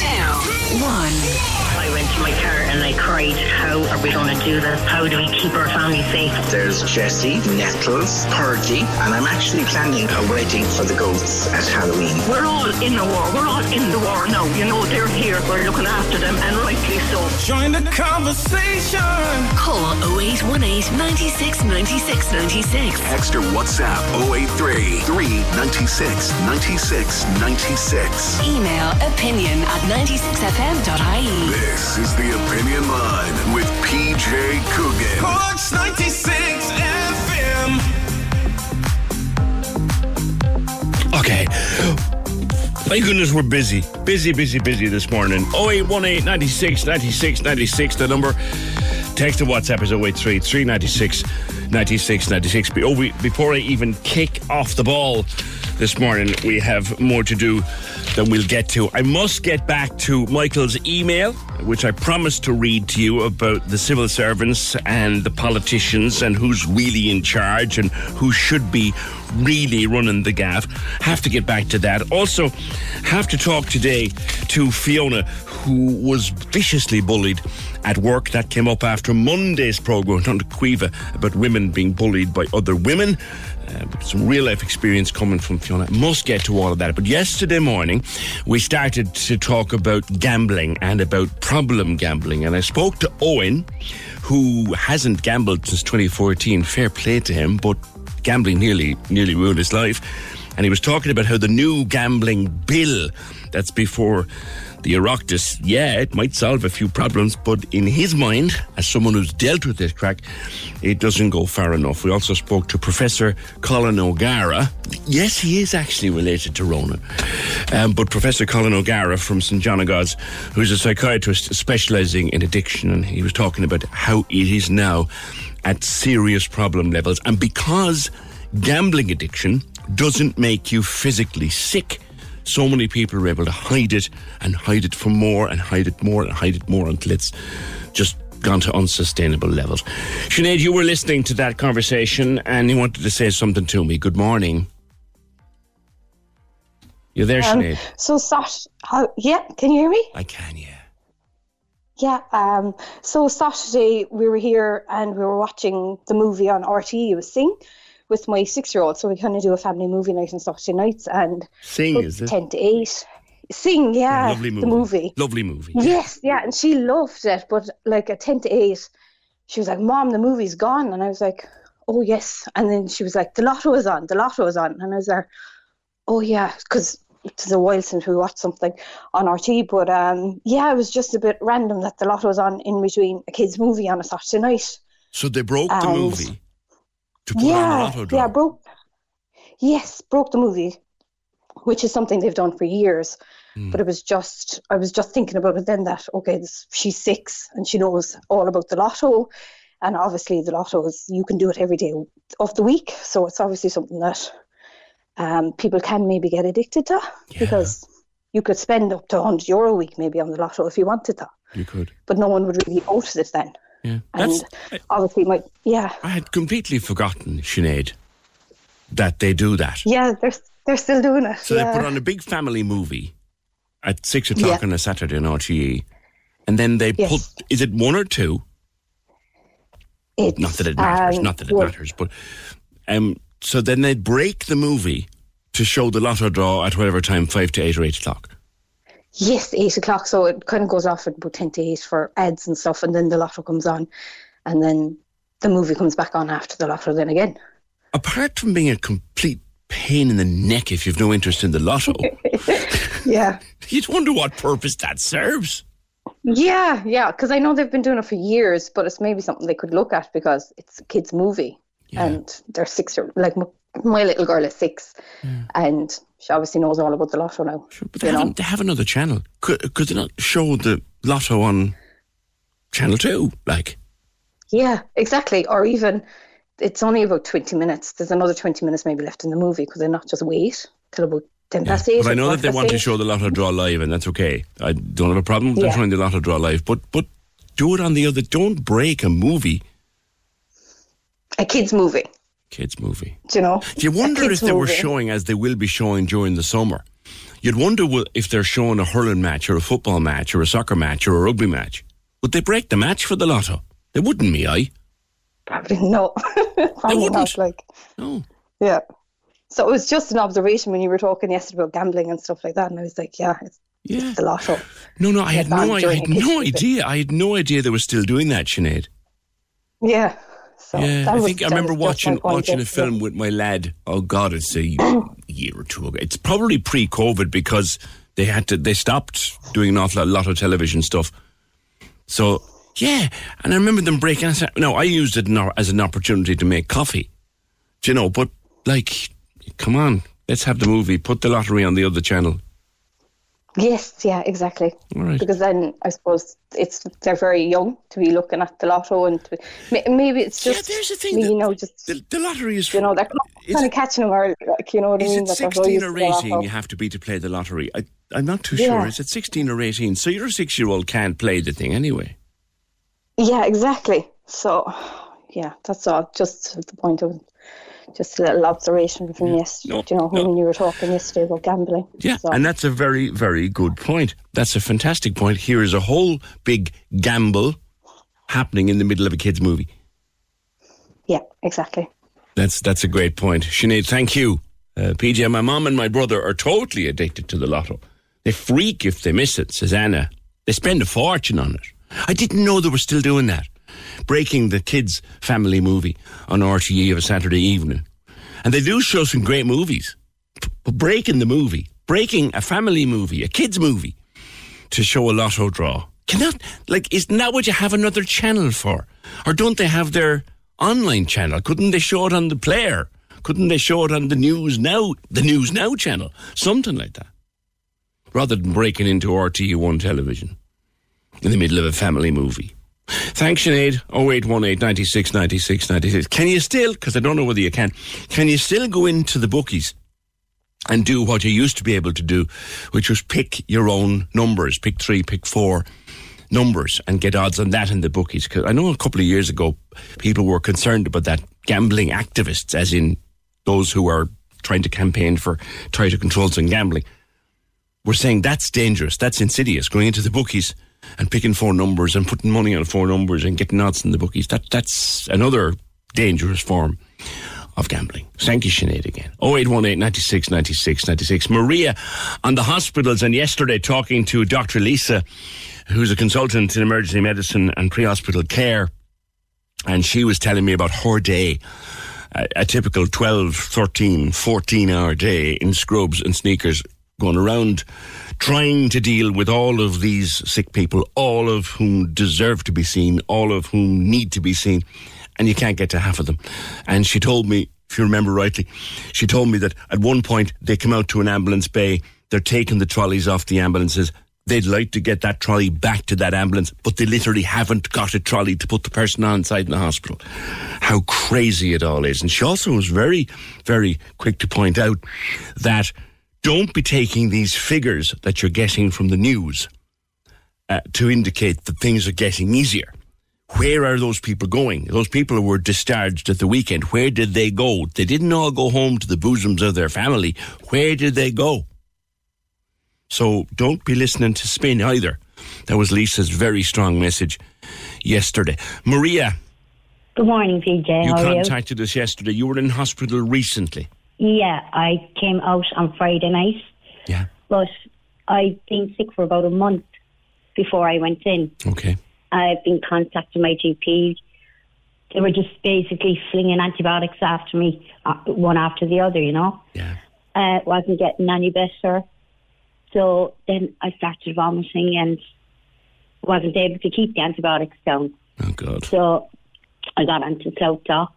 Two, one. I went to my car and I cried, how are we going to do this? How do we keep our family safe? There's Jesse, Nettles, Purdy, and I'm actually planning a wedding for the goats at Halloween. We're all in the war. We're all in the war now. You know, they're here. We're looking after them, and rightly so. Join the conversation. Call 0818 96 96 96. Text or WhatsApp 083 396 96 96. Email opinion at 96fm.ie. This is the Opinion Line with PJ Coogan. Corks 96 FM. Okay. My goodness, we're busy. Busy, busy, busy this morning. 0818 96 96 96, the number. Text and WhatsApp is 083 396 96 96. Be- oh, we- Before I even kick off the ball this morning, we have more to do than we'll get to. I must get back to Michael's email, which I promised to read to you about the civil servants and the politicians and who's really in charge and who should be really running the gaff. Have to get back to that. Also, have to talk today to Fiona, who was viciously bullied at work. That came up after Monday's program on the about women being bullied by other women. Uh, some real life experience coming from Fiona. Must get to all of that. But yesterday morning, we started to talk about gambling and about problem gambling. And I spoke to Owen, who hasn't gambled since 2014. Fair play to him, but gambling nearly nearly ruined his life. And he was talking about how the new gambling bill that's before the Oireachtas, yeah, it might solve a few problems, but in his mind, as someone who's dealt with this crack, it doesn't go far enough. We also spoke to Professor Colin O'Gara. Yes, he is actually related to Ronan. Um, but Professor Colin O'Gara from St. John of God's, who's a psychiatrist specialising in addiction, and he was talking about how it is now at serious problem levels. And because gambling addiction doesn't make you physically sick, so many people are able to hide it and hide it for more and hide it more and hide it more until it's just gone to unsustainable levels. Sinead, you were listening to that conversation and you wanted to say something to me. Good morning. You're there, Um, Sinead? so Sat, how, yeah, can you hear me? I can, yeah. Yeah. Um, so Saturday we were here and we were watching the movie on RTE. It was Sing with my six-year-old. So we kind of do a family movie night on Saturday nights and Sing, is it? ten to eight. Sing, yeah, Lovely movie. the movie. Lovely movie. Yes, yeah, and she loved it. But like at ten to eight, she was like, "Mom, the movie's gone," and I was like, "Oh yes." And then she was like, "The lotto is on. The lotto is on," and I was like, Oh yeah, because it's a while since we watched something on RT. But um, yeah, it was just a bit random that the lotto was on in between a kids' movie on a Saturday night. So they broke the movie to put on a yeah, yeah, broke. Yes, broke the movie, which is something they've done for years. Hmm. But it was just, I was just thinking about it then that okay, this, she's six and she knows all about the lotto, and obviously the lotto is you can do it every day of the week, so it's obviously something that um, people can maybe get addicted to because you could spend up to 100 euro a week maybe on the lotto if you wanted to, you could. but no one would really notice it then. Yeah. And That's, obviously, my yeah, I had completely forgotten, Sinead, that they do that. yeah, they're they're still doing it. So yeah. they put on a big family movie at six o'clock Yeah. on a Saturday on RTE, and then they Yes. put is it one or two? It's, Not that it matters, um, not that it well, matters, but um, so then they break the movie to show the lotto draw at whatever time, five to eight or eight o'clock. Yes, eight o'clock. So it kind of goes off at about ten to eight for ads and stuff, and then the lotto comes on, and then the movie comes back on after the lotto. Then again, Apart from being a complete pain in the neck if you've no interest in the lotto, yeah, you'd wonder what purpose that serves. yeah, yeah. Because I know they've been doing it for years, but it's maybe something they could look at because it's a kids' movie, Yeah. and they're six. Or, like my, my little girl is six, and she obviously knows all about the lotto now. Sure, but they, haven't, they have another channel. Could, could they not show the lotto on Channel 2? Like, Yeah, exactly. Or even it's only about 20 minutes. There's another 20 minutes maybe left in the movie. Could they're not just wait till about 10 past 8? but I know that they want to show the lotto draw live, and that's okay. I don't have a problem with them Yeah. showing the lotto draw live, but but do it on the other. Don't break a movie. A kids' movie. Kids movie. Do you know? Do you wonder if they were showing, as they will be showing during the summer? You'd wonder if they're showing a hurling match or a football match or a soccer match or a rugby match. Would they break the match for the lotto? They wouldn't, me, I. Probably no. Probably wouldn't. not. Like, No. yeah. So it was just an observation when you were talking yesterday about gambling and stuff like that, and I was like, yeah, it's, Yeah. it's the lotto. No, no, I had no, I had no idea. I had no idea they were still doing that, Sinead. Yeah. So Yeah, I think I remember watching point watching a film with my lad. Oh God, it's a year or two ago. It's probably pre-COVID because they had to they stopped doing an awful lot of television stuff. So yeah, and I remember them breaking. I said, no, I used it as an opportunity to make coffee. Do you know? But like, come on, let's have the movie. Put the lottery on the other channel. Yes, yeah, exactly. All right. Because then I suppose it's they're very young to be looking at the lotto, and to, maybe it's Yeah, just there's the thing me, that- you know, just The, the lottery is. you know, they're is kind it- of catching them early, like you know what I Is mean? it that 16 or 18 you have to be to play the lottery? I, I'm not too Yeah. sure. Is it 16 or 18? So your six year old can't play the thing anyway. Yeah, exactly. So, yeah, that's all. Just the point of just a little observation from yesterday. No, you know, no. when you were talking yesterday about gambling. Yeah, So, and that's a very, very good point. That's a fantastic point. Here is a whole big gamble happening in the middle of a kid's movie. yeah, exactly. That's that's a great point. Sinead, thank you. Uh, PJ, my mom and my brother are totally addicted to the lotto. They freak if they miss it, says Anna. They spend a fortune on it. I didn't know they were still doing that. Breaking the kids' family movie on RTE of a Saturday evening. And they do show some great movies. But breaking the movie, breaking a family movie, a kids' movie, to show a lotto draw. Cannot, like, isn't that what you have another channel for? Or don't they have their online channel? Couldn't they show it on the player? Couldn't they show it on the News Now, the News Now channel? Something like that. Rather than breaking into RTE1 television in the middle of a family movie. Thanks, Sinead. 0818 96 96 96. Can you still, because I don't know whether you can, can you still go into the bookies and do what you used to be able to do, which was pick your own numbers, pick three, pick four numbers, and get odds on that in the bookies? Because I know a couple of years ago, people were concerned about that. Gambling activists, as in those who are trying to campaign for tighter controls on gambling, were saying that's dangerous, that's insidious, going into the bookies and picking four numbers and putting money on four numbers and getting odds in the bookies. That that's another dangerous form of gambling. Thank you, Sinead, again. 0818 96 96 96. Maria on the hospitals and yesterday talking to Dr. Lisa, who's a consultant in emergency medicine and pre-hospital care. And she was telling me about her day, a, a typical 12, 13, 14 hour day in scrubs and sneakers, going around trying to deal with all of these sick people, all of whom deserve to be seen, all of whom need to be seen, and you can't get to half of them. And she told me, if you remember rightly, she told me that at one point they come out to an ambulance bay, they're taking the trolleys off the ambulances. They'd like to get that trolley back to that ambulance, but they literally haven't got a trolley to put the person on inside in the hospital. How crazy it all is. And she also was very, very quick to point out that don't be taking these figures that you're getting from the news uh, to indicate that things are getting easier. Where are those people going? Those people who were discharged at the weekend, where did they go? They didn't all go home to the bosoms of their family. Where did they go? So don't be listening to spin either. That was Lisa's very strong message yesterday. Maria, Good morning, PJ. you How contacted us yesterday. You were in hospital recently. Yeah, I came out on Friday night, Yeah. but I'd been sick for about a month before I went in. Okay. I've been contacting my GP. They were just basically flinging antibiotics after me, uh, one after the other, you know. Yeah. Uh, wasn't getting any better. So then I started vomiting and wasn't able to keep the antibiotics down. Oh, God. So I got onto SouthDoc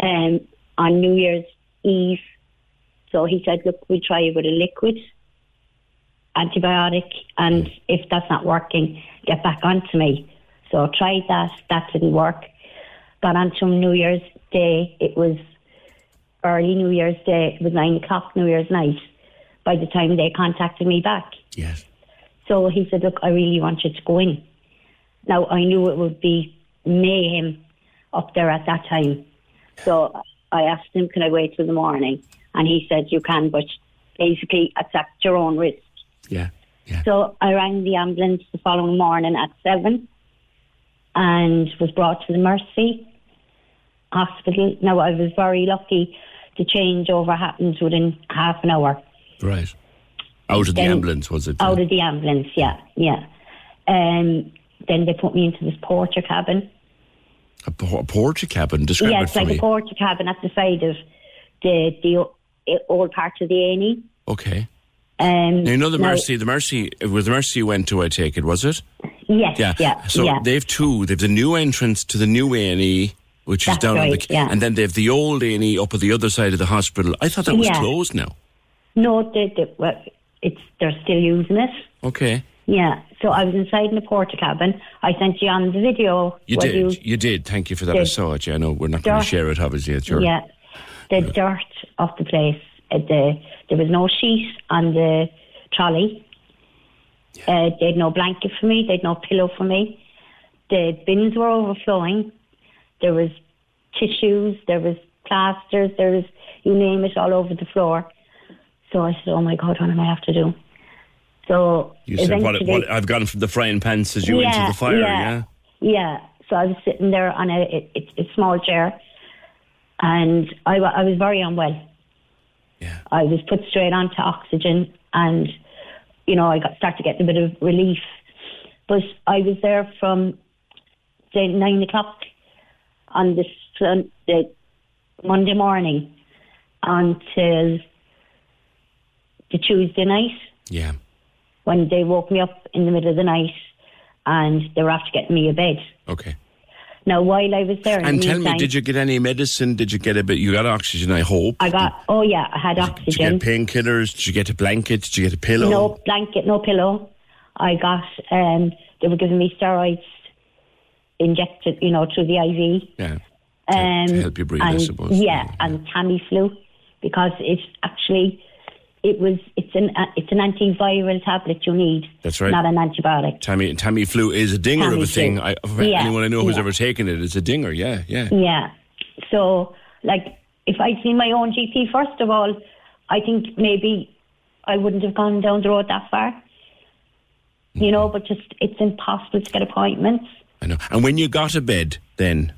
um, on New Year's Eve. So he said, look, we'll try it with a liquid antibiotic, and if that's not working, get back onto me. So I tried that. That didn't work. Got onto New Year's Day. It was early New Year's Day. It was nine o'clock New Year's night by the time they contacted me back. Yes. So he said, Look, I really want you to go in. Now, I knew it would be mayhem up there at that time. So I asked him, can I wait till the morning? And he said, you can, but basically it's at your own risk. Yeah. Yeah. So I rang the ambulance the following morning at seven and was brought to the Mercy Hospital. Now I was very lucky. The changeover happened within half an hour. Right. Out of the ambulance, was it? Out of the ambulance, yeah, yeah. Um, then they put me into this porter cabin. A, por- a porter cabin. Describe yeah, it it's for like me. a porter cabin at the side of the the old part of the A&E. okay. Um, Now, you know the now- Mercy. The Mercy. It was the Mercy you went to. I take it. Was it? Yes, Yeah. yeah, So yeah. they've two. They've the new entrance to the new A and E, which is That's down on the, yeah. and then they've the old A and E up at the other side of the hospital. I thought that was Yeah. closed now. No, they, they, well, it's they're still using it. Okay. Yeah. So I was inside in the porter cabin. I sent you on the video. You did. You, did. Thank you for that. I saw it. Yeah. I know we're not going to share it. Obviously, it's your. Yeah. The dirt of the place. Uh, the there was no sheet on the trolley. Uh, they had no blanket for me. They had no pillow for me. The bins were overflowing. There was tissues. There was plasters. There was you name it all over the floor. So I said, "Oh my God, what am I have to do?" So You said what, what? I've gone from the frying pan as you into the fire. Yeah. yeah. So I was sitting there on a, a, a, small chair, and I, I was very unwell. Yeah. I was put straight onto oxygen, and you know I got started getting a bit of relief. But I was there from say nine o'clock on the, sun, the Monday morning until the Tuesday night Yeah. When they woke me up in the middle of the night and they were after getting me a bed. Okay. Now, while I was there, And the tell me, did you get any medicine? Did you get a bit? You got oxygen, I hope. I got, oh yeah, I had Did you oxygen. get painkillers? Did you get a blanket? Did you get a pillow? No blanket, no pillow. I got, um, they were giving me steroids injected, you know, through the IV. Yeah. Um, to help you breathe, I and, suppose. Yeah, Yeah. and Tamiflu because it's actually it was it's an uh, it's an antiviral tablet you need. That's right. Not an antibiotic. Tammy Tamiflu is a dinger of a thing. I, Yeah, anyone I know who's yeah. ever taken it, it's a dinger. Yeah, yeah. Yeah. So like if I'd seen my own GP first of all, I think maybe I wouldn't have gone down the road that far. You know, but just it's impossible to get appointments. I know. And when you got a bed, then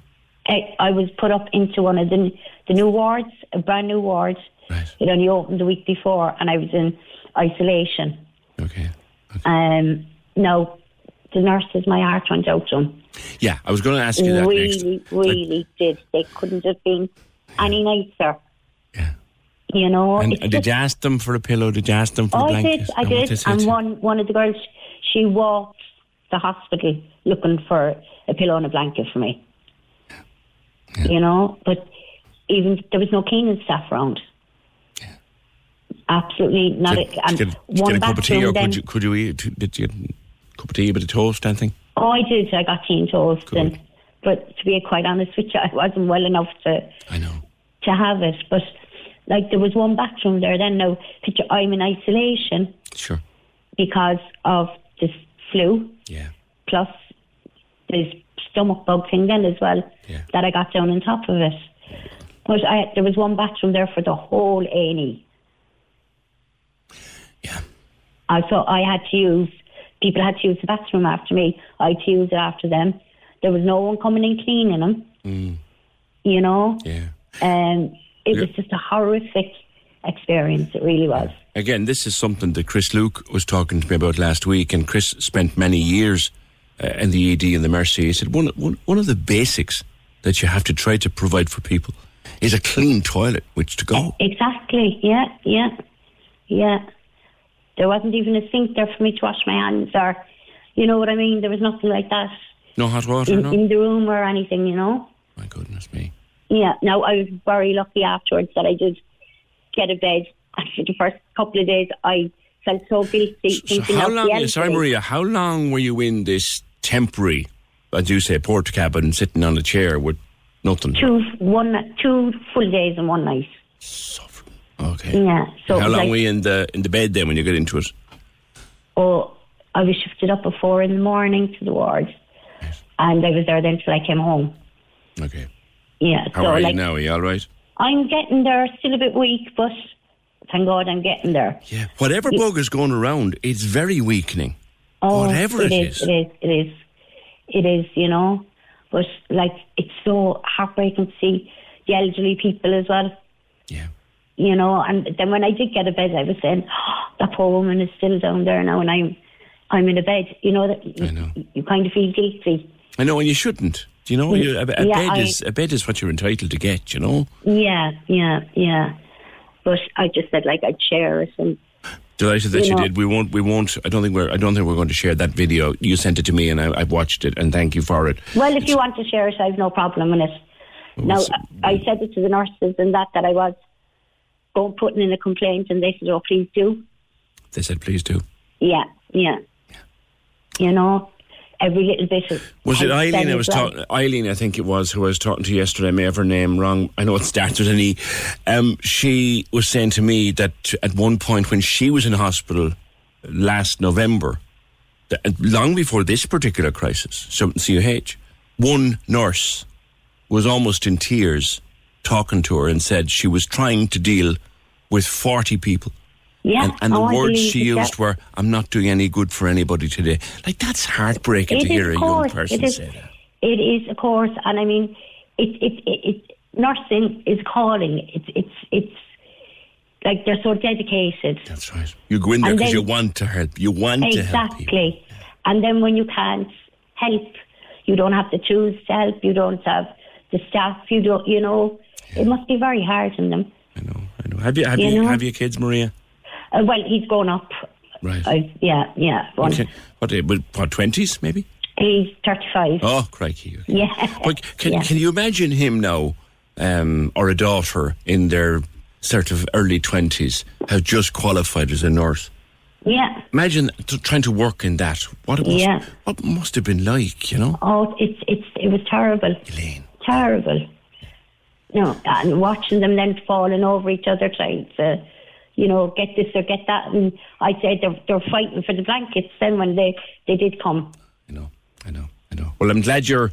I, I was put up into one of the the new wards, a brand new ward. Right. It only opened the week before, and I was in isolation. okay. Um, no, the nurses, my heart went out to them. Yeah, I was going to ask you that Really, next. really did. They couldn't have been any nicer. Yeah. You know, And, and did just- you ask them for a pillow? Did you ask them for Oh, a I blanket? did, I And did. And one one of the girls, she walked the hospital looking for a pillow and a blanket for me. You know, but even there was no cleaning staff around. Absolutely not. Did, a, and did, did one get a cup of tea, bathroom or then- could you could you eat? Did you get a cup of tea, a bit of toast, anything? Oh, I did. I got tea and toast, Good. and but to be quite honest with you, I wasn't well enough to I know. to have it. But like there was one bathroom there. Then now, picture I'm in isolation Sure. because of this flu. Yeah. plus this stomach bug thing then as well Yeah. that I got down on top of it. But I, there was one bathroom there for the whole A&E. Yeah. I so I had to use people had to use the bathroom after me. I had to use it after them. There was no one coming and cleaning them. You know, Yeah. um, it Yeah. was just a horrific experience. It really was. Again, this is something that Chris Luke was talking to me about last week, and Chris spent many years uh, in the ED and the Mercy. He said one, one, one of the basics that you have to try to provide for people is a clean toilet which to go. Exactly. Yeah, yeah, yeah. There wasn't even a sink there for me to wash my hands, or you know what I mean. There was nothing like that No hot water, in, no? in the room or anything. You know. My goodness me. Yeah. no, I was very lucky afterwards that I did get a bed. After the first couple of days, I felt so guilty. So thinking how long, sorry Maria, how long were you in this temporary, as you say, port cabin, sitting on a chair with nothing? Two, one, two full days and one night. Suffering. Okay. Yeah. So how long like, were you in the in the bed then when you got into it? oh, I was shifted up at four in the morning to the ward, and I was there then till I came home. Okay. Yeah. How so are like you now? Are you all right? I'm getting there, still a bit weak, but thank God I'm getting there. Yeah. Whatever bug is going around, it's very weakening. Oh, Whatever it it is. is, it is, it is, it is. You know, but like it's so heartbreaking to see the elderly people as well. Yeah. You know, and then when I did get a bed, I was saying, oh, that poor woman is still down there now, and I'm, I'm in a bed. You know that you, I know. you kind of feel guilty. I know, and you shouldn't. Do you know? Mm. You, a, a Yeah, bed I- is a bed is what you're entitled to get. You know. Yeah, yeah, yeah. But I just said like I'd share it, and Delighted that You you, know- did. We won't. We won't. I don't think we're. I don't think we're going to share that video. You sent it to me, and I, I've watched it. And thank you for it. well, if you want to share it, I've no problem in it. Now, I said it to the nurses and that that I was going putting in a complaint, and they said, "Oh, please do." They said, please do. Yeah, yeah. You know, every little bit of. Was it Eileen? I as was well. talking. Eileen, I think it was who I was talking to yesterday. I may have her name wrong. I know it starts with an E. Um, she was saying to me that at one point when she was in hospital last November, long before this particular crisis, so CUH, one nurse was almost in tears talking to her and said she was trying to deal with forty people. Yeah, And, and the oh, I words she used were, "I'm not doing any good for anybody today." Like that's heartbreaking It to hear a of young person is, say that. It is, of course, and I mean, it, it, it, it, nursing is calling. It's, it's, it's like they're so dedicated. That's right. You go in there because you want to help. You want to help. Exactly. And then when you can't help, you don't have to choose to help. You don't have the staff. You don't. You know, it must be very hard on them. I know. I know. Have you have You you, know? have you kids, Maria? Uh, well, he's grown up. Right. I, yeah, yeah. One. Okay. What? uh, What? What? Twenties, maybe? He's thirty-five. Oh, crikey. Okay. Yeah. But can Yeah. can you imagine him now, um, or a daughter in their sort of early twenties, have just qualified as a nurse? Yeah. Imagine t- trying to work in that. What it must, Yeah. what must have been like, you know? Oh, it's it's it was terrible. Elaine. Terrible. No, and watching them then falling over each other, trying to, uh, you know, get this or get that, and I said they're they're fighting for the blankets. Then when they they did come, I know, I know, I know. Well, I'm glad you're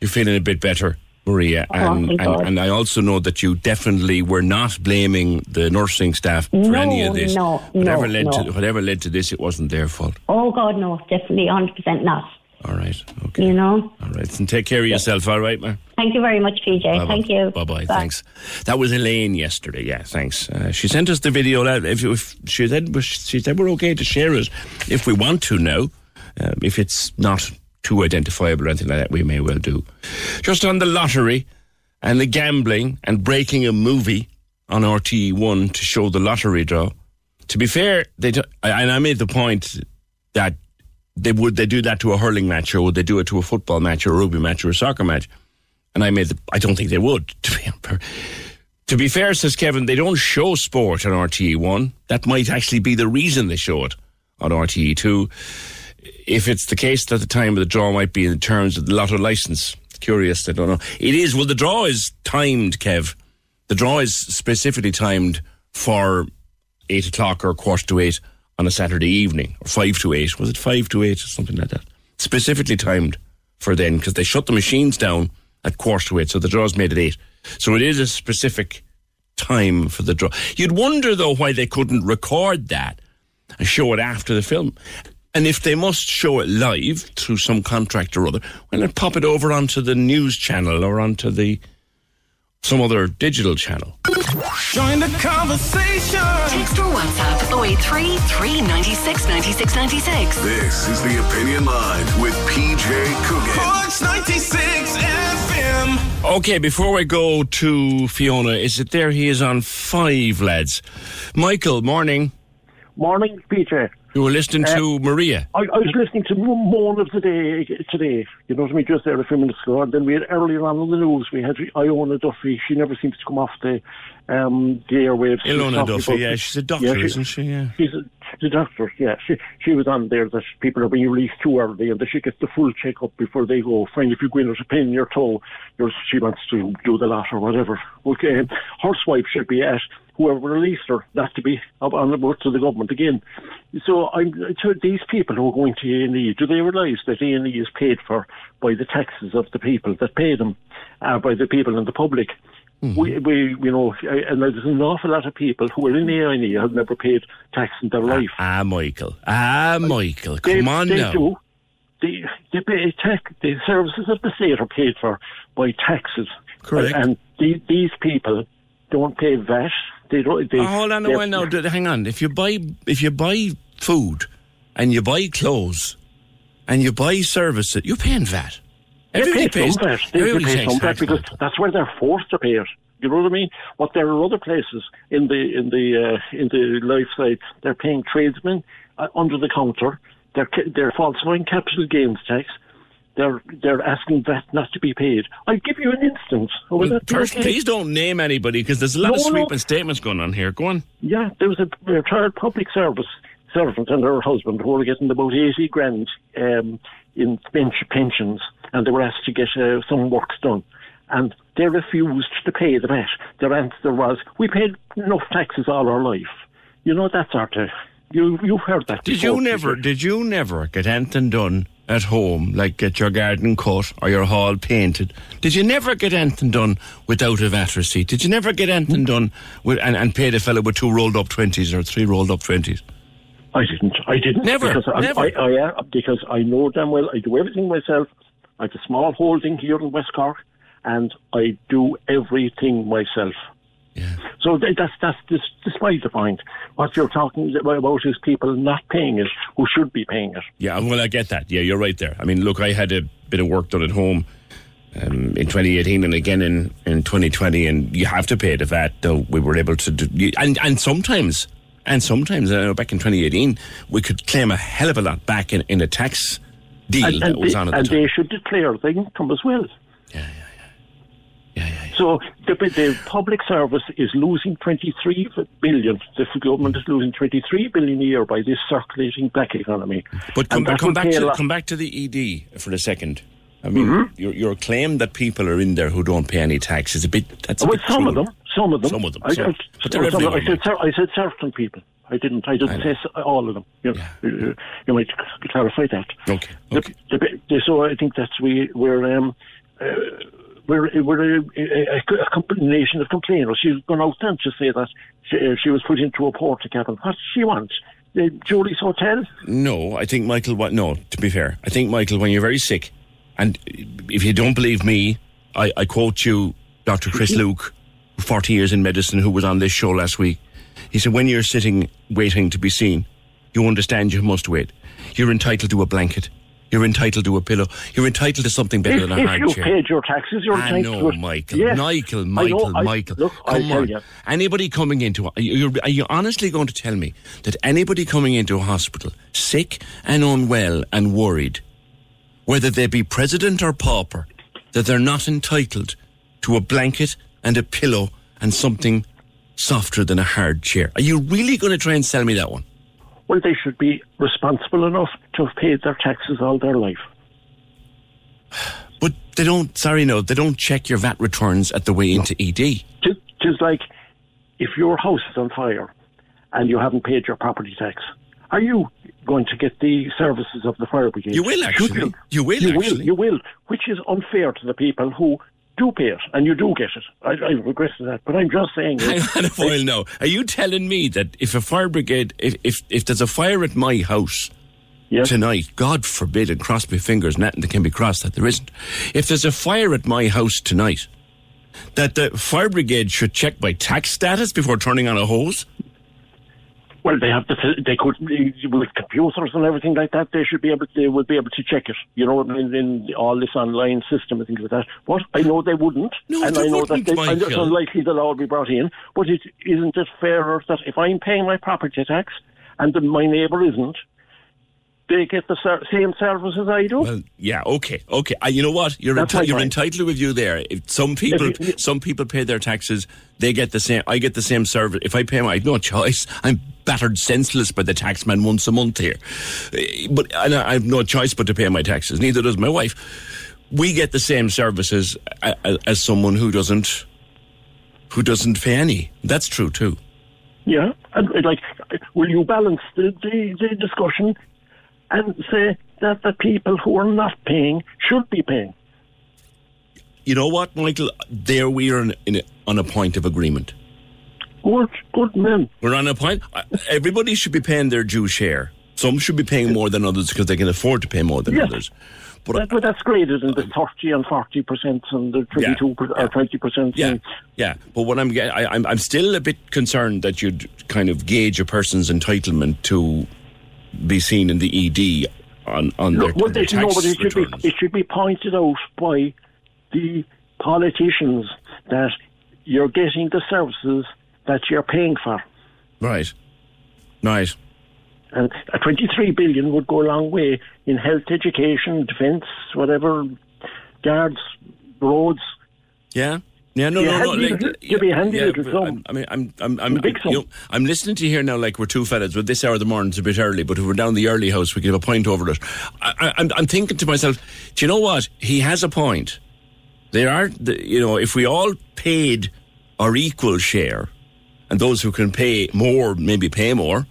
you're feeling a bit better, Maria, Oh, and and, and I also know that you definitely were not blaming the nursing staff for No, any of this. no, whatever no, led no. to whatever led to this, it wasn't their fault. oh God, no, definitely, hundred percent not. All right, okay, You know. all right, and take care of yourself. All right, man. Thank you very much, PJ. Thank you. Bye bye. Thanks. That was Elaine yesterday. Yeah, thanks. Uh, she sent us the video. If, if she said she said we're okay to share it if we want to now. Um, if it's not too identifiable or anything like that, we may well do. Just on the lottery and the gambling and breaking a movie on RTE One to show the lottery draw. To be fair, they do, and I made the point that they would they do that to a hurling match or would they do it to a football match or a rugby match or a soccer match? And I made the, I don't think they would. To be, to be fair, says Kevin, they don't show sport on RTE one. That might actually be the reason they show it on RTE two. If it's the case that the time of the draw might be in terms of the lotto license. Curious, I don't know. It is well the draw is timed, Kev. The draw is specifically timed for eight o'clock or quarter to eight on a Saturday evening, or five to eight. Was it five to eight or something like that? Specifically timed for then, because they shut the machines down at quarter to eight, so the draw's made at eight. So it is a specific time for the draw. You'd wonder though why they couldn't record that and show it after the film. And if they must show it live through some contract or other, why not pop it over onto the news channel or onto the some other digital channel? Join the conversation. Text or WhatsApp 083 396 96 96. This is the Opinion Line with PJ Coogan. Corks 96 FM. Okay, before we go to Fiona, is it there? He is on five, lads. Michael, morning. Morning, Peter. You were listening to uh, Maria. I, I was listening to Mo- Moan of the Day today, you know what I mean, just there a few minutes ago. And then we had earlier on in the news, we had Ilona Duffy. She never seems to come off the um, the airwaves. She Ilona Duffy, yeah, she's a doctor, she- isn't she? Yeah. She's a, she's a doctor, yeah. She, she was on there that people are being released too early and they should get the full check-up before they go. Fine, if you go in there's a pain in your toe, she wants to do the lot or whatever. Okay, horsewife should be at whoever released her, not to be on the boat to the government again. So I'm to these people who are going to A&E, do they realise that A&E is paid for by the taxes of the people that pay them, uh, by the people in the public? Mm-hmm. We, we, you know, and there's an awful lot of people who are in the A&E have never paid tax in their life. Ah, Michael. Ah, Michael. They, Come on they now. do. They, they pay tax. The services of the state are paid for by taxes. Correct. And the, these people don't pay VAT. They don't. They, Oh, hold on a while now. Hang on. If you buy if you buy food and you buy clothes and you buy services, you're paying VAT. They Everybody pay pays. some VAT. They, they pay some tax, because that's where they're forced to pay it. You know what I mean? But there are other places in the in the uh, in the life side. They're paying tradesmen uh, under the counter. They're they're falsifying capital gains tax. They're they're asking VAT not to be paid. I'll give you an instance. Oh, Well, first, please don't name anybody because there's a lot No, of no. sweeping statements going on here. Go on. Yeah, there was a retired public service servant and her husband who were getting about 80 grand um, in pensions and they were asked to get uh, some works done. And they refused to pay the VAT. Their answer was, we paid enough taxes all our life. You know, that sort of... You, you've heard that Did before, you never? Did you never get anything done at home, like get your garden cut or your hall painted? Did you never get anything done without a VAT receipt? Did you never get anything done with, and, and pay the fellow with two rolled up twenties or three rolled up twenties? I didn't. I didn't. Never, Because I, never. I, I, uh, because I know damn well I do everything myself. I have a small holding here in West Cork, and I do everything myself. Yeah. So th- that's that's despite the point. What you're talking about is people not paying it who should be paying it. Yeah, well, I get that. Yeah, you're right there. I mean, look, I had a bit of work done at home um, in 2018 and again in, in 2020, and you have to pay the VAT, though we were able to do. And, and sometimes, and sometimes, I know back in 2018, we could claim a hell of a lot back in, in a tax deal And, that was they, on at and the time. they should declare the income as well. Yeah, yeah, yeah. yeah. So the, the public service is losing 23 billion. The government is losing 23 billion a year by this circulating black economy. But come, come back to come back to the ED for a second. I mean, Mm-hmm. your, your claim that people are in there who don't pay any tax is a bit. That's a Well, bit some of them. Some of them. Some of them, I, I, some- I said, I said certain people. I didn't. I didn't I say all of them. You, know, Yeah. uh, you might clarify that. Okay, okay. the- the- so I think that's we we're um, uh, we're we're a, a, a combination of complainers. She's gone out then to say that she, uh, she was put into a porta cabin. What she want? The Jurys Hotel? No, I think Michael. What? No, to be fair, I think Michael, when you're very sick, and if you don't believe me, I, I quote you, Doctor Chris Luke, forty years in medicine, who was on this show last week. He said, when you're sitting waiting to be seen, you understand you must wait. You're entitled to a blanket. You're entitled to a pillow. You're entitled to something better If, than a if hard you chair. paid your taxes, you're I entitled know, to it. Michael. Yes. Michael, I know, Michael, I- Michael. Look, I come on. you. Anybody coming into are you, are you honestly going to tell me that anybody coming into a hospital sick and unwell and worried, whether they be president or pauper, that they're not entitled to a blanket and a pillow and something softer than a hard chair? Are you really going to try and sell me that one? Well, they should be responsible enough to have paid their taxes all their life. But they don't. Sorry, no, they don't check your VAT returns at the way into E ED. Just, just like if your house is on fire and you haven't paid your property tax, are you going to get the services of the fire brigade? You will actually. You will You actually. will. You will. Which is unfair to the people who do pay it, and you do get it. I, I regret that, but I'm just saying. Hang on a while now. Are you telling me that if a fire brigade, if if, if there's a fire at my house yes. tonight, God forbid, and cross my fingers, nothing that can be crossed that there isn't. If there's a fire at my house tonight, that the fire brigade should check my tax status before turning on a hose. Well, they have the they could with computers and everything like that. They should be able. They would be able to check it. You know, in, in all this online system and things like that. But I know they wouldn't, No, and I know that they, and it's unlikely the law will be brought in. But it isn't it fairer that if I'm paying my property tax and my neighbour isn't, they get the ser- same as I do? Well, yeah, okay, okay. Uh, you know what? You're enti- you're entitled with you there. If some people, If you- some people pay their taxes. They get the same. I get the same service. If I pay my, I've no choice. I'm battered senseless by the taxman once a month here, Eh, but and I I have no choice but to pay my taxes. Neither does my wife. We get the same services a- a- as someone who doesn't, who doesn't pay any. That's true too. Yeah, and like, will you balance the, the, the discussion and say that the people who are not paying should be paying? you know what, Michael? There we are in, in on a point of agreement. Good, good men. We're on a point. uh, Everybody should be paying their due share. Some should be paying more than others because they can afford to pay more than Yeah. others. But That, but that's graded in the 30 and 40% and the 22 per- or 20%. yeah, yeah. But what I'm I, I'm I'm still a bit concerned that you'd kind of gauge a person's entitlement to be seen in the ED on on No, their, well, their they, no, but it should, be, it should be pointed out by the politicians that you're getting the services that you're paying for. Right, right. And a 23 billion would go a long way in health, education, defence, whatever, guards, roads. Yeah. Yeah, no, You no, no. Like, you be a handy yeah, little sum. I'm, mean, I'm, I'm, I'm, big you know, I'm listening to you here now like we're two fellas. But this hour of the morning's a bit early. But if we're down the early house, we can have a point over it. I, I, I'm, I'm thinking to myself, do you know what? He has a point. There are, you know, if we all paid our equal share, and those who can pay more maybe pay more.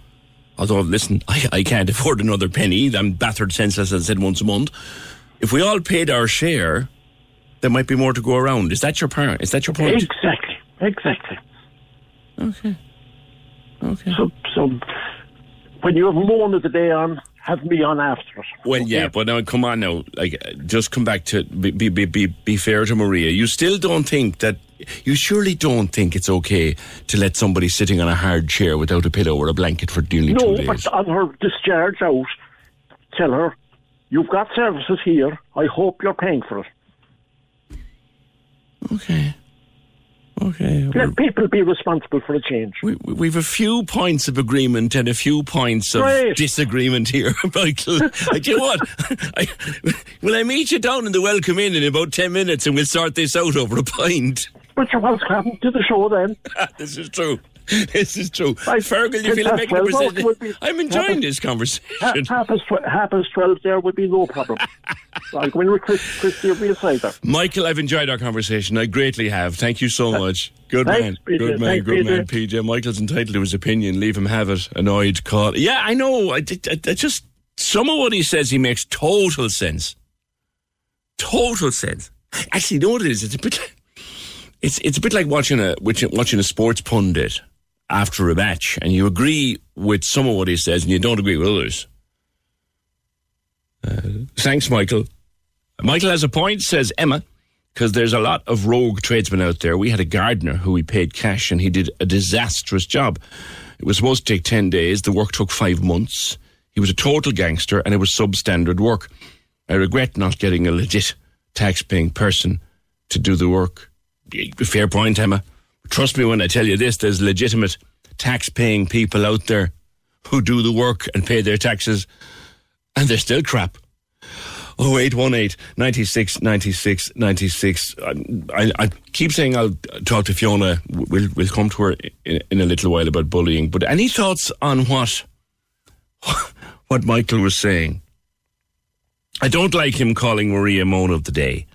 Although, listen, I, I can't afford another penny. I'm battered senseless, as I said once a month. If we all paid our share, there might be more to go around. Is that your part? Is that your point? Exactly, exactly. Okay. Okay. So, so when you have one of the day on, have me on after it. Well, yeah, but now come on now. Like, uh, just come back to be be be be, be fair to Maria. You still don't think that you surely don't think it's okay to let somebody sitting on a hard chair without a pillow or a blanket for nearly No, two days. No, but on her discharge out, tell her, you've got services here. I hope you're paying for it. Okay. Okay. Let people be responsible for a change. we, we- we've a few points of agreement and a few points of Great. disagreement here, Michael. Like, you know what? I, will I meet you down in the welcome inn in about 10 minutes and we'll sort this out over a pint? But you're welcome to the show then. this is true. This is true. Right. Fergal, you feel like making a percentage. Be, I'm enjoying Happen- this conversation. half, past tw- half past 12 there would be no problem. Go in with Chris, Christy will be there. Michael, I've enjoyed our conversation. I greatly have. Thank you so much. Good Thanks, man. PJ. Good man. Thanks, Good man, PJ. Michael's entitled to his opinion. Leave him have it. Annoyed, call. Yeah, I know. I, I, I just some of what he says, he makes total sense. Total sense. Actually, you know what it is? It's a bit. It's it's a bit like watching a watching a sports pundit after a match, and you agree with some of what he says, and you don't agree with others. Uh, thanks, Michael. Michael has a point, says Emma, because there's a lot of rogue tradesmen out there. We had a gardener who we paid cash and he did a disastrous job. It was supposed to take 10 days. The work took five months. He was a total gangster and it was substandard work. I regret not getting a legit tax-paying person to do the work. Fair point, Emma. Trust me when I tell you this, there's legitimate tax-paying people out there who do the work and pay their taxes and they're still crap. 0818 96 96 96. I, I keep saying I'll talk to Fiona. We'll, we'll come to her in, in a little while about bullying. But any thoughts on what what Michael was saying? I don't like him calling Maria Moan of the day.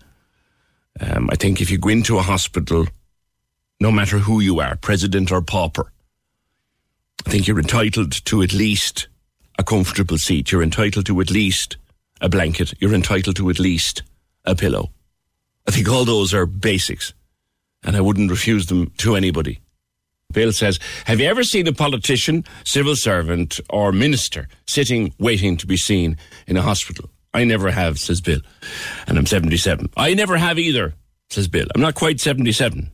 Um, I think if you go into a hospital, no matter who you are, president or pauper, I think you're entitled to at least a comfortable seat. You're entitled to at least a blanket. You're entitled to at least a pillow. I think all those are basics, and I wouldn't refuse them to anybody. Bill says, Have you ever seen a politician, civil servant, or minister sitting waiting to be seen in a hospital? I never have, says Bill. And I'm 77. I never have either, says Bill. I'm not quite 77.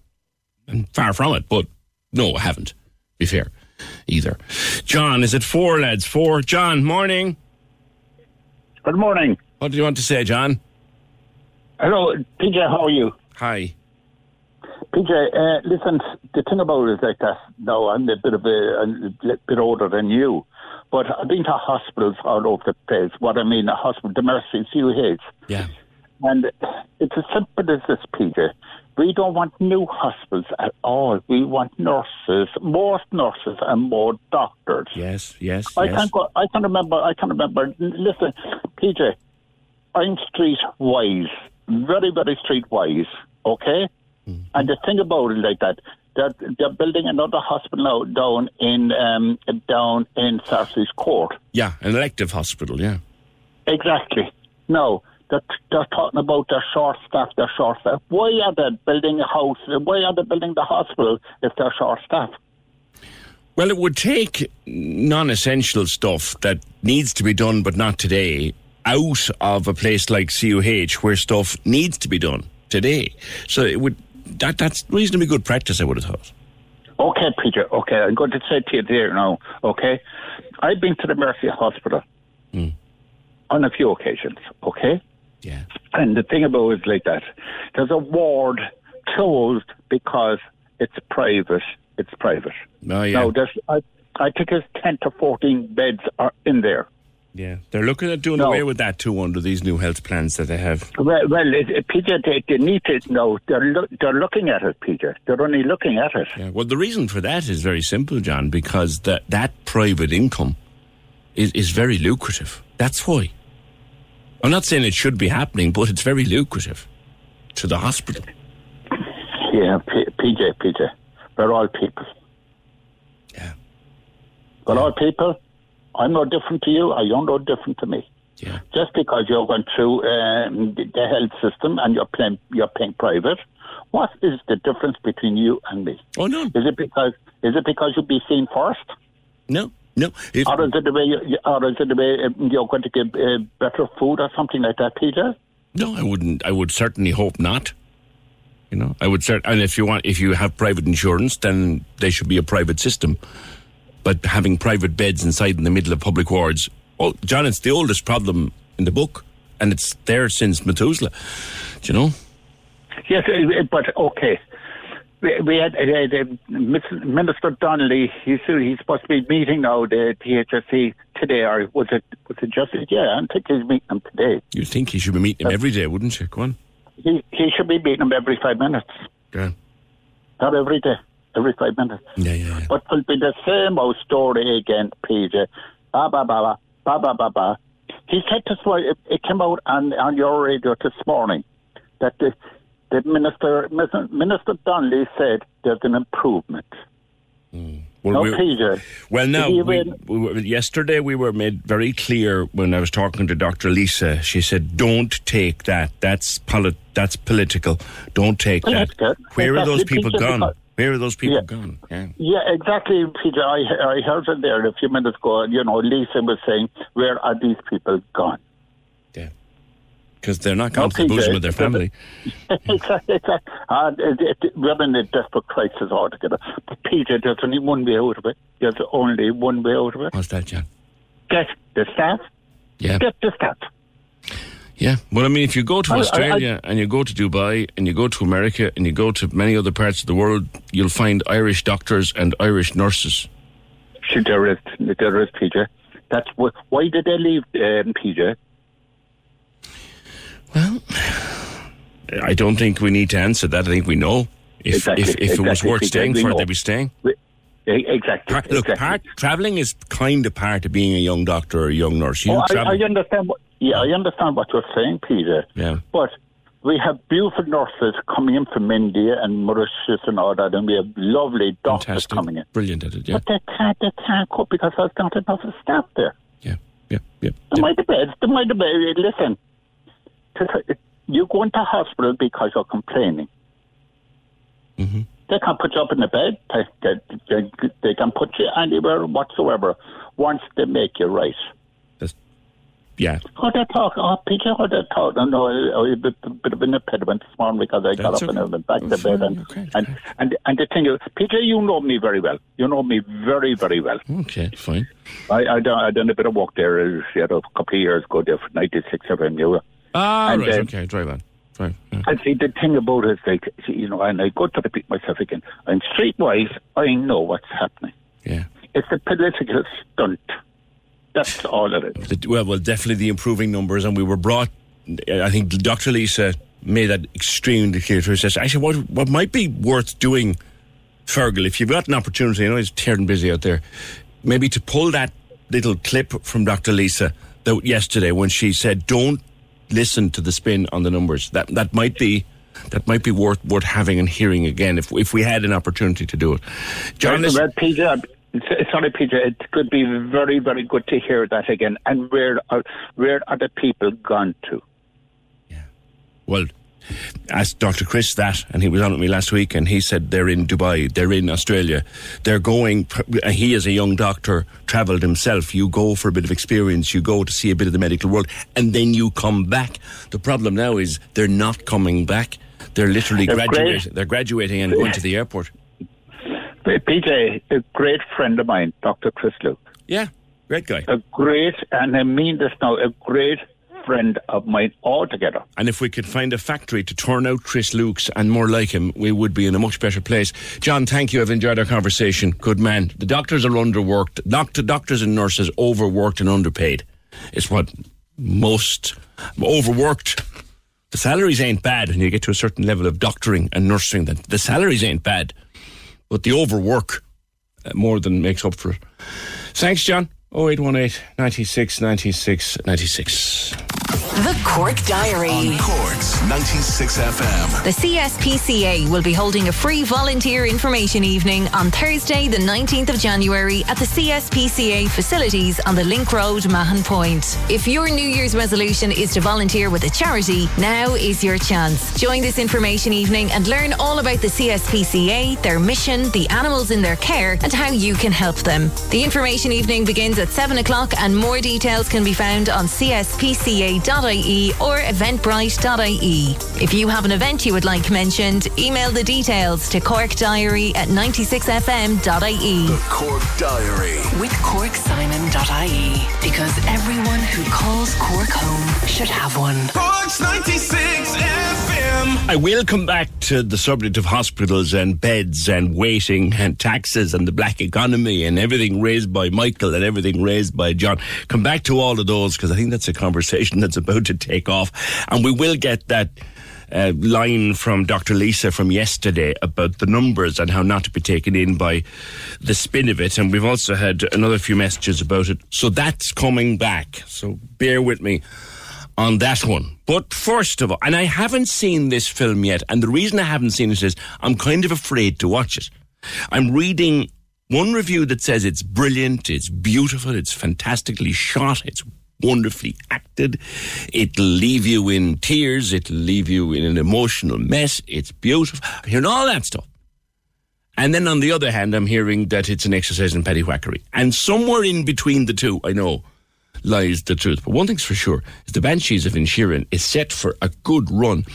I'm far from it, but no, I haven't. Be fair, either. John, is it four, lads? Four. John, morning. Good morning. What do you want to say, John? Hello, PJ, how are you? Hi. PJ, uh, listen, the thing about it is like that. Now, I'm a bit of a, a bit older than you, but I've been to hospitals all over the place. What I mean, a hospital, the Mercy, CUH. Yeah. And it's as simple as this, PJ. We don't want new hospitals at all. We want nurses, more nurses and more doctors. Yes, yes, I yes. can go. I can remember. I can't remember. Listen, PJ, I'm street wise, very, very street wise. Okay, Mm-hmm. and the thing about it like that, they're they're building another hospital down in um down in Sarsfield's Court. Yeah, an elective hospital, yeah. Exactly. Now They're, they're talking about their short staff, their short staff. Why are they building a house? Why are they building the hospital if they're short staff? Well, it would take non essential stuff that needs to be done but not today out of a place like CUH where stuff needs to be done today. So it would that that's reasonably good practice, I would have thought. Okay, Peter. Okay, I'm going to say to you there now. Okay, I've been to the Mercy Hospital hmm. on a few occasions. Okay. Yeah. And the thing about it is like that. There's a ward closed because it's private. It's private. Oh, yeah. Now, there's, I, I think there's 10 to 14 beds are in there. Yeah. They're looking at doing No. away with that too under these new health plans that they have. Well, well it, it, Peter, they, they need to know. They're, loo- they're looking at it, Peter. They're only looking at it. Yeah. Well, the reason for that is very simple, John, because that, that private income is, is very lucrative. That's why. I'm not saying it should be happening, but it's very lucrative to the hospital. Yeah, P- PJ, PJ. We're all people. Yeah. We're all people. I'm no different to you, or you're no different to me. Yeah. Just because you're going through um, the, the health system and you're paying, you're paying private, what is the difference between you and me? Oh, no. Is it because is it because you'll be seen first? No, no. If, Or is it the way, you, you- or is it the way um, you're going to get uh, better food or something like that, Peter? No, I wouldn't. I would certainly hope not. You know, I would cert- and if you want, if you have private insurance, then they should be a private system. But having private beds inside in the middle of public wards, oh, John, it's the oldest problem in the book, and it's there since Methuselah. Do you know? Yes, but okay. We, had uh, the Minister Donnelly. He's he's supposed to be meeting now the HSE today, or was it was it just yeah? I think he's meeting them today. You'd think he should be meeting him every day, wouldn't you? Go on. He he should be meeting them every five minutes, Yeah. not every day, every five minutes. Yeah, yeah, yeah. But it'll be the same old story again, PJ. Ba ba ba ba ba ba ba ba. He said this. it came out on on your radio this morning that the the minister Minister Donnelly said there's an improvement. Mm. Well, no, we- PJ. Well, now, we, we yesterday we were made very clear when I was talking to Dr. Lisa. She said, "Don't take that. That's polit- That's political. Don't take Political. that." Where are those people Peter, gone? because- Where are those people Yeah. gone? Yeah. Yeah, exactly, Peter. I I heard it there a few minutes ago. You know, Lisa was saying, "Where are these people gone?" Because they're not gone to the bosom of their family. exactly, exactly. Uh, it, it, we're in a desperate crisis altogether. But Peter, there's only one way out of it. There's only one way out of it. What's that, John? Get the staff. Yeah. Get the staff. Yeah. Well, I mean, if you go to I- I- Australia and you go to Dubai and you go to America and you go to many other parts of the world, you'll find Irish doctors and Irish nurses. There is, there is, Peter. That's what. Why did they leave, um, Peter? I don't think we need to answer that. I think we know. If, Exactly, if, if it was worth staying for, know. they'd be staying. Exactly. Part, look, exactly. part, traveling is kind of part of being a young doctor or a young nurse. You Oh, I. I understand. What, yeah, I understand what you're saying, Peter. Yeah. But we have beautiful nurses coming in from India and Mauritius and all that, and we have lovely doctors Fantastic. coming in. Brilliant at it, yeah. But they can't, they can't cope because there's not enough staff there. Yeah, yeah, yeah. The might have beds, the might beds. Listen, to- you go into hospital because you're complaining. Mm-hmm. They can't put you up in the bed. They, they, they, can put you anywhere whatsoever once they make you right. Yeah. How they talk? Oh, Peter, how they talk? No, no, a bit, a bit of an impediment this morning because I got That's up and I went back to bed. And, and, and, and the thing is, Peter, you know me very well. You know me very, very well. Okay, fine. I, I, done, I done a bit of work there uh, you know, a couple of years ago there for 96 FM. You. Ah, And right, then- okay, drive on. Right. yeah. And see, the thing about it is, like, see, you know, and I go to repeat myself again, and streetwise, I know what's happening. Yeah. It's a political stunt. That's all it is. The- well, well, definitely the improving numbers, and we were brought. I think Dr. Lisa made that extremely clear to us. Says, Actually, what what might be worth doing, Fergal, if you've got an opportunity, I know it's tearing busy out there, maybe to pull that little clip from Dr. Lisa that yesterday when she said, "Don't listen to the spin on the numbers." That that might be. That might be worth worth having and hearing again if if we had an opportunity to do it. John, listen- Peter, sorry, Peter, it could be very, very good to hear that again. And where are, where are the people gone to? Yeah, Well, asked Dr. Chris that, and he was on with me last week, and he said they're in Dubai, they're in Australia, they're going. He, as a young doctor, travelled himself. You go for a bit of experience, you go to see a bit of the medical world, and then you come back. The problem now is they're not coming back. They're literally They're graduating. great. They're graduating and going to the airport. PJ, a great friend of mine, Dr. Chris Luke. Yeah, great guy. A great, and I mean this now, a great friend of mine altogether. And if we could find a factory to turn out Chris Lukes and more like him, we would be in a much better place. John, thank you. I've enjoyed our conversation. Good man. The doctors are underworked. Doctor, doctors and nurses overworked and underpaid. It's what most overworked. The salaries ain't bad when you get to a certain level of doctoring and nursing. The, the salaries ain't bad, but the overwork uh, more than makes up for it. Thanks, John. 0818 96 96 96. The Cork Diary. On Cork's 96 FM. The CSPCA will be holding a free volunteer information evening on Thursday, the 19th of January at the CSPCA facilities on the Link Road, Mahon Point. If your New Year's resolution is to volunteer with a charity, now is your chance. Join this information evening and learn all about the CSPCA, their mission, the animals in their care, and how you can help them. The information evening begins at 7 o'clock, and more details can be found on cspca.ie Or eventbrite.ie. If you have an event you would like mentioned, email the details to corkdiary at 96fm.ie. The Cork Diary. With CorkSimon.ie. Because everyone who calls Cork home should have one. Cork's 96 FM. I will come back to the subject of hospitals and beds and waiting and taxes and the black economy and everything raised by Michael and everything raised by John. Come back to all of those because I think that's a conversation that's about to take off. And we will get that uh, line from Dr. Lisa from yesterday about the numbers and how not to be taken in by the spin of it. And we've also had another few messages about it. So that's coming back. So bear with me on that one. But first of all, and I haven't seen this film yet, and the reason I haven't seen it is I'm kind of afraid to watch it. I'm reading one review that says it's brilliant, it's beautiful, it's fantastically shot, it's wonderfully acted, it'll leave you in tears, it'll leave you in an emotional mess, it's beautiful. I'm hearing all that stuff. And then on the other hand, I'm hearing that it's an exercise in paddy-whackery. And somewhere in between the two, I know, lies the truth. But one thing's for sure is the Banshees of Inisherin is set for a good run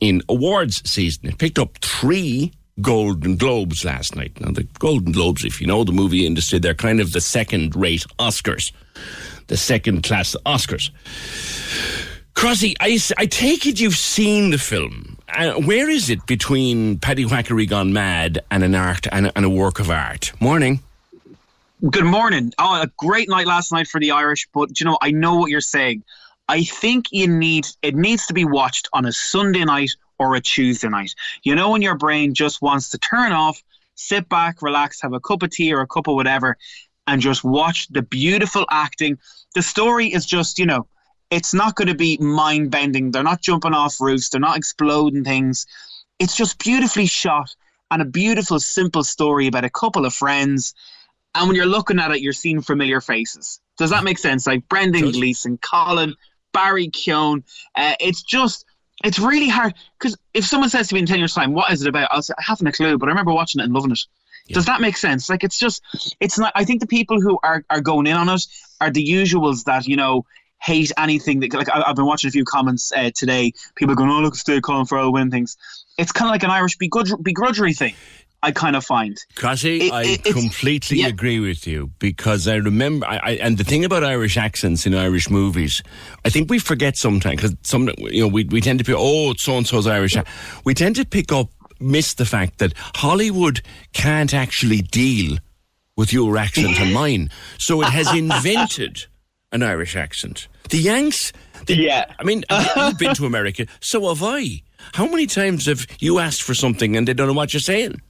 in awards season. It picked up three Golden Globes last night. Now, the Golden Globes, if you know the movie industry, they're kind of the second rate Oscars, the second class Oscars. Crossy, I, I take it you've seen the film. Uh, where is it between Paddy Whackery Gone Mad and an art and, a- and a work of art? Morning. Good morning. Oh, a great night last night for the Irish, but you know, I know what you're saying. I think you need it needs to be watched on a Sunday night or a Tuesday night. You know when your brain just wants to turn off, sit back, relax, have a cup of tea or a cup of whatever and just watch the beautiful acting. The story is just, you know, it's not going to be mind bending. They're not jumping off roofs, they're not exploding things. It's just beautifully shot and a beautiful simple story about a couple of friends and when you're looking at it, you're seeing familiar faces. Does that make sense? Like Brendan Gleeson, Colin, Barry Keoghan. Uh, it's just, it's really hard because if someone says to me in 10 years' time, what is it about? I'll say, I haven't a clue, but I remember watching it and loving it. Does that make sense? Like, it's just, it's not, I think the people who are, are going in on it are the usuals that, you know, hate anything that, like, I, I've been watching a few comments uh, today. People going, oh, look, stay Colin Farrell win things. It's kind of like an Irish begrudge- begrudgery thing. I kind of find. Crossy, It- I it- completely yeah. agree with you because I remember, I, I, and the thing about Irish accents in Irish movies, I think we forget sometimes because some, you know, we, we tend to be, oh, so and so's Irish. We tend to pick up, miss the fact that Hollywood can't actually deal with your accent and mine, so it has invented an Irish accent. The Yanks, they, yeah. I mean, you've been to America, so have I. How many times have you asked for something and they don't know what you're saying?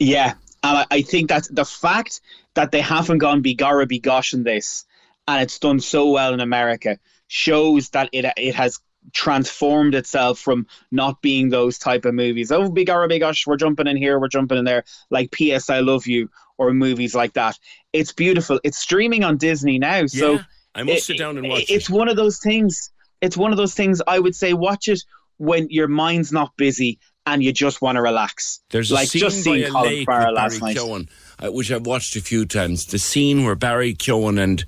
Yeah, and I, I think that the fact that they haven't gone bigara bigosh in this, and it's done so well in America, shows that it it has transformed itself from not being those type of movies. Oh, bigara bigosh, we're jumping in here, we're jumping in there, like P.S. I Love You or movies like that. It's beautiful. It's streaming on Disney now, so I must it- sit down and watch it. It's one of those things. it's one of those things I would say watch it when your mind's not busy and you just want to relax. There's like a scene just by seeing a Colin Farrell last Barry night. Uh, which I've watched a few times. The scene where Barry Keoghan and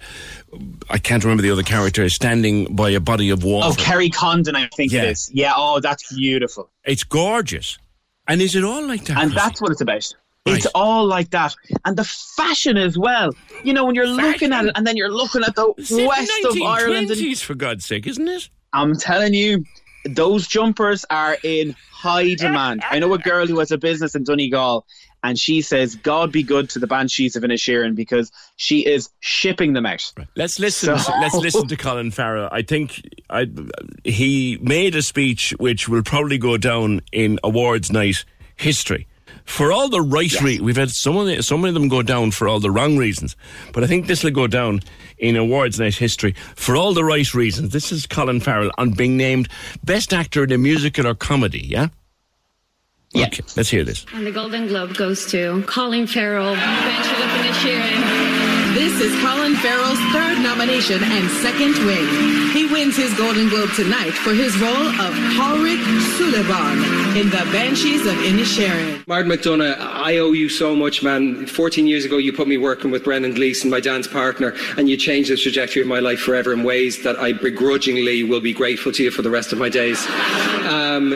I can't remember the other character is standing by a body of water. Oh, Kerry Condon, I think Yeah. it is. Yeah. Oh, that's beautiful. It's gorgeous. And is it all like that? And that's what it's about. It's all like that. And the fashion as well. You know, when you're looking at it and then you're looking at the west of Ireland. And 1920s, for God's sake, isn't it? I'm telling you, those jumpers are in high demand. I know a girl who has a business in Donegal, and she says, God be good to the Banshees of Inisherin because she is shipping them out. Let's listen. So- let's listen to Colin Farrell. I think I, he made a speech which will probably go down in awards night history. For all the right reasons, we've had some of, the, some of them go down for all the wrong reasons, but I think this will go down in awards night history for all the right reasons. This is Colin Farrell on being named best actor in a musical or comedy. Yeah. Yeah. Okay, let's hear this. And the Golden Globe goes to Colin Farrell, Bencher Looking at Sheeran. This is Colin Farrell's third nomination and second win. He wins his Golden Globe tonight for his role of Ulrich Sullivan in The Banshees of Inisherin. Martin McDonagh, I owe you so much, man. 14 years ago, you put me working with Brendan Gleeson, my dance partner, and you changed the trajectory of my life forever in ways that I begrudgingly will be grateful to you for the rest of my days. Um,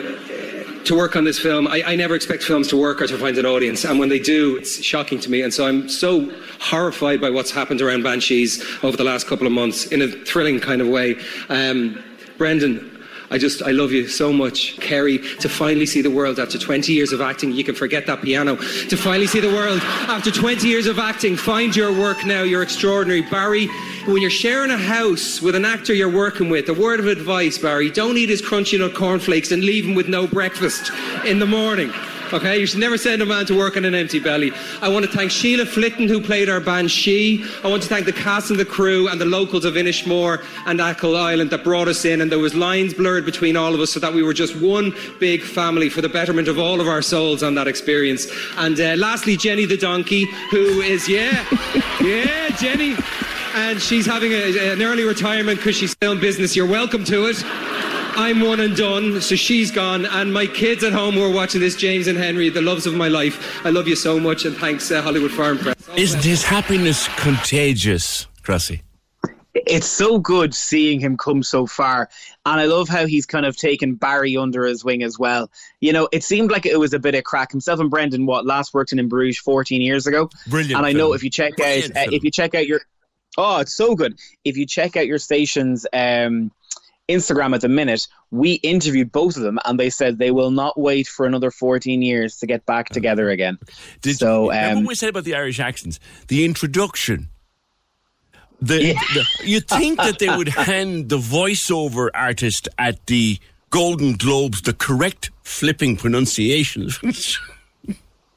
to work on this film, I, I never expect films to work or to find an audience, and when they do, it's shocking to me. And so I'm so horrified by what's happened around Banshees over the last couple of months in a thrilling kind of way. Um, Brendan, I just, I love you so much. Kerry, to finally see the world after 20 years of acting, you can forget that piano. To finally see the world after 20 years of acting, find your work now. You're extraordinary. Barry, when you're sharing a house with an actor you're working with, a word of advice, Barry, don't eat his crunchy nut cornflakes and leave him with no breakfast in the morning. Okay, you should never send a man to work on an empty belly. I want to thank Sheila Flitton, who played our banshee. I want to thank the cast and the crew and the locals of Inishmore and Achill Island that brought us in, and there was lines blurred between all of us so that we were just one big family for the betterment of all of our souls on that experience. And uh, lastly, Jenny the donkey, who is yeah, yeah, Jenny, and she's having a, an early retirement because she's still in business. You're welcome to it. I'm one and done, so she's gone. And my kids at home who are watching this, James and Henry, the loves of my life. I love you so much, and thanks, uh, Hollywood Foreign Press. Isn't his happiness contagious, Crossy? It's so good seeing him come so far. And I love how he's kind of taken Barry under his wing as well. You know, it seemed like it was a bit of crack. Himself and Brendan, what, last worked in, in Bruges 14 years ago. Brilliant And I know film. if you check Brilliant out, uh, if you check out your, oh, it's so good. If you check out your station's um, Instagram at the minute, we interviewed both of them and they said they will not wait for another 14 years to get back together again. Did so, you, remember um, what we said about the Irish accents? The introduction. The, Yeah. the you'd think that they would hand the voiceover artist at the Golden Globes the correct flipping pronunciation.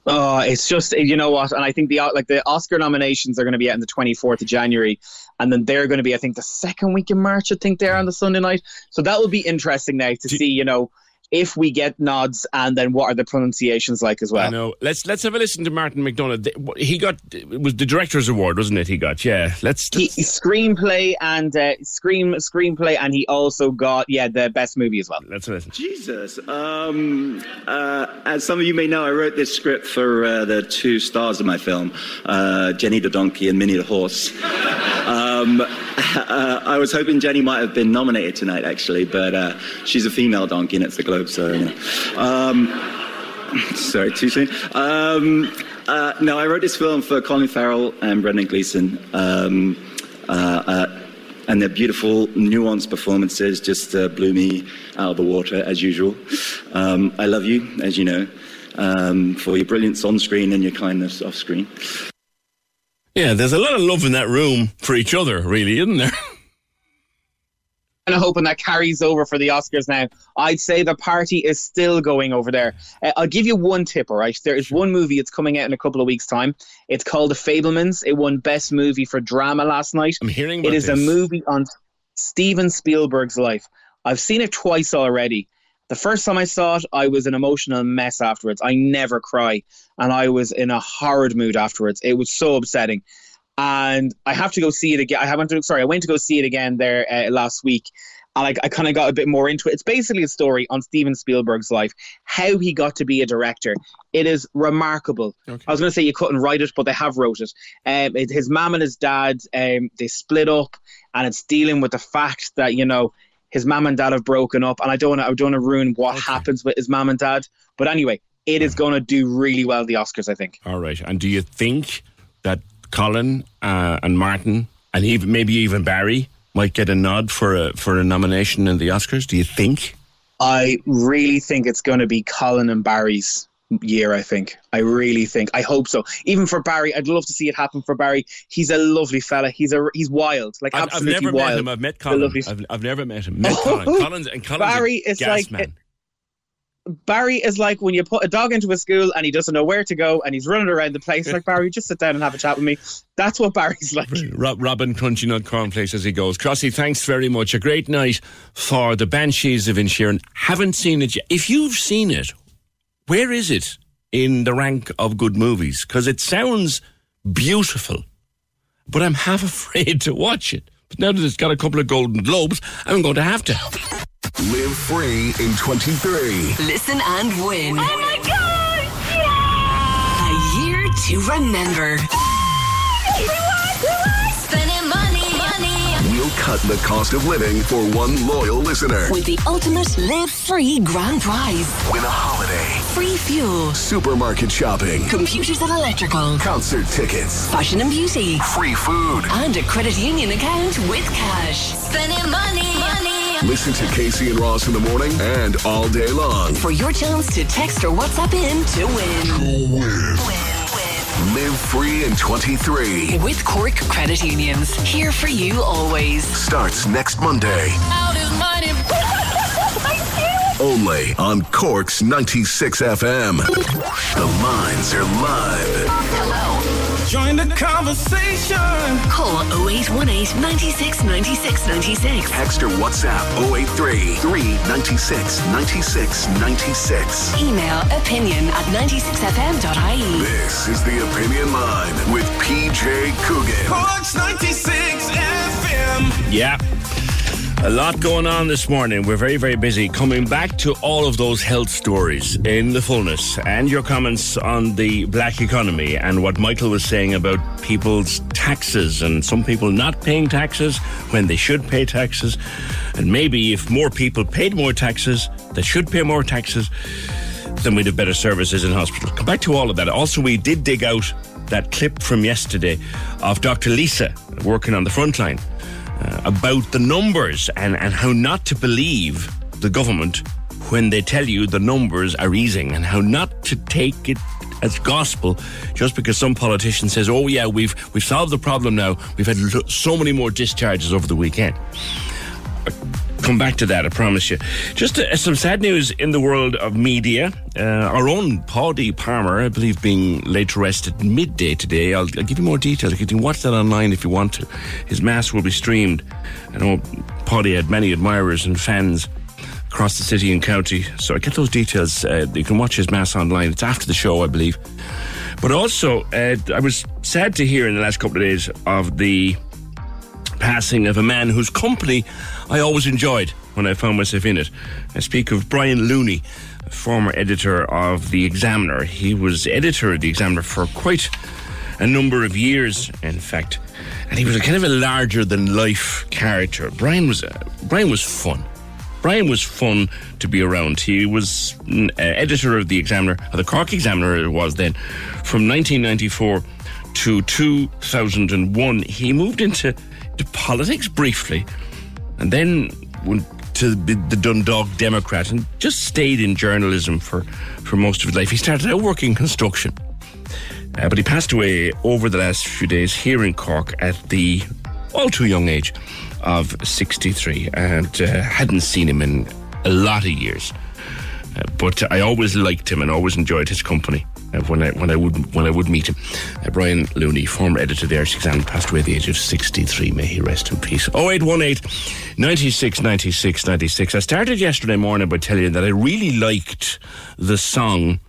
Oh, it's just you know what, and I think the like the Oscar nominations are going to be out on the twenty fourth of January, and then they're going to be I think the second week in March. I think they're on the Sunday night, so that will be interesting now to see you know if we get nods and then what are the pronunciations like as well. I know. Let's let's have a listen to Martin McDonagh. He got it was the director's award, wasn't it? He got yeah. Let's. He, screenplay and uh, screen screenplay, and he also got yeah the best movie as well. Let's listen. Jesus. Um, uh, as some of you may know, I wrote this script for uh, the two stars of my film, uh, Jenny the donkey and Minnie the horse. Um, uh, I was hoping Jenny might have been nominated tonight, actually, but uh, she's a female donkey and it's the Globe, so. Um, sorry, too soon. Um, uh, no, I wrote this film for Colin Farrell and Brendan Gleeson. Um, uh, uh, and their beautiful, nuanced performances just uh, blew me out of the water as usual. Um, I love you, as you know, um, for your brilliance on screen and your kindness off screen. Yeah, there's a lot of love in that room for each other, really, isn't there? kind of hoping that carries over for the Oscars now. I'd say the party is still going over there. Uh, I'll give you one tip, all right? There is one movie that's coming out in a couple of weeks' time. It's called The Fabelmans. It won Best Movie for Drama last night. I'm hearing It is a movie on Steven Spielberg's life. I've seen it twice already. The first time I saw it, I was an emotional mess afterwards. I never cry, and I was in a horrid mood afterwards. It was so upsetting, and I have to go see it again. I haven't. Sorry, I went to go see it again there uh, last week, and I, I kind of got a bit more into it. It's basically a story on Steven Spielberg's life, how he got to be a director. It is remarkable. Okay. I was going to say you couldn't write it, but they have wrote it. Um, it his mom and his dad, um, they split up, and it's dealing with the fact that you know his mom and dad have broken up, and I don't want to, I don't want to ruin what okay. happens with his mom and dad. But anyway, it is going to do really well the Oscars, I think. All right. And do you think that Colin uh, and Martin and even maybe even Barry might get a nod for a for a nomination in the Oscars? Do you think? I really think it's going to be Colin and Barry's year. I think. I really think. I hope so. Even for Barry, I'd love to see it happen for Barry. He's a lovely fella. He's a he's wild, like I've, absolutely I've never wild. met him. I've met Colin. I've, I've never met him. Met Colin. Colin's and Colin's Barry is like. man. Barry is like when you put a dog into a school and he doesn't know where to go and he's running around the place. Like Barry, just sit down and have a chat with me. That's what Barry's like. Rob, Robin Crunchy Nut Cornflakes as he goes. Crossy, thanks very much. A great night for the Banshees of Inisherin. Haven't seen it yet. If you've seen it, where is it in the rank of good movies? Because it sounds beautiful, but I'm half afraid to watch it. But now that it's got a couple of Golden Globes, I'm going to have to. Live free in 23. Listen and win. Oh my god! Yeah! A year to remember. Spending money, money. We'll cut the cost of living for one loyal listener. With the ultimate live free grand prize. Win a holiday, Free fuel. supermarket shopping, Computers and electrical. concert tickets, Fashion and beauty. free food. And a credit union account with cash. Spending money, money. Listen to Casey and Ross in the morning and all day long. For your chance to text or WhatsApp in to win. To win. win. Live free in 23. With Cork Credit Unions. Here for you always. Starts next Monday. Out is money. Only on Cork's 96 FM. The lines are live. Hello. Join the conversation. Call 0818 96 96 96. Text or WhatsApp 083 396 96 96. Email opinion at 96fm.ie. This is the Opinion Line with PJ Coogan. Cork's 96 FM. Yeah. A lot going on this morning. We're very, very busy coming back to all of those health stories in the fullness and your comments on the black economy and what Michael was saying about people's taxes and some people not paying taxes when they should pay taxes. And maybe if more people paid more taxes, they should pay more taxes, then we'd have better services in hospital. Come back to all of that. Also, we did dig out that clip from yesterday of Dr. Lisa working on the front line uh, about the numbers and, and how not to believe the government when they tell you the numbers are easing and how not to take it as gospel just because some politician says, "Oh yeah, we've we've solved the problem now. We've had so many more discharges over the weekend." Come back to that, I promise you. Just uh, some sad news in the world of media. Uh, our own Paddy Palmer, I believe, being laid to rest at midday today. I'll, I'll give you more details. You can watch that online if you want to. His mass will be streamed. I know Paddy had many admirers and fans across the city and county. So I get those details. Uh, you can watch his mass online. It's after the show, I believe. But also, uh, I was sad to hear in the last couple of days of the passing of a man whose company I always enjoyed when I found myself in it. I speak of Brian Looney, former editor of The Examiner. He was editor of The Examiner for quite a number of years, in fact, and he was a kind of a larger than life character. Brian was uh, Brian was fun. Brian was fun to be around. He was uh, editor of the Examiner, or the Cork Examiner it was then, from 1994 to 2001. He moved into to politics briefly, and then went to the Dundalk Democrat, and just stayed in journalism for, for most of his life. He started out working construction, uh, but he passed away over the last few days here in Cork at the all too young age of 63 and uh, hadn't seen him in a lot of years. Uh, but I always liked him and always enjoyed his company uh, when I when I would when I would meet him. Uh, Brian Looney, former editor of the Irish Examiner, passed away at the age of 63. May he rest in peace. 0818 96 96 96. I started yesterday morning by telling you that I really liked the song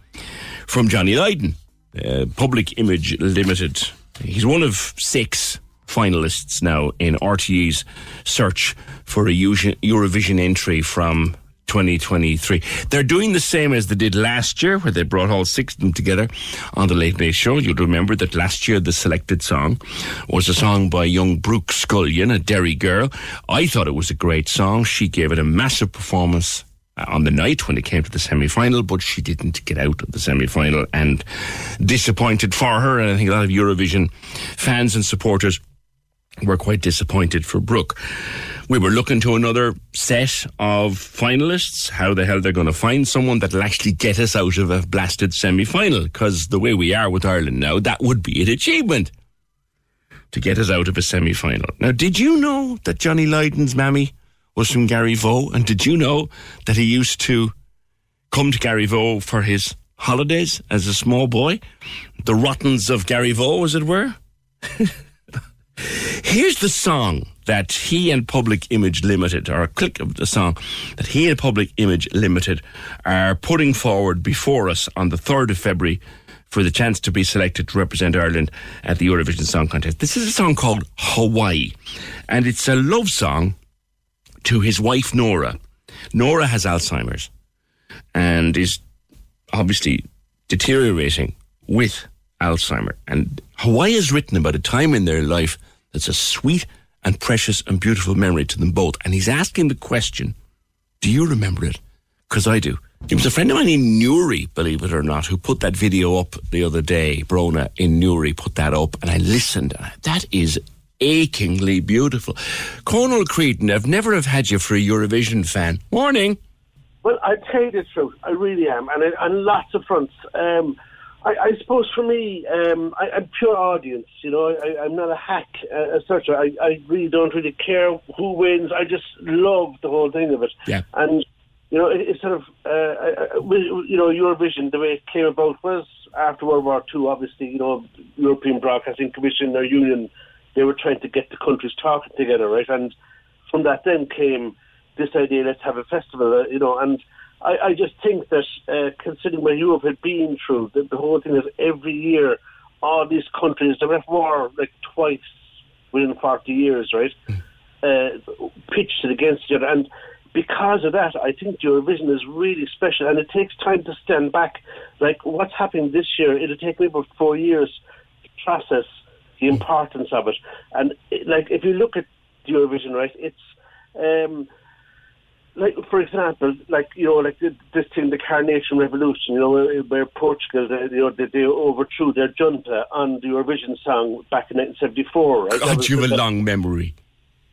from Johnny Lydon, uh, Public Image Limited. He's one of six finalists now in RTE's search for a Eurovision entry from 2023. They're doing the same as they did last year, where they brought all six of them together on the Late Night Show. You'll remember that last year the selected song was a song by young Brooke Scullion, a Derry girl. I thought it was a great song. She gave it a massive performance uh, on the night when it came to the semi final, but she didn't get out of the semi final and disappointed for her. And I think a lot of Eurovision fans and supporters were quite disappointed for Brooke. We were looking to another set of finalists. How the hell they're going to find someone that'll actually get us out of a blasted semi final? Because the way we are with Ireland now, that would be an achievement to get us out of a semi final. Now, did you know that Johnny Lydon's mammy was from Garryvoe? And did you know that he used to come to Garryvoe for his holidays as a small boy? The Rottens of Gary Vaux, as it were? Here's the song that he and Public Image Limited, or a click of the song that he and Public Image Limited are putting forward before us on the 3rd of February for the chance to be selected to represent Ireland at the Eurovision Song Contest. This is a song called Hawaii, and it's a love song to his wife Nora. Nora has Alzheimer's and is obviously deteriorating with Alzheimer. And Hawaii is written about a time in their life that's a sweet and precious and beautiful memory to them both. And he's asking the question, do you remember it? Because I do. It was a friend of mine in Newry, believe it or not, who put that video up the other day. Brona in Newry put that up, and I listened. That is achingly beautiful. Conal Creedon, I've never have had you for a Eurovision fan. Morning. Well, I tell you the truth, I really am, and on lots of fronts. Um, I, I suppose for me, um, I, I'm pure audience. You know, I, I'm not a hack uh, as such. I, I really don't really care who wins. I just love the whole thing of it. Yeah. And you know, it, it's sort of uh, uh, you know Eurovision. The way it came about was after World War Two. Obviously, you know, European Broadcasting Commission or union, they were trying to get the countries talking together, right? And from that then came this idea, let's have a festival, uh, you know, and I, I just think that uh, considering what Europe had been through, the, the whole thing is every year, all these countries, they were at war like twice within 40 years, right? Uh, pitched it against each other. And because of that, I think Eurovision is really special and it takes time to stand back. Like what's happening this year, it'll take me about four years to process the importance of it. And it, like if you look at Eurovision, right, it's um, like for example, like you know, like this thing, the Carnation Revolution, you know, where, where Portugal, they, you know, they, they overthrew their junta on the Eurovision song back in 1974, right? God, you have a long memory.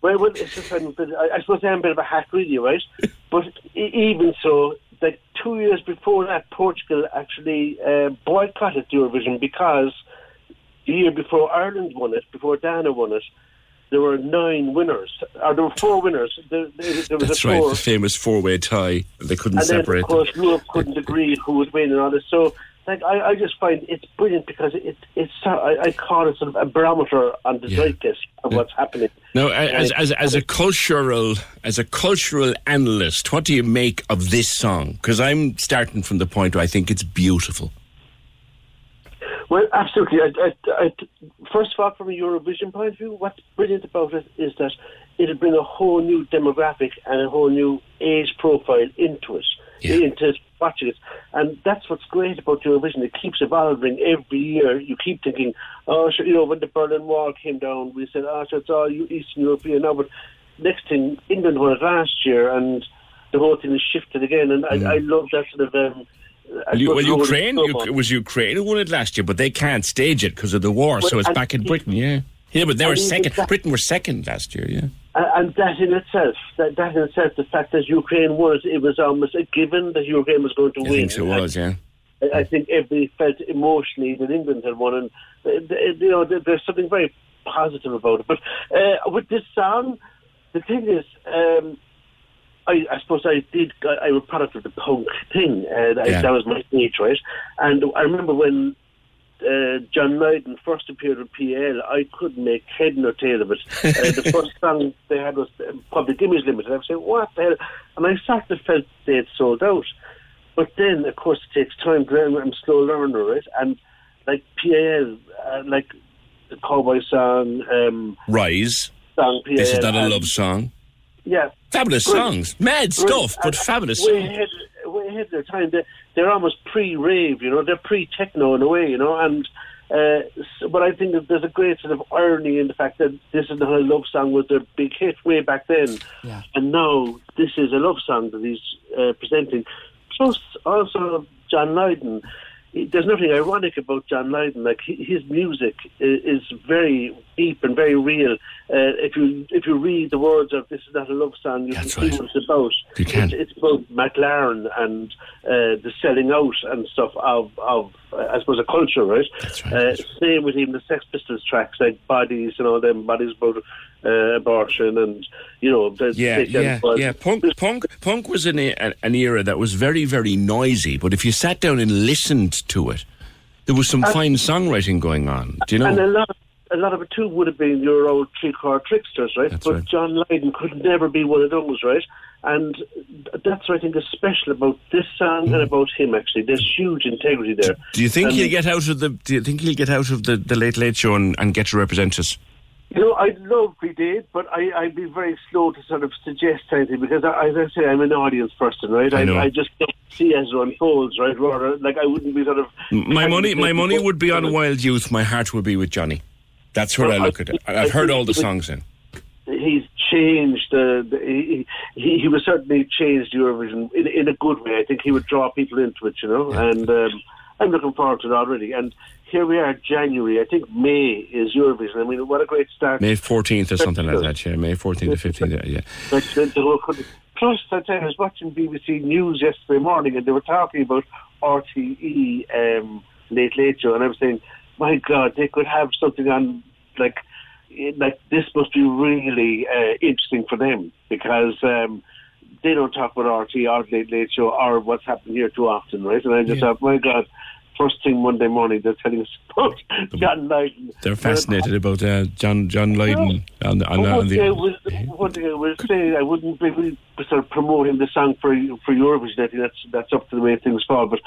well, well, it's just I'm bit, I, I suppose I'm a bit of a hack, really, right? but even so, like two years before that, Portugal actually uh, boycotted Eurovision because the year before Ireland won it, before Dana won it, there were nine winners, or there were four winners. There, there, was That's a right, four, the famous four-way tie. They couldn't and then, separate of them. course, Europe couldn't agree who would win and all this. So, like, I, I just find it's brilliant because it, it's I, I call it sort of a barometer on the zeitgeist of what's happening. Now, as, as, as a cultural as a cultural analyst, what do you make of this song? Because I'm starting from the point where I think it's beautiful. Well, absolutely. I, I, I, first of all, from a Eurovision point of view, what's brilliant about it is that it'll bring a whole new demographic and a whole new age profile into it, into watching it. And that's what's great about Eurovision. It keeps evolving every year. You keep thinking, oh, sure, you know, when the Berlin Wall came down, we said, oh, sure, it's all Eastern European now. But next thing, England won it last year, and the whole thing has shifted again. And I, I love that sort of. Um, Well, you- well, Ukraine, you, it was Ukraine who won it last year, but they can't stage it because of the war, so it's back in Britain. Yeah, yeah, but they were second. that- Britain were second last year. Yeah. And, that in itself, that, that in itself, the fact that Ukraine was, it was almost a given that Ukraine was going to win. I win. think so it was. Yeah. I, I think everybody felt emotionally that England had won, and uh, you know, there's something very positive about it. But uh, with this song, the thing is, um, I, I suppose I did. I, I was product of the punk thing. Uh, that, Yeah. that was my age, right? And I remember when uh, John Lydon first appeared with PiL, I couldn't make head nor tail of it. Uh, the first song they had was uh, Public Image Limited. I was saying, what the hell? And I sort of felt they had sold out. But then, of course, it takes time to. I'm a slow learner, right? And like PiL, uh, like the cowboy song, um, Rise. song. This is not a love song. Yeah, Fabulous Brilliant. songs. Mad Brilliant. stuff, but And fabulous. Way ahead, way ahead of their time. They're, they're almost pre-rave, you know. They're pre-techno in a way, you know. And uh, s- but I think that there's a great sort of irony in the fact that this is not a love song was their big hit way back then, Yeah. and now this is a love song that he's uh, presenting. Plus, also John Lydon. He- There's nothing ironic about John Lydon. Like his music is, very deep and very real. Uh, if you if you read the words of "This is not a love song," you can see what it's about. You can. It's, it's about McLaren and uh, the selling out and stuff of of uh, I suppose a culture, right? That's right. Uh, same with even the Sex Pistols tracks like "Bodies" and all them bodies about uh, abortion and you know the Yeah, yeah, yeah. Punk, punk, punk was an, an era that was very, very noisy. But if you sat down and listened to it, there was some And- fine songwriting going on. Do you know And a lot, of, a lot of it too would have been your old three-car tricksters, right? but right. John Lydon could never be one of those, right? And that's what I think is special about this song and about him. Actually, there's huge integrity there. Mm. Do you think And, he'll get out of the? Do you think he'll get out of the, the late late show and, and get to represent us? You know, I'd love he did, but I, I'd be very slow to sort of suggest anything because, I, as I say, I'm an audience person, right? I know. I, just don't see as it unfolds, right? Rather, like I wouldn't be sort of. My money, my money would be on Wild Youth. My heart would be with Johnny. That's where I look at it. I've heard all the songs in. he's changed. Uh, the, he, he he was certainly changed Eurovision in, in a good way. I think he would draw people into it, you know. And um, I'm looking forward to it already. And here we are, January. I think May is Eurovision. I mean, what a great start! May fourteenth or something like that. Yeah, May fourteenth to fifteenth. Yeah. Like, the, the whole country. Plus, I tell you, I was watching BBC News yesterday morning, and they were talking about RTE um, Late Late Show, and I was saying, my God, they could have something on like like this must be really uh, interesting for them because um, they don't talk about RT or Late Late Show or what's happened here too often, right? And I just thought, my God, first thing Monday morning they're telling us about John Lydon. They're fascinated about uh, John John Lydon on, the- on, Well, on thing I the. will, one thing I will say, I wouldn't be sort of promoting the song for for Eurovision. I think that's that's up to the way things fall. But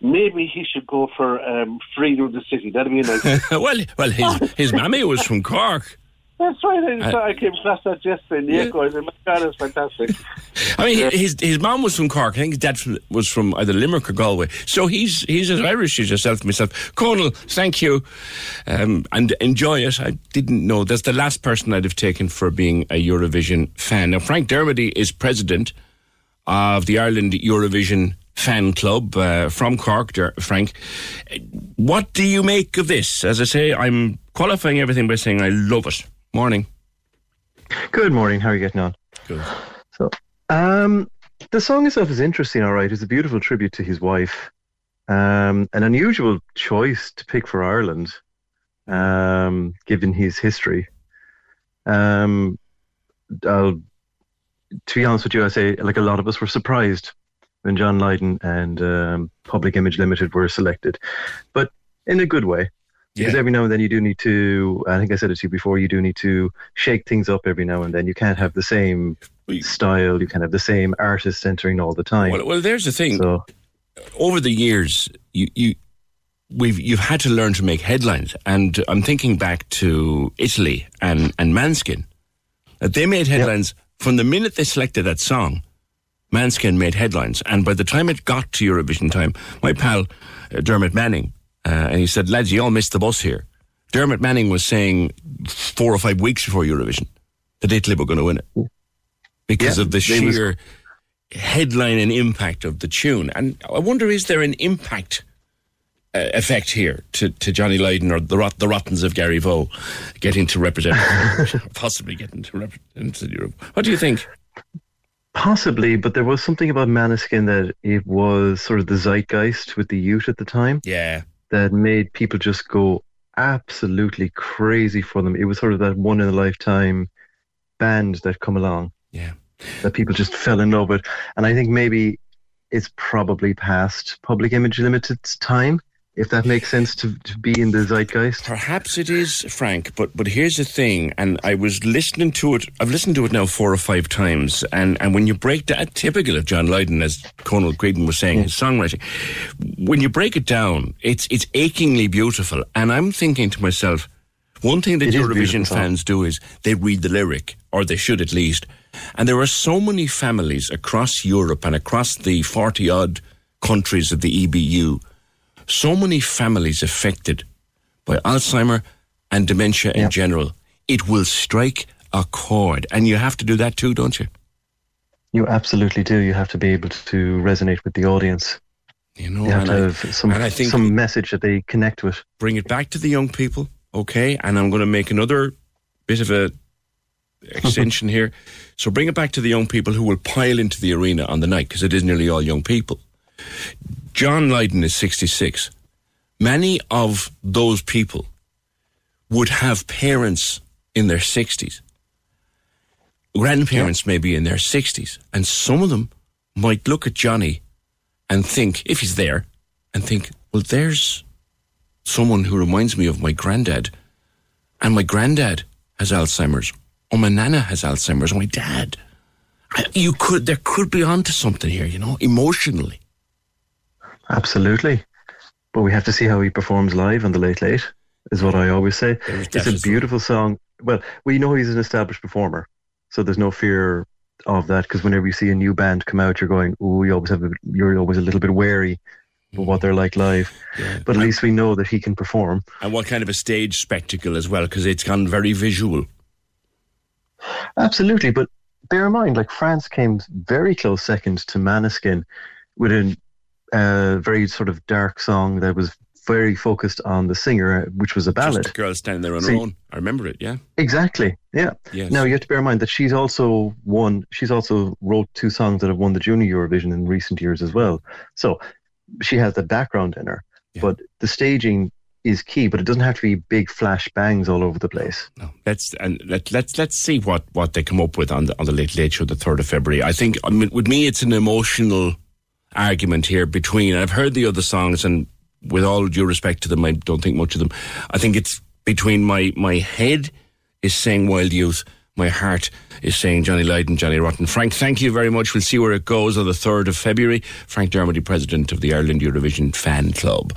maybe he should go for um, Freedom of the City. That'd be a nice. well, well, his his mammy was from Cork. That's right. I, I came across that yesterday in the Yeah. echo. I said, my God, it's fantastic. I mean, his his mom was from Cork. I think his dad was from either Limerick or Galway. So he's he's as Irish as yourself, myself. Conal, thank you, um, and enjoy it. I didn't know that's the last person I'd have taken for being a Eurovision fan. Now, Frank Dermody is president of the Ireland Eurovision fan club uh, from Cork. Der- Frank, what do you make of this? As I say, I'm qualifying everything by saying I love it. Morning. Good morning. How are you getting on? Good. So, um, the song itself is interesting. All right, it's a beautiful tribute to his wife. Um, an unusual choice to pick for Ireland, um, given his history. Um, I'll, to be honest with you, I say like a lot of us were surprised when John Lydon and um, Public Image Limited were selected, but in a good way. Because every now and then you do need to, I think I said it to you before, you do need to shake things up every now and then. You can't have the same style, you can't have the same artist entering all the time. Well, well there's the thing. So, over the years, you, you we've you've had to learn to make headlines, and I'm thinking back to Italy and and Måneskin. They made headlines from the minute they selected that song. Måneskin made headlines, and by the time it got to Eurovision time, my pal uh, Dermot Manning, uh, and he said, "Lads, you all missed the bus here." Dermot Manning was saying four or five weeks before Eurovision that Italy were going to win it because Yeah, of the they was- sheer headline and impact of the tune. And I wonder, is there an impact uh, effect here to, to Johnny Lydon or the rot, the Rottens of Garryvoe getting to represent, possibly getting to represent Europe? What do you think? possibly, but there was something about Måneskin that it was sort of the zeitgeist with the youth at the time. Yeah. That made people just go absolutely crazy for them. It was sort of that one in a lifetime band that come along. Yeah. That people just fell in love with. And I think maybe it's probably past Public Image Limited's time, if that makes sense to, to be in the zeitgeist. Perhaps it is, Frank, but but here's the thing, and I was listening to it. I've listened to it now four or five times, and, and when you break that, typical of John Lydon, as Conal Creedon was saying, his songwriting, when you break it down, it's it's achingly beautiful, and I'm thinking to myself, One thing that It Eurovision fans do is they read the lyric, or they should at least. And there are so many families across Europe and across the 40 odd countries of the EBU, so many families affected by Alzheimer and dementia in general. It will strike a chord. And you have to do that too, don't you? You absolutely do. You have to be able to resonate with the audience. You know, you have and to I- have some and I think- some message that they connect with. bring it back to the young people, okay? And I'm going to make another bit of a extension here. So bring it back to the young people who will pile into the arena on the night because it is nearly all young people. John Lydon is 66. Many of those people would have parents in their 60s. Grandparents may be in their 60s. And some of them might look at Johnny and think, if he's there, and think, well, there's someone who reminds me of my granddad. And my granddad has Alzheimer's. Or my nana has Alzheimer's. Or my dad. You could, there could be onto something here, you know, emotionally. Absolutely. But we have to see how he performs live on the Late Late, is what I always say. It's a beautiful song. Well, we know he's an established performer, so there's no fear of that because whenever you see a new band come out, you're going, oh, you always have, a, you're always a little bit wary of what they're like live. But at least we know that he can perform. And what kind of a stage spectacle as well, because it's gone very visual. Absolutely, but bear in mind, like France came very close second to Måneskin with a very sort of dark song that was very focused on the singer, which was a ballad. Just a girl standing there on See- her own. I remember it, yeah. Exactly. Yeah. Yes. Now you have to bear in mind that she's also won. She's also wrote two songs that have won the Junior Eurovision in recent years as well. So she has the background in her. But the staging is key. But it doesn't have to be big flash bangs all over the place. Let's and let let's let's see what what they come up with on the on the late late show the third of February. I think I mean, with me it's an emotional argument here between. I've heard the other songs, and with all due respect to them, I don't think much of them. I think it's between my my head is saying Wild Youth. My heart is saying Johnny Lydon, Johnny Rotten. Frank, thank you very much. We'll see where it goes on the 3rd of February. Frank Dermody, president of the Ireland Eurovision Fan Club.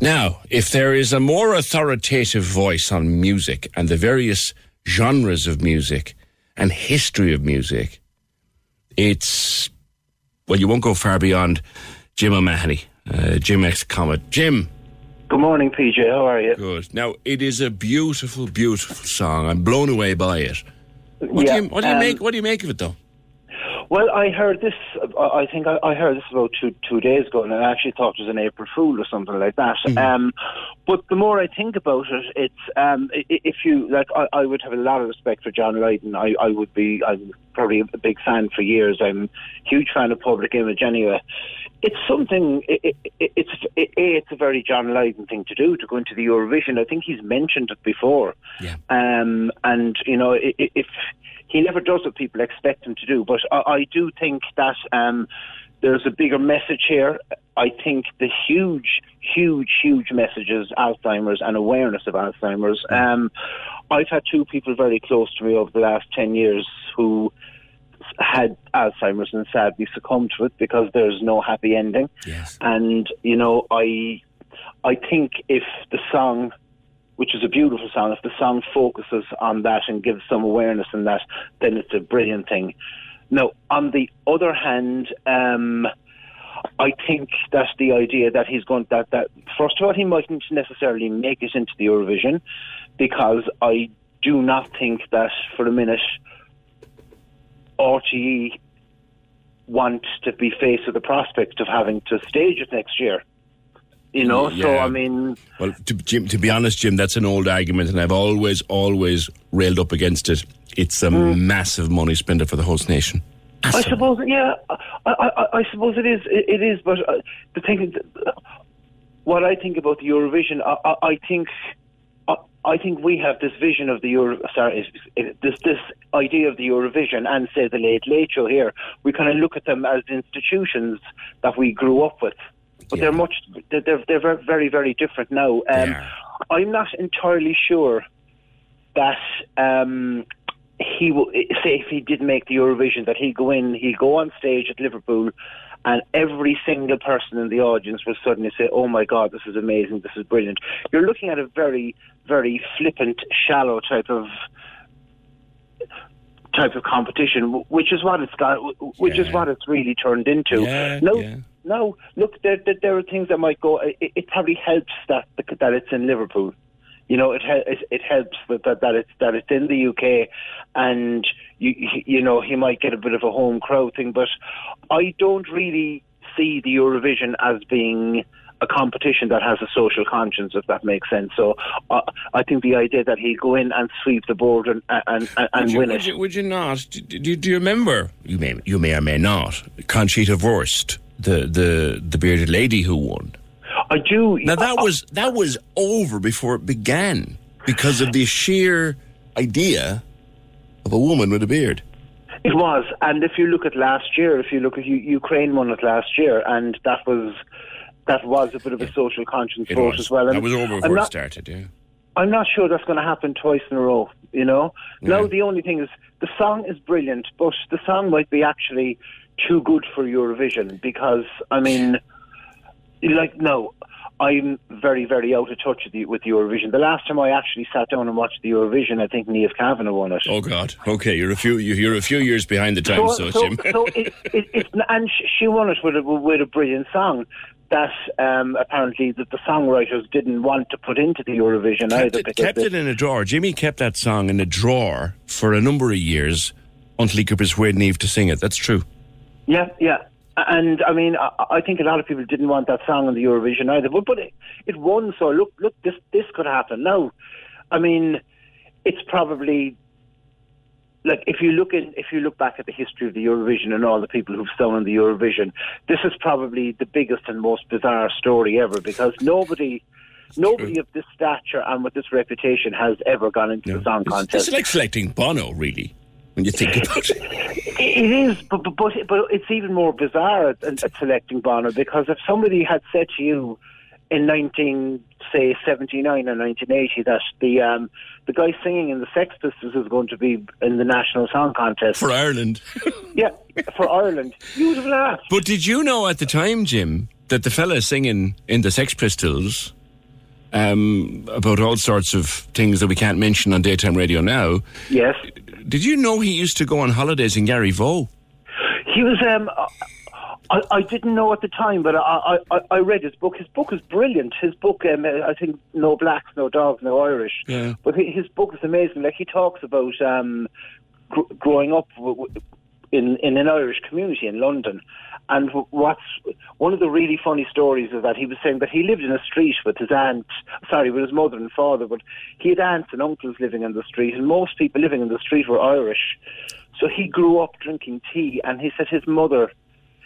Now, if there is a more authoritative voice on music and the various genres of music and history of music, it's, well, you won't go far beyond Jim O'Mahony, uh, Jim X Comet. Jim. Good morning, PJ. How are you? Good. Now, it is a beautiful, beautiful song. I'm blown away by it. What Yeah, do you, what do you um, make? What do you make of it, though? Well, I heard this. I think I, I heard this about two two days ago, and I actually thought it was an April Fool or something like that. Um, but the more I think about it, it's um, if you like, I, I would have a lot of respect for John Lydon. I, I would be. I'm probably a big fan for years. I'm a huge fan of Public Image anyway. It's something. It, it, it, it's it, a. It's a very John Lydon thing to do to go into the Eurovision. I think he's mentioned it before. Yeah. Um, and you know, if he never does what people expect him to do, but I, I do think that um, there's a bigger message here. I think the huge, huge, huge messages Alzheimer's and awareness of Alzheimer's. Um, I've had two people very close to me over the last 10 years who had Alzheimer's and sadly succumbed to it because there's no happy ending. Yes. And, you know, I, I think if the song which is a beautiful song. If the song focuses on that and gives some awareness in that, then it's a brilliant thing. Now, on the other hand, um, I think that the idea that he's going that that first of all he mightn't necessarily make it into the Eurovision because I do not think that for a minute RTE want to be faced with the prospect of having to stage it next year. You know, so I mean, Well, to, Jim, to be honest, Jim, that's an old argument, and I've always, always railed up against it. It's a massive money spender for the host nation. I suppose, yeah, I, I, I suppose it is. It, it is, but uh, the thing, uh, what I think about the Eurovision, I, I, I think, I, I think we have this vision of the Euro. Sorry, is- is- this this idea of the Eurovision and say the Late Late Show here. We kind of look at them as institutions that we grew up with, but they're much. They're they're, very very different now. Um, I'm not entirely sure that um, he will say if he did make the Eurovision that he'd go in, he'd go on stage at Liverpool and every single person in the audience will suddenly say, "Oh my God, this is amazing! This is brilliant." You're looking at a very, very flippant, shallow type of type of competition, which is what it's got, wh- which is what it's really turned into. Yeah, no, yeah. No. Look, there, there, there are things that might go. It, it probably helps that that it's in Liverpool. You know, it it, it helps that, that that it's that it's in the UK, and you you know he might get a bit of a home crowd thing. But I don't really see the Eurovision as being a competition that has a social conscience, if that makes sense. So uh, I think the idea that he'll go in and sweep the board and and, and, you, win would it. You, would you not? Do, do, do you remember? You may, you may or may not. Conchita Wurst, the the the bearded lady who won. I do. Now that was that was over before it began because of the sheer idea of a woman with a beard. It was, and if you look at last year, if you look at Ukraine won it last year, and that was that was a bit of a social conscience It vote was. as well. And that was over before it not- started. Yeah. I'm not sure that's going to happen twice in a row. You know, now the only thing is the song is brilliant, but the song might be actually too good for Eurovision because I mean, like no. I'm very, very out of touch with, the, with Eurovision. The last time I actually sat down and watched the Eurovision, I think Niamh Kavanagh won it. Oh God. Okay, you're a few you- you're a few years behind the times, so, so, Jim. so it, it, it's and she won it with a, with a brilliant song that um, apparently that the songwriters didn't want to put into the Eurovision kept either. it, kept it in a drawer. Jimmy kept that song in a drawer for a number of years until he could persuade Niamh to sing it. That's true. Yeah, yeah. And I mean, I, I think a lot of people didn't want that song on the Eurovision either. But but it, it won, so look, look, this this could happen. Now, I mean, it's probably like if you look in if you look back at the history of the Eurovision and all the people who've sung on the Eurovision, this is probably the biggest and most bizarre story ever because nobody. Nobody of this stature and with this reputation has ever gone into the song contest. It's like selecting Bono, really, when you think about it. It is, but, but but but it's even more bizarre at, at selecting Bono because if somebody had said to you in nineteen say seventy nine or nineteen eighty that the um, the guy singing in the Sex Pistols is going to be in the national song contest For Ireland. yeah, for Ireland, you would have laughed. But did you know at the time, Jim, that the fella singing in the Sex Pistols um, about all sorts of things that we can't mention on daytime radio now? Yes. Did you know he used to go on holidays in Garryvoe? He was. Um, I, I didn't know at the time, but I, I, I read his book. His book is brilliant. His book, um, I think, no blacks, no dogs, no Irish. Yeah. But his book is amazing. Like he talks about um, gr- growing up w- w- in in an Irish community in London, and what's one of the really funny stories is that he was saying that he lived in a street with his aunt, sorry, with his mother and father, but he had aunts and uncles living in the street, and most people living in the street were Irish. So he grew up drinking tea, and he said his mother.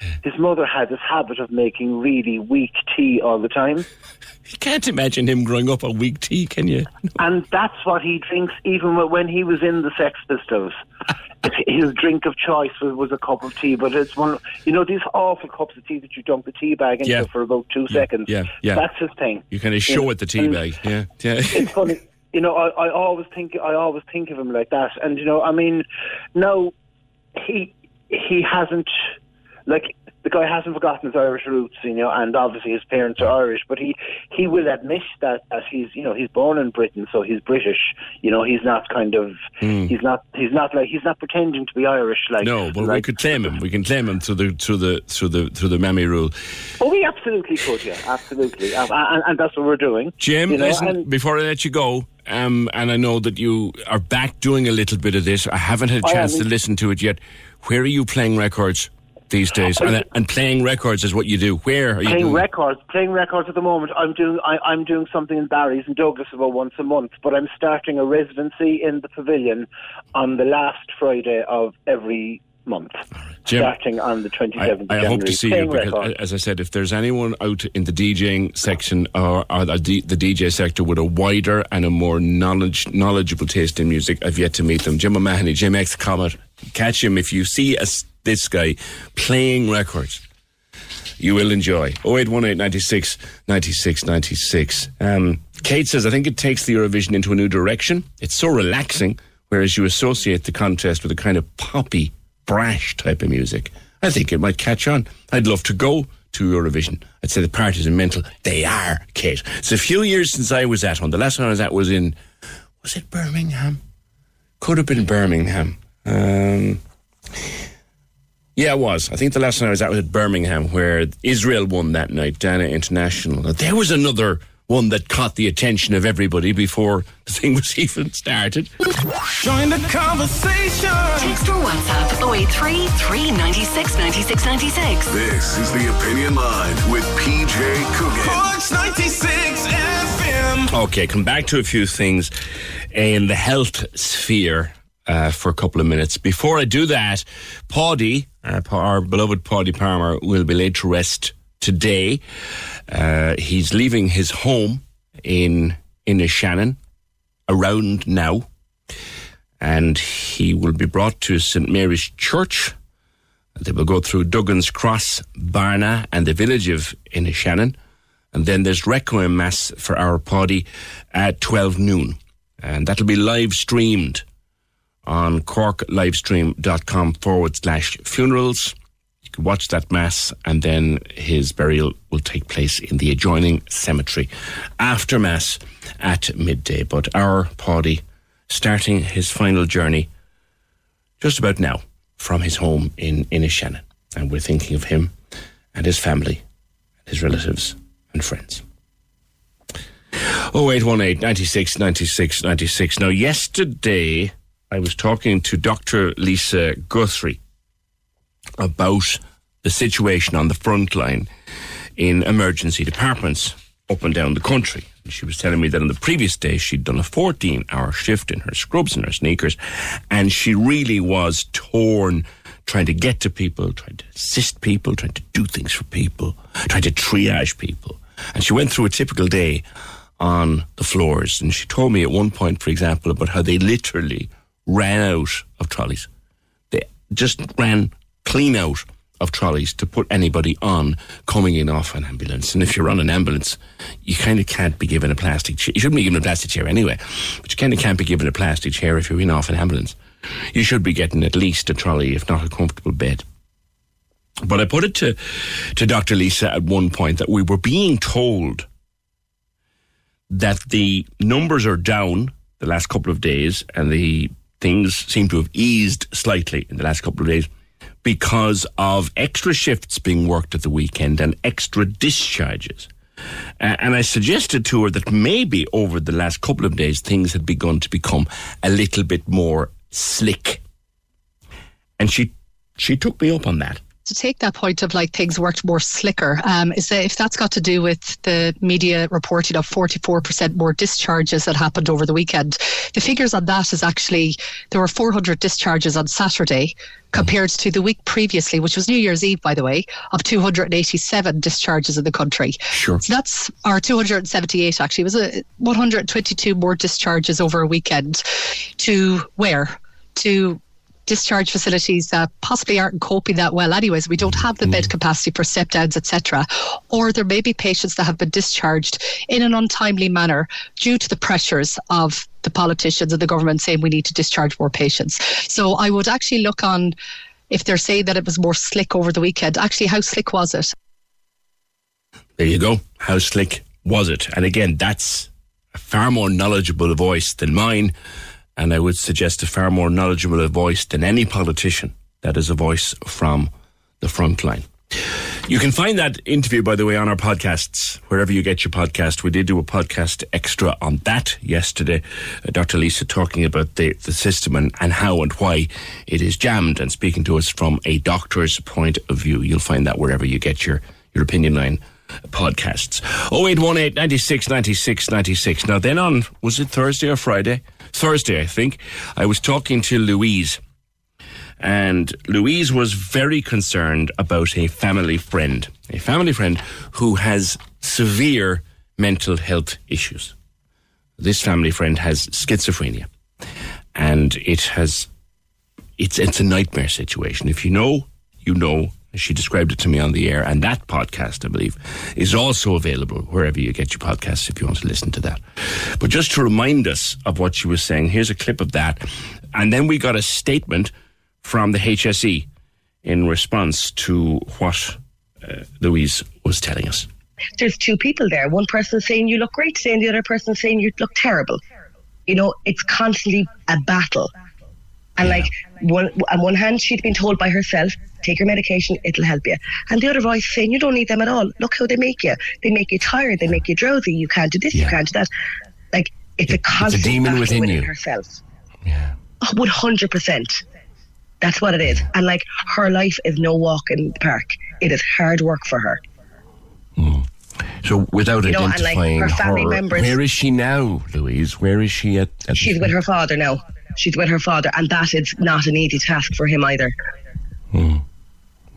Hmm. His mother had this habit of making really weak tea all the time. You can't imagine him growing up on weak tea, can you? and that's what he drinks even when he was in the Sex Pistols. His drink of choice was, a cup of tea, but it's one, you know, these awful cups of tea that you dunk the tea bag into Yeah. for about two seconds. yeah, yeah. That's his thing. You kind of show it the tea and bag. Yeah, yeah. It's funny, you know. I, I always think, I always think of him like that, and you know, I mean, no, he he hasn't like the guy hasn't forgotten his Irish roots, you know, and obviously his parents are Irish, but he he will admit that that he's you know he's born in Britain, so he's British. You know, he's not kind of Mm. he's not he's not like he's not pretending to be Irish. Like no, but we could claim him. We can claim him through the through the through the through the Mammy rule. oh, we absolutely could, yeah, absolutely, um, and, and that's what we're doing. Jim, you know, listen, and- before I let you go, um, and I know that you are back doing a little bit of this. I haven't had a chance to listen to it yet. Where are you playing records these days? And, and playing records is what you do. Where are you playing doing? records, playing records at the moment. I'm doing I, I'm doing something in Barry's in Douglas about once a month, but I'm starting a residency in the Pavilion on the last Friday of every month, Jim, starting on the 27th I, of I January. hope to see you because, as I said, if there's anyone out in the DJing section or, or the, the DJ sector with a wider and a more knowledge knowledgeable taste in music, I've yet to meet them. Jim O'Mahony, Jim X Comet, catch him if you see us, this guy playing records. You will enjoy. 0818 96 96 96. Um, Kate says, I think it takes the Eurovision into a new direction. It's so relaxing, whereas you associate the contest with a kind of poppy, brash type of music. I think it might catch on. I'd love to go to Eurovision. I'd say the parties are mental. They are, Kate. It's a few years since I was at one. The last one I was at was in, was it Birmingham? Could have been Birmingham. Um, yeah, it was. I think the last time I was at was at Birmingham, where Israel won that night, Dana International. There was another one that caught the attention of everybody before the thing was even started. Join the conversation. Text or WhatsApp 083 396 96 96. This is the Opinion Line with PJ Coogan. Corks 96 FM. Okay, come back to a few things in the health sphere uh, for a couple of minutes. Before I do that, Paddy, uh, our beloved Paddy Palmer, will be laid to rest today. Uh, he's leaving his home in in Shannon around now, and he will be brought to St Mary's Church. They will go through Duggan's Cross, Barna, and the village of Inishannon. And then there's Requiem Mass for our Paddy at 12 noon. And that'll be live streamed on corklivestream.com forward slash funerals. You can watch that Mass, and then his burial will take place in the adjoining cemetery after Mass at midday. But our Paddy starting his final journey just about now from his home in Inishannon. And we're thinking of him and his family, his relatives and friends. 0818 96 96 96. Now, yesterday I was talking to Dr. Lisa Guthrie about the situation on the front line in emergency departments up and down the country. She was telling me that on the previous day she'd done a 14 hour shift in her scrubs and her sneakers, and she really was torn trying to get to people, trying to assist people, trying to do things for people, trying to triage people. And she went through a typical day on the floors. And she told me at one point, for example, about how they literally ran out of trolleys. They just ran clean out of trolleys to put anybody on coming in off an ambulance. And if you're on an ambulance, you kind of can't be given a plastic chair. You shouldn't be given a plastic chair anyway, but you kind of can't be given a plastic chair if you're in off an ambulance. You should be getting at least a trolley, if not a comfortable bed. But I put it to, to Dr. Lisa at one point that we were being told that the numbers are down the last couple of days and the things seem to have eased slightly in the last couple of days because of extra shifts being worked at the weekend and extra discharges. Uh, and I suggested to her that maybe over the last couple of days things had begun to become a little bit more slick. And she she took me up on that. To take that point of like things worked more slicker um, is that if that's got to do with the media reporting of 44% more discharges that happened over the weekend the figures on that is actually there were 400 discharges on saturday compared to the week previously which was new year's eve by the way of 287 discharges in the country. Sure. so that's our 278 actually. It was a 122 more discharges over a weekend. To where? To discharge facilities that possibly aren't coping that well anyways we don't have the bed mm. capacity for step downs etc or there may be patients that have been discharged in an untimely manner due to the pressures of the politicians and the government saying we need to discharge more patients so i would actually look on if they're saying that it was more slick over the weekend actually how slick was it There you go. How slick was it? And again, that's a far more knowledgeable voice than mine. And I would suggest a far more knowledgeable voice than any politician. That is a voice from the front line. You can find that interview, by the way, on our podcasts, wherever you get your podcast. We did do a podcast extra on that yesterday. Uh, Dr. Lisa talking about the, the system and, and how and why it is jammed and speaking to us from a doctor's point of view. You'll find that wherever you get your, your opinion line podcasts. 0818 96 96 96. Now, then on, was it Thursday or Friday? Thursday, I think. I was talking to Louise. And Louise was very concerned about a family friend, a family friend who has severe mental health issues. This family friend has schizophrenia, and it has it's it's a nightmare situation. If you know, you know. She described it to me on the air, and that podcast, I believe, is also available wherever you get your podcasts if you want to listen to that. But just to remind us of what she was saying, here's a clip of that, and then we got a statement from the HSE in response to what uh, Louise was telling us. there's two people there. One person saying you look great today, and the other person saying you look terrible. You know, it's constantly a battle. And like one on one hand, she'd been told by herself, "Take your medication; it'll help you." And the other voice saying, "You don't need them at all. Look how they make you. They make you tired. They make you drowsy. You can't do this. You can't do that." Like it's a constant demon battle within within you. herself. Yeah, one hundred percent. That's what it is. And like her life is no walk in the park. It is hard work for her. Mm. So without You know, like, her family her, members- where is she now, Louise? Where is she at? at She's with her father now. She's with her father, and that is not an easy task for him either.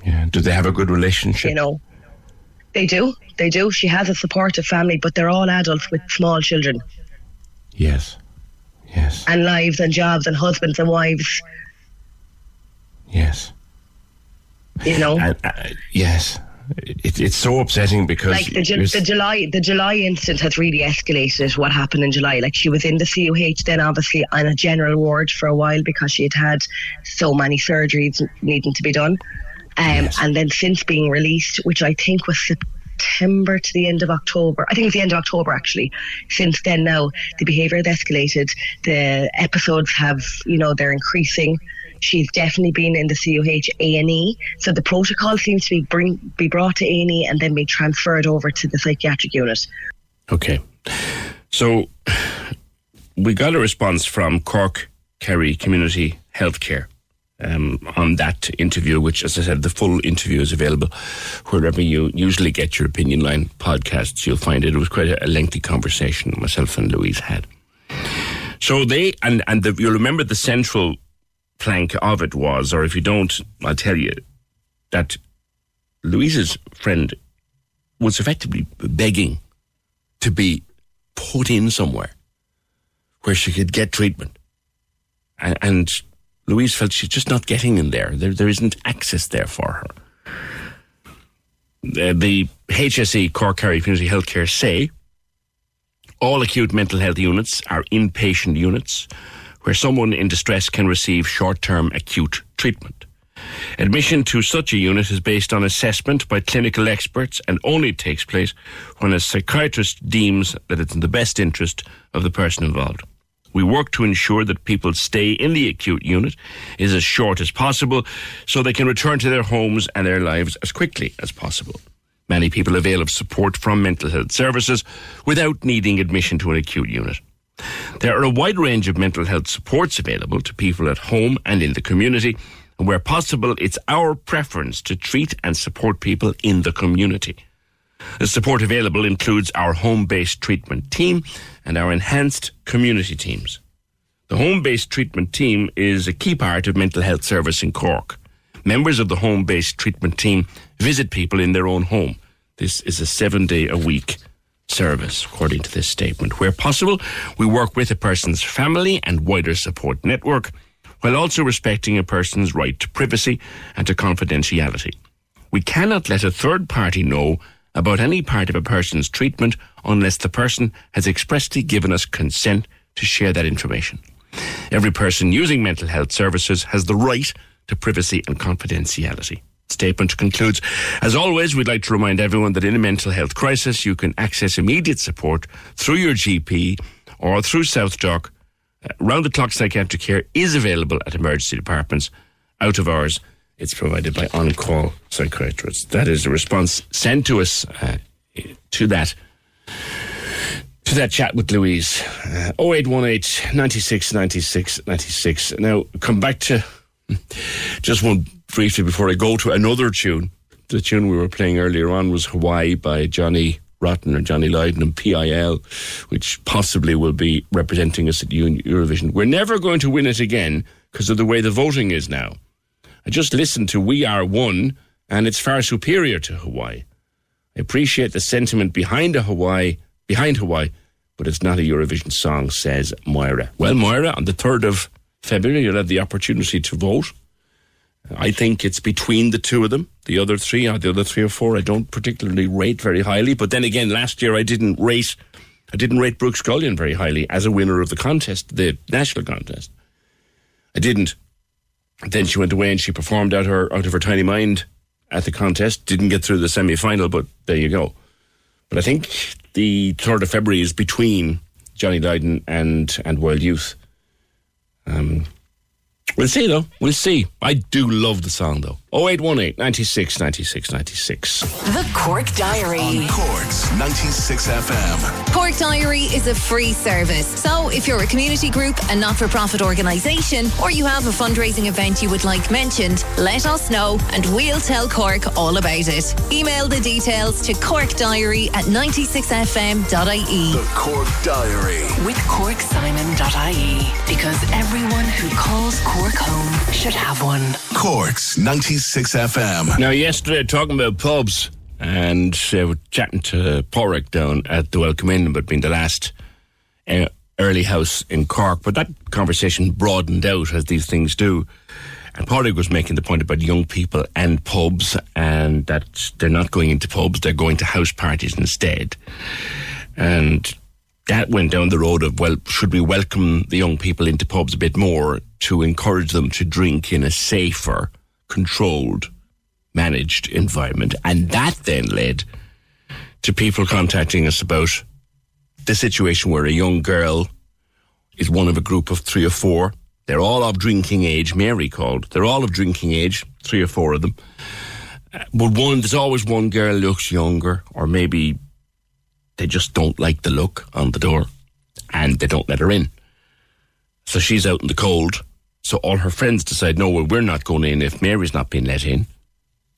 Yeah. Do they have a good relationship? You know, they do, they do. She has a supportive family, but they're all adults with small children Yes. Yes. and lives and jobs and husbands and wives. Yes. You know, And, uh, yes. It, it's so upsetting because like the, Ju- the July, the July incident has really escalated. What happened in July? Like she was in the COH then, obviously on a general ward for a while because she had had so many surgeries needing to be done. Um, And then since being released, which I think was September to the end of October, I think it was the end of October actually. Since then, now the behaviour has escalated. The episodes have, you know, they're increasing. She's definitely been in the COH A and E, so the protocol seems to be bring be brought to A and then be transferred over to the psychiatric unit. Okay. So we got a response from Cork Kerry Community Healthcare um, on that interview, which, as I said, the full interview is available wherever you usually get your Opinion Line podcasts. You'll find it. It was quite a, a lengthy conversation myself and Louise had. So they, and, and the, you'll remember the central plank of it was, or if you don't, I'll tell you, that Louise's friend was effectively begging to be put in somewhere where she could get treatment. And, and Louise felt she's just not getting in there. There, there isn't access there for her. Uh, the HSE Cork Kerry Community Healthcare say all acute mental health units are inpatient units where someone in distress can receive short term acute treatment. Admission to such a unit is based on assessment by clinical experts and only takes place when a psychiatrist deems that it's in the best interest of the person involved. We work to ensure that people's stay in the acute unit is as short as possible so they can return to their homes and their lives as quickly as possible. Many people avail of support from mental health services without needing admission to an acute unit. There are a wide range of mental health supports available to people at home and in the community, and where possible, it's our preference to treat and support people in the community. The support available includes our home based treatment team and our enhanced community teams. The home based treatment team is a key part of mental health service in Cork. Members of the home based treatment team visit people in their own home. This is a seven day a week service, according to this statement. Where possible, we work with a person's family and wider support network, while also respecting a person's right to privacy and to confidentiality. We cannot let a third party know about any part of a person's treatment unless the person has expressly given us consent to share that information. Every person using mental health services has the right to privacy and confidentiality. Statement concludes As always, we'd like to remind everyone that in a mental health crisis, you can access immediate support through your GP or through SouthDoc. Round the clock psychiatric care is available at emergency departments. Out of hours, it's provided by on call psychiatrists. That is a response sent to us uh, to that to that chat with Louise. Uh, 0818 96 96 96. Now, come back to just one briefly before I go to another tune. The tune we were playing earlier on was Hawaii by Johnny Rotten or Johnny Lydon and PiL, which possibly will be representing us at Eurovision. We're never going to win it again because of the way the voting is now. I just listened to We Are One, and it's far superior to Hawaii. I appreciate the sentiment behind a Hawaii, behind Hawaii, but it's not a Eurovision song, says Moira. Well, Moira, on the 3rd of February, you'll have the opportunity to vote. I think it's between the two of them. The other three, or the other three or four, I don't particularly rate very highly. But then again, last year I didn't rate, I didn't rate Brooks Scullion very highly as a winner of the contest, the national contest. I didn't. Then she went away and she performed out her out of her tiny mind at the contest. Didn't get through the semi final, but there you go. But I think the third of February is between Johnny Lydon and and Wild Youth. Um, we'll see though. We'll see. I do love the song though. 0818 96 96 96. The Cork Diary. On Cork's 96 FM. Cork Diary is a free service. So if you're a community group, a not for profit organisation, or you have a fundraising event you would like mentioned, let us know and we'll tell Cork all about it. Email the details to corkdiary at 96fm.ie. The Cork Diary. With CorkSimon.ie. Because everyone who calls Cork home should have one. Cork's 96 FM. Now, yesterday, talking about pubs, and uh, we're chatting to Porrick down at the Welcome Inn about being the last uh, early house in Cork, but that conversation broadened out as these things do. And Porrick was making the point about young people and pubs, and that they're not going into pubs, they're going to house parties instead. And that went down the road of, well, should we welcome the young people into pubs a bit more to encourage them to drink in a safer, controlled, managed environment? And that then led to people contacting us about the situation where a young girl is one of a group of three or four. They're all of drinking age, Mary called. They're all of drinking age, three or four of them. Uh, But one, there's always one girl looks younger, or maybe they just don't like the look on the door and they don't let her in. So she's out in the cold. So all her friends decide, no, well, we're not going in if Mary's not being let in.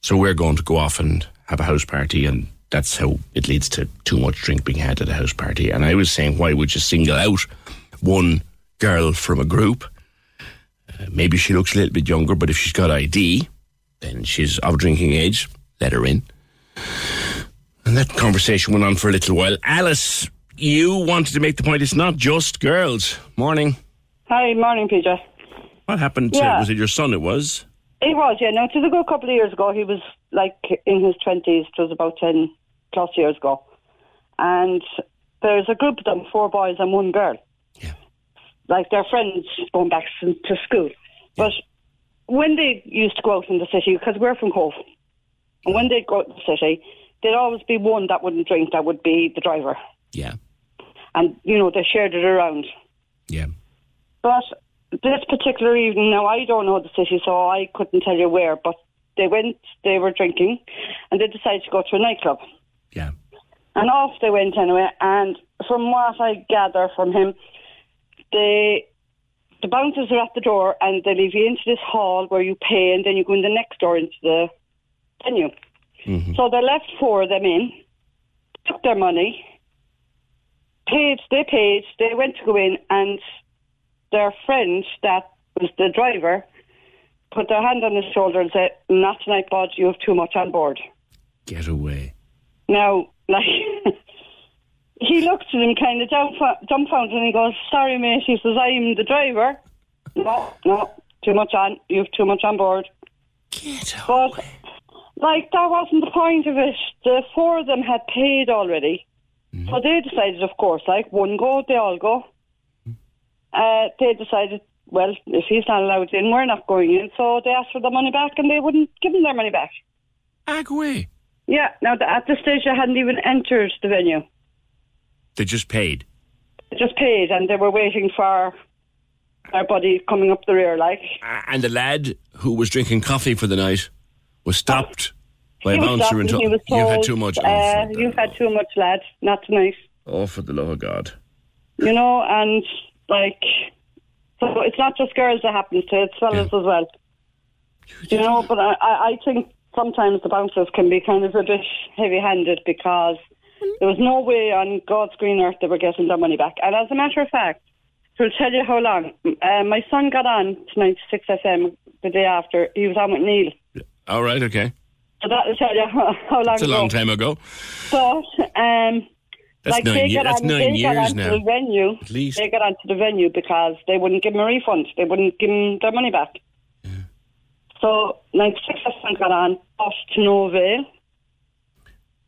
So we're going to go off and have a house party. And that's how it leads to too much drink being had at a house party. And I was saying, why would you single out one girl from a group? Uh, maybe she looks a little bit younger, but if she's got ID, then she's of drinking age, let her in. And that conversation went on for a little while. Alice, you wanted to make the point it's not just girls. Morning. Hi, morning, PJ. What happened to, Yeah. was it your son it was? It was, yeah. Now, it was a good couple of years ago. He was like in his 20s. It was about 10 plus years ago. And there's a group of them, four boys and one girl. Yeah. Like they're friends going back to school. But when they used to go out in the city, because we're from Cobh, and when they'd go out in the city, there'd always be one that wouldn't drink, that would be the driver. Yeah. And, you know, they shared it around. Yeah. But this particular evening, now I don't know the city, so I couldn't tell you where, but they went, they were drinking, and they decided to go to a nightclub. Yeah. And off they went anyway, and from what I gather from him, they, the bouncers are at the door and they leave you into this hall where you pay, and then you go in the next door into the venue. Mm-hmm. So they left four of them in, took their money, paid, they paid, they went to go in, and their friend that was the driver put their hand on his shoulder and said, Not tonight, bud, you have too much on board. Get away. Now, like, he looked at him kind of dumbf- dumbfounded and he goes, Sorry, mate. He says, I'm the driver. No, no, too much on. You have too much on board. Get but, like, that wasn't the point of it. The four of them had paid already. So they decided, of course, like, one go, they all go. Uh, they decided, well, if he's not allowed in, we're not going in. So they asked for the money back and they wouldn't give them their money back. Agway. Yeah, now at this stage I hadn't even entered the venue. They just paid. They just paid and they were waiting for our buddy coming up the rear, like. And the lad who was drinking coffee for the night was stopped by a He bouncer and told, he was you had told, too much. Uh, you've had too much, lad. Not tonight. oh, for the love of God. You know, and like, so it's not just girls that happens to, it, it's fellas as well. You know, but I, I I think sometimes the bouncers can be kind of a bit heavy handed because there was no way on God's green earth they were getting their money back. And as a matter of fact, to tell you how long, uh, my son got on to 96 FM the day after. He was on with Neil. All right, okay. So tell you how, how long It's a ago. long time ago. But um, That's like nine got that's on, nine years onto now. the venue. At least. They got onto the venue because they wouldn't give them a refund. They wouldn't give them their money back. Yeah. So 96 FM got on, off to no avail.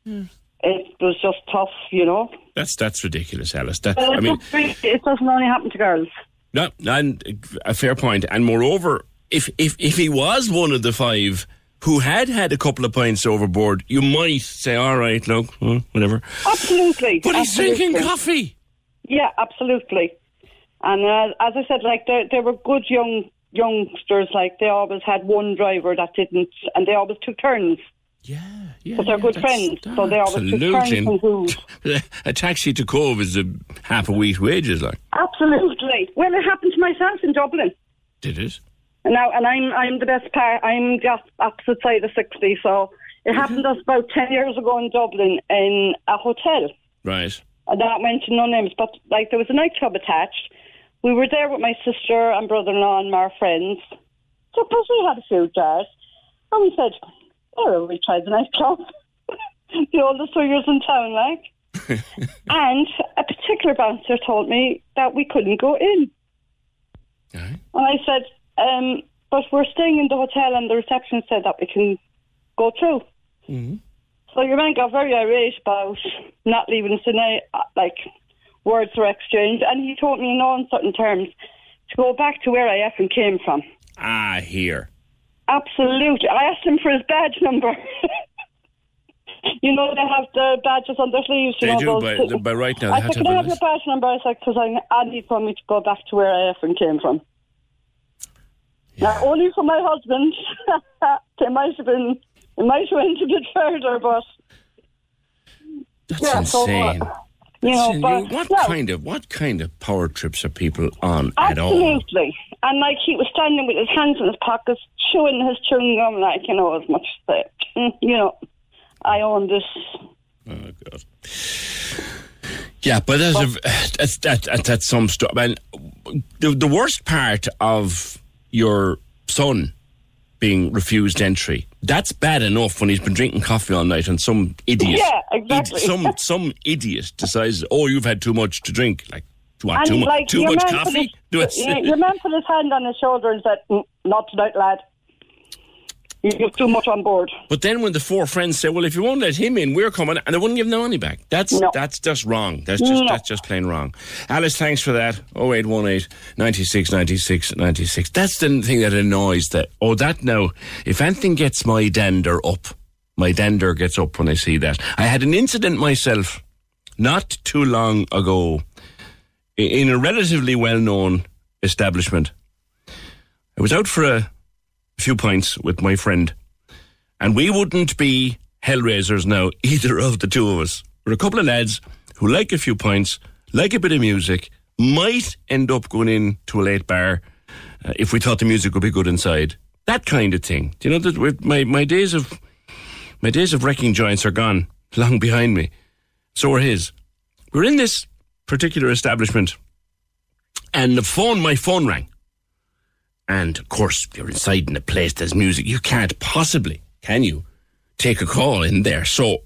It was just tough, you know. That's that's ridiculous, Alice. That, Well, I mean, it doesn't only happen to girls. no, and a fair point. And moreover, if if if he was one of the five who had had a couple of pints overboard, you might say, "All right, look, whatever." Absolutely. But he's absolutely. drinking coffee. Yeah, absolutely. And uh, as I said, like they they were good young youngsters. Like they always had one driver that didn't, and they always took turns. Yeah, yeah. But they're good friends, so they always took turns. Absolutely. who. a taxi to Cobh is a half a week's wages, like. Absolutely. Well, it happened to myself in Dublin. Did it? And now, and I'm I'm the best part. I'm just opposite side of sixty. So it mhm. happened us about ten years ago in Dublin in a hotel. Right. I don't mention no names, but like there was a nightclub attached. We were there with my sister and brother-in-law and our friends. So plus we had a few jars, and we said, "Oh, we tried the nightclub." the oldest years in town, like. and a particular bouncer told me that we couldn't go in. And I said, um, but we're staying in the hotel and the reception said that we can go through. Mm-hmm. So your man got very irate about not leaving us in like, words were exchanged. And he told me in no uncertain terms to go back to where I effing came from. Ah, here. Absolutely. I asked him for his badge number. you know, they have the badges on their sleeves. You They know, do, but, by right now. They I have said, can I have have your badge number? I said, because I, I need for me to go back to where I effing came from. Now, only for my husband. they might have been, it might have went a bit further, but. That's yeah, so, uh, insane. you know, but, what yeah. kind of what kind of power trips are people on at all? Absolutely. And like he was standing with his hands in his pockets, chewing his chewing gum, like, you know, as much as "Mm, you know, I own this. Oh God. Yeah, but that's a, that's that, that that's some stuff. And the the worst part of your son being refused entry. That's bad enough when he's been drinking coffee all night and some idiot, Yeah, exactly. id- some some idiot decides, oh, you've had too much to drink. Like, do you want and too, mu- too much coffee? Do His, your, man put his hand on his shoulder and said, "Mm, not tonight, lad. You've too much on board. But then when the four friends say, "Well, if you won't let him in, we're coming," and they wouldn't give the money back. That's that's just wrong. That's just No. that's just plain wrong. Alice, thanks for that. 0818 96 96 96. That's the thing that annoys that. Oh, that now. If anything gets my dander up, my dander gets up when I see that. I had an incident myself not too long ago in a relatively well-known establishment. I was out for a few pints with my friend, and we wouldn't be hellraisers now, either of the two of us. We're a couple of lads who like a few pints, like a bit of music, might end up going in to a late bar uh, if we thought the music would be good inside. That kind of thing. Do you know that my my days of my days of wrecking joints are gone, long behind me. So are his. We're in this particular establishment, and the phone, my phone rang. And of course, you're inside in a place there's music. You can't possibly, can you, take a call in there? So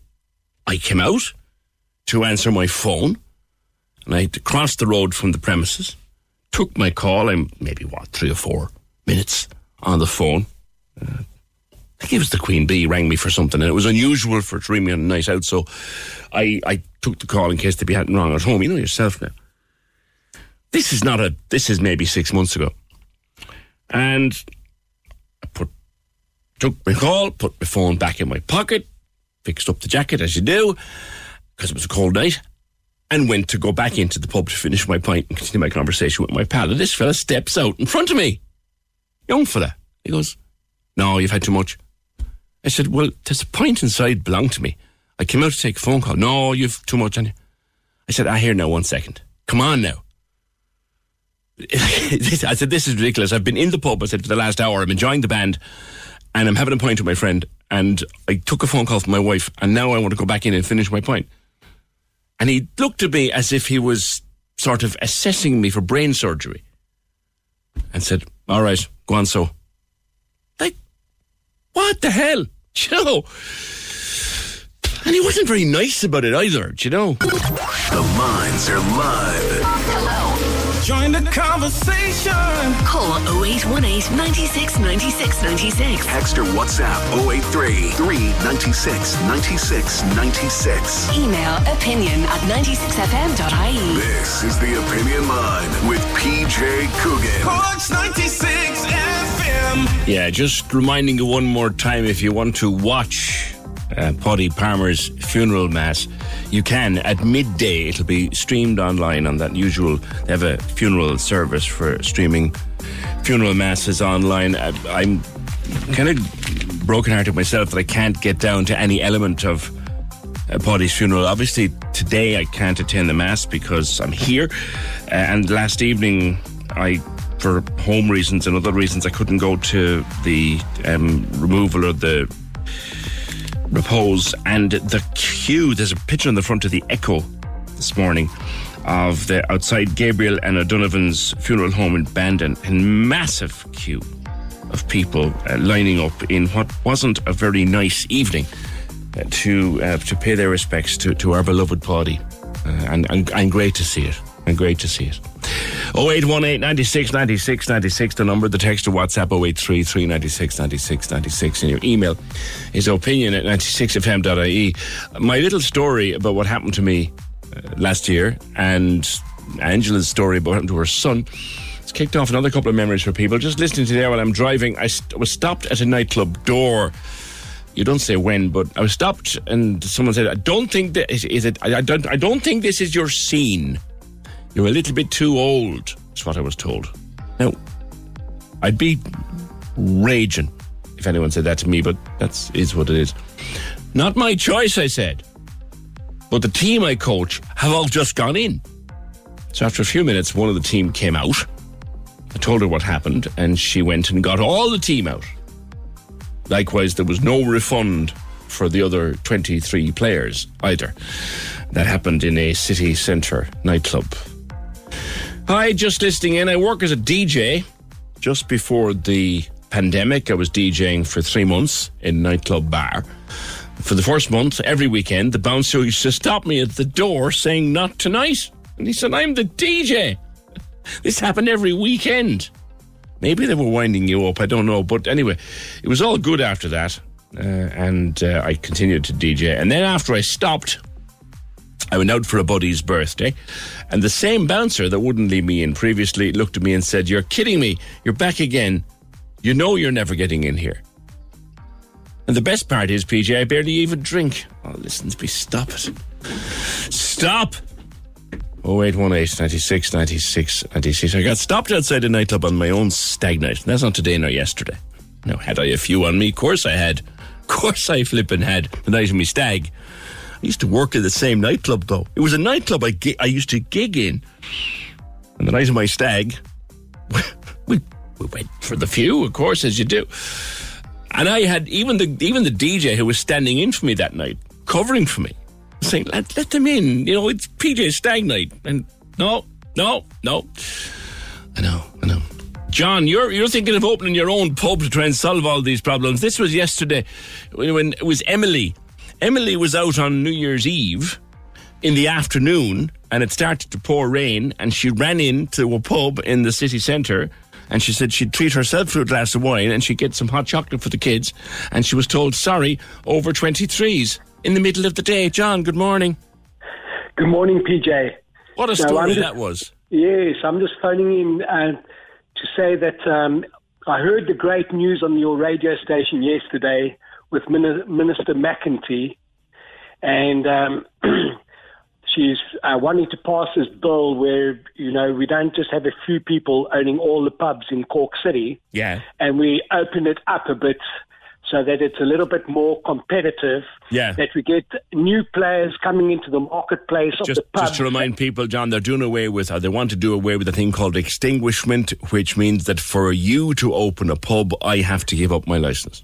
I came out to answer my phone, and I crossed the road from the premises, took my call. I'm maybe what three or four minutes on the phone. Uh, I think it was the Queen Bee rang me for something, and it was unusual for ring me on a night out. So I I took the call in case there'd be anything wrong at home. You know yourself now. This is not a. This is maybe six months ago. And I put, took my call, put my phone back in my pocket, fixed up the jacket as you do, because it was a cold night, and went to go back into the pub to finish my pint and continue my conversation with my pal. And this fella steps out in front of me. Young fella. He goes, No, you've had too much. I said, Well, there's a pint inside belonged to me. I came out to take a phone call. No, you've too much on you. I said, I hear now, one second. Come on now. I said, this is ridiculous. I've been in the pub, I said, for the last hour. I'm enjoying the band and I'm having a pint with my friend. And I took a phone call from my wife and now I want to go back in and finish my pint. And he looked at me as if he was sort of assessing me for brain surgery and said, all right, go on so. Like, what the hell? You know? And he wasn't very nice about it either, you know? The lines are live. Join the conversation. Call 0818 96 96 96. Text or WhatsApp 083 396 96 96. Email opinion at 96fm.ie. This is the Opinion Line with PJ Coogan. Corks 96 FM. Yeah, just reminding you one more time if you want to watch uh, Palmer's funeral mass, you can at midday. It'll be streamed online on that usual. They have a funeral service for streaming funeral masses online. I, I'm kind of brokenhearted myself that I can't get down to any element of uh, Paddy's funeral. Obviously, today I can't attend the mass because I'm here, uh, and last evening I for home reasons and other reasons, I couldn't go to the um, removal of the repose and the queue. There's a picture on the front of the Echo this morning of the outside Gabriel and O'Donovan's funeral home in Bandon, and massive queue of people uh, lining up in what wasn't a very nice evening uh, to uh, to pay their respects to, to our beloved Paddy, uh, and, and and great to see it, and great to see it. 0818 96 96 96, the number, the text to WhatsApp 083 396 96 96, and your email is opinion at 96fm.ie. My little story about what happened to me uh, last year and Angela's story about what happened to her son. It's kicked off another couple of memories for people. Just listening to there while I'm driving, I was stopped at a nightclub door. You don't say when, but I was stopped, and someone said, "I don't think that is, is it. I, I don't. I don't think this is your scene. You're a little bit too old." Is what I was told. Now, I'd be raging if anyone said that to me, but that's what it is. Not my choice, I said. But the team I coach have all just gone in. So after a few minutes, one of the team came out. I told her what happened, and she went and got all the team out. Likewise, there was no refund for the other 23 players either. That happened in a city centre nightclub. Hi, just listening in. I work as a DJ. Just before the pandemic, I was DJing for three months in nightclub bar. For the first month, every weekend, the bouncer used to stop me at the door saying, Not tonight. And he said, I'm the DJ. This happened every weekend. Maybe they were winding you up, I don't know. But anyway, it was all good after that. Uh, and uh, I continued to DJ. And then after I stopped, I went out for a buddy's birthday. And the same bouncer that wouldn't leave me in previously looked at me and said, You're kidding me. You're back again. You know you're never getting in here. And the best part is, PJ, I barely even drink. Oh, listen to me. Stop it. Stop. 0818 96 96 96. I got stopped outside a nightclub on my own stag night. That's not today nor yesterday. Now, had I a few on me? Of course I had. Of course I flipping had the night of me stag. I used to work at the same nightclub, though. It was a nightclub I, gi- I used to gig in. And the night of my stag, we, we went for the few, of course, as you do. And I had even the even the DJ who was standing in for me that night, covering for me, saying, let, let them in. You know, it's PJ Stag night. And no, no, no. I know, I know. John, you're you're thinking of opening your own pub to try and solve all these problems. This was yesterday when it was Emily. Emily was out on New Year's Eve in the afternoon and it started to pour rain and she ran into a pub in the city centre and she said she'd treat herself to a glass of wine and she'd get some hot chocolate for the kids and she was told sorry over 23s in the middle of the day. John good morning. Good morning, PJ. what a story just- that was. Yes, I'm just phoning in uh, to say that um, I heard the great news on your radio station yesterday with Minister McEntee, and um, she's uh, wanting to pass this bill where you know we don't just have a few people owning all the pubs in Cork City, yeah and we open it up a bit so that it's a little bit more competitive. Yeah. That we get new players coming into the marketplace of just, the just to remind people, John, they're doing away with, or they want to do away with a thing called extinguishment, which means that for you to open a pub, I have to give up my license.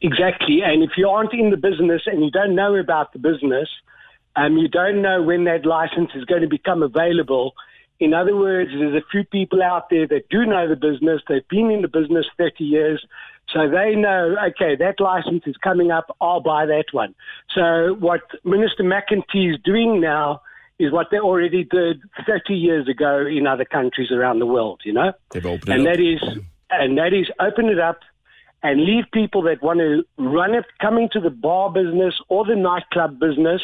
Exactly. And if you aren't in the business and you don't know about the business, um, you don't know when that license is going to become available. In other words, there's a few people out there that do know the business. They've been in the business 30 years. So they know, okay, that license is coming up. I'll buy that one. So what Minister McEntee is doing now is what they already did 30 years ago in other countries around the world, you know? They've opened and it up. that is and that is open it up and leave people that want to run it coming to the bar business or the nightclub business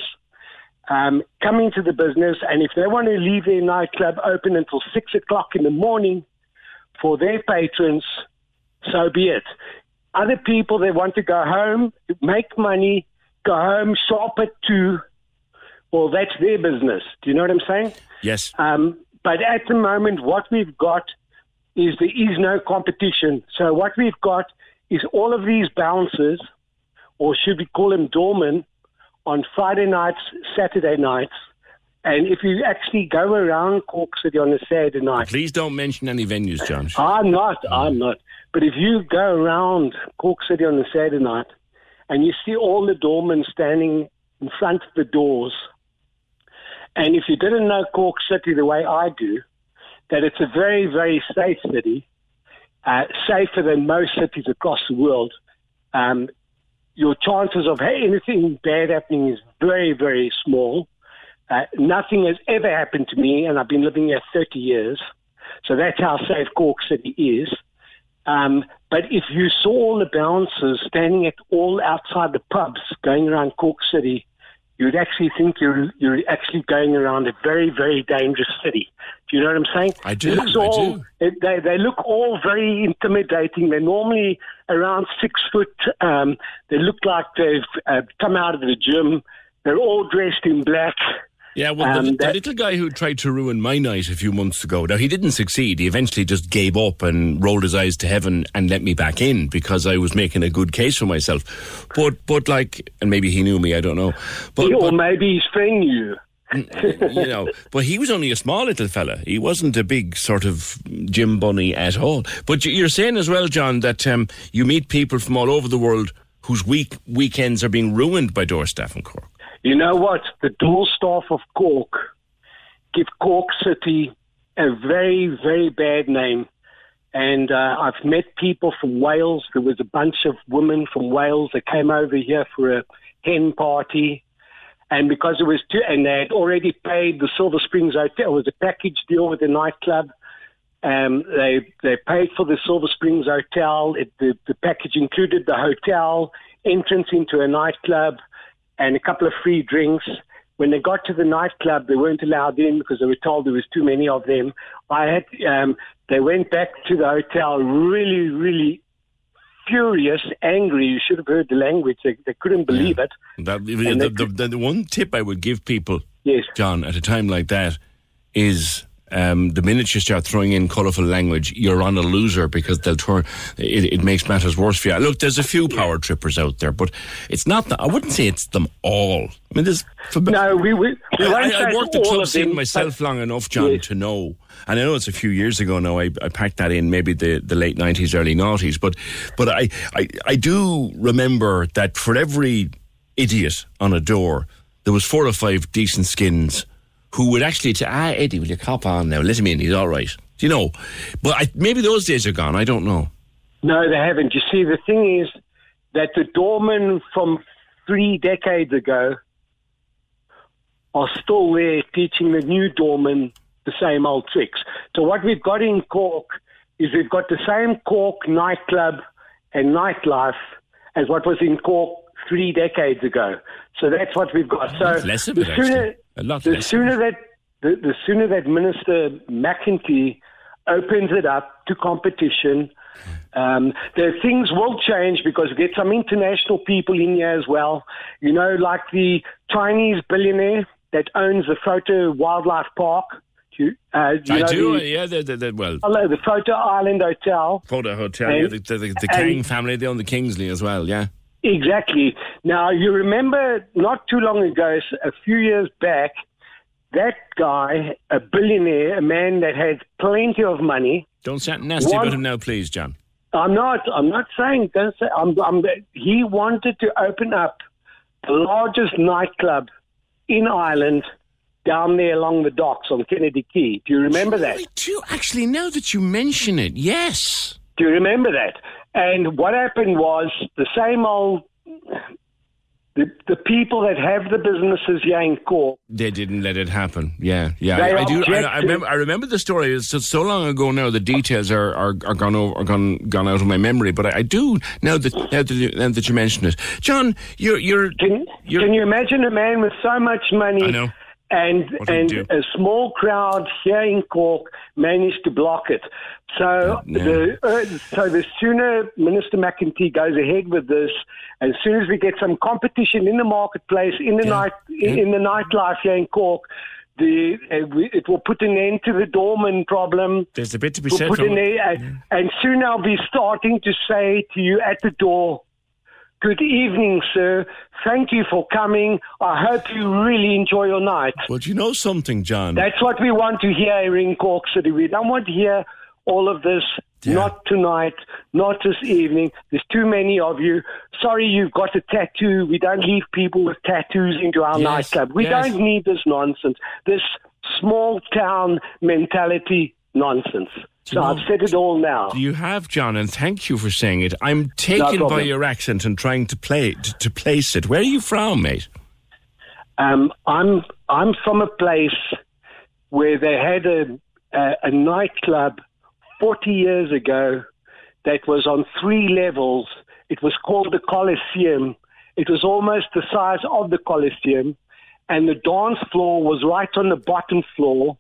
um, coming to the business and if they want to leave their nightclub open until six o'clock in the morning for their patrons so be it. Other people, they want to go home, make money, go home, shop at two. Well, that's their business. Do you know what I'm saying? Yes. Um, but at the moment, what we've got is there is no competition. So what we've got is all of these bouncers, or should we call them doormen, on Friday nights, Saturday nights. And if you actually go around Cork City on a Saturday night, Please don't mention any venues, John. I'm not, I'm not. But if you go around Cork City on a Saturday night and you see all the doormen standing in front of the doors, and if you didn't know Cork City the way I do, that it's a very, very safe city, uh, safer than most cities across the world, um, your chances of anything bad happening is very, very small. Uh, nothing has ever happened to me, and I've been living here 30 years. So that's how safe Cork City is. Um, but if you saw all the bouncers standing at all outside the pubs going around Cork City, you'd actually think you're you're actually going around a very very dangerous city. Do you know what I'm saying? I do, It I do. it- They they look all very intimidating. They're normally around six foot. Um, they look like they've uh, come out of the gym. They're all dressed in black. Yeah, well, the, Um, the little guy who tried to ruin my night a few months ago, now he didn't succeed. He eventually just gave up and rolled his eyes to heaven and let me back in because I was making a good case for myself. But, but like, and maybe he knew me, I don't know. But, or but maybe his friend knew. you know, but he was only a small little fella. He wasn't a big sort of gym bunny at all. But you- you're saying as well, John, that um, you meet people from all over the world whose week weekends are being ruined by door staff in Cork. You know what? The dual staff of Cork give Cork City a very, very bad name. And uh, I've met people from Wales. There was a bunch of women from Wales that came over here for a hen party. And because it was too, and they had already paid the Silver Springs Hotel, it was a package deal with the nightclub. Um, they they paid for the Silver Springs Hotel. It, the the package included the hotel, entrance into a nightclub, and a couple of free drinks. When they got to the nightclub, they weren't allowed in because they were told there was too many of them. I had um, they went back to the hotel really, really furious, angry. You should have heard the language. They, they couldn't believe it. That, the, And the, the, one tip I would give people, Yes. John, at a time like that, is um, the minute you start throwing in colourful language, you're on a loser because they'll turn. It, it makes matters worse for you. Look, there's a few power trippers out there, but it's not. The, I wouldn't say it's them all. I mean, there's. No, we we, we I, I, I worked the club scene myself long enough, John, to know. And I know it's a few years ago now. I, I packed that in maybe the, the late nineties, early noughties. But but I, I I do remember that for every idiot on a door, there was four or five decent skins who would actually say, "Ah, Eddie, will you cop on now? Let him in. He's all right." Do you know? But I, maybe those days are gone. I don't know. No, they haven't. You see, the thing is that the doormen from three decades ago are still there teaching the new doormen the same old tricks. So what we've got in Cork is we've got the same Cork nightclub and nightlife as what was in Cork three decades ago. So that's what we've got. So less of the it, sooner, actually. A lot the sooner that the, the sooner that Minister McEntee opens it up to competition, um, the things will change because we get some international people in here as well. You know, like the Chinese billionaire that owns the Fota Wildlife Park. You, uh, do you I do. The, yeah, the, the, the, well, Hello, the Fota Island Hotel. Fota Hotel. And- yeah, the, the, the, King family. They own the Kingsley as well. Yeah. Exactly. Now, you remember not too long ago, a few years back, that guy, a billionaire, a man that had plenty of money. Don't sound nasty about him now, please, John. I'm not. I'm not saying. Don't say. I'm, I'm, he wanted to open up the largest nightclub in Ireland down there along the docks on Kennedy Quay. Do you remember that? I do actually. Now that you mention it, yes. Do you remember that? And what happened was the same old. The, the people that have the businesses here in Cork, They didn't let it happen. Yeah, yeah. I, I do. I. I remember. I remember the story. It's so, so long ago now. The details are, are, are gone over, are gone gone out of my memory. But I, I do now that now that, you, now that you mention it, John. You're you're can, can you imagine a man with so much money I know. And and a small crowd here in Cork managed to block it. So the uh, so the sooner Minister McEntee goes ahead with this, as soon as we get some competition in the marketplace, in the night, in, in the nightlife here in Cork. The, uh, we, it will put an end to the doorman problem. There's a bit to be We'll said put for an end, and soon I'll be starting to say to you at the door, Good evening, sir. Thank you for coming. I hope you really enjoy your night. Well, do you know something, John? That's what we want to hear here in Cork City. We don't want to hear all of this. Not tonight, not this evening. There's too many of you. Sorry, you've got a tattoo. We don't leave people with tattoos into our Yes, nightclub. We yes. don't need this nonsense, this small town mentality nonsense. So I've said it all now. You have, John, and thank you for saying it. I'm taken by your accent and trying to play to, to place it. Where are you from, mate? Um, I'm I'm from a place where they had a, a a nightclub 40 years ago that was on three levels. It was called the Coliseum. It was almost the size of the Coliseum, and the dance floor was right on the bottom floor.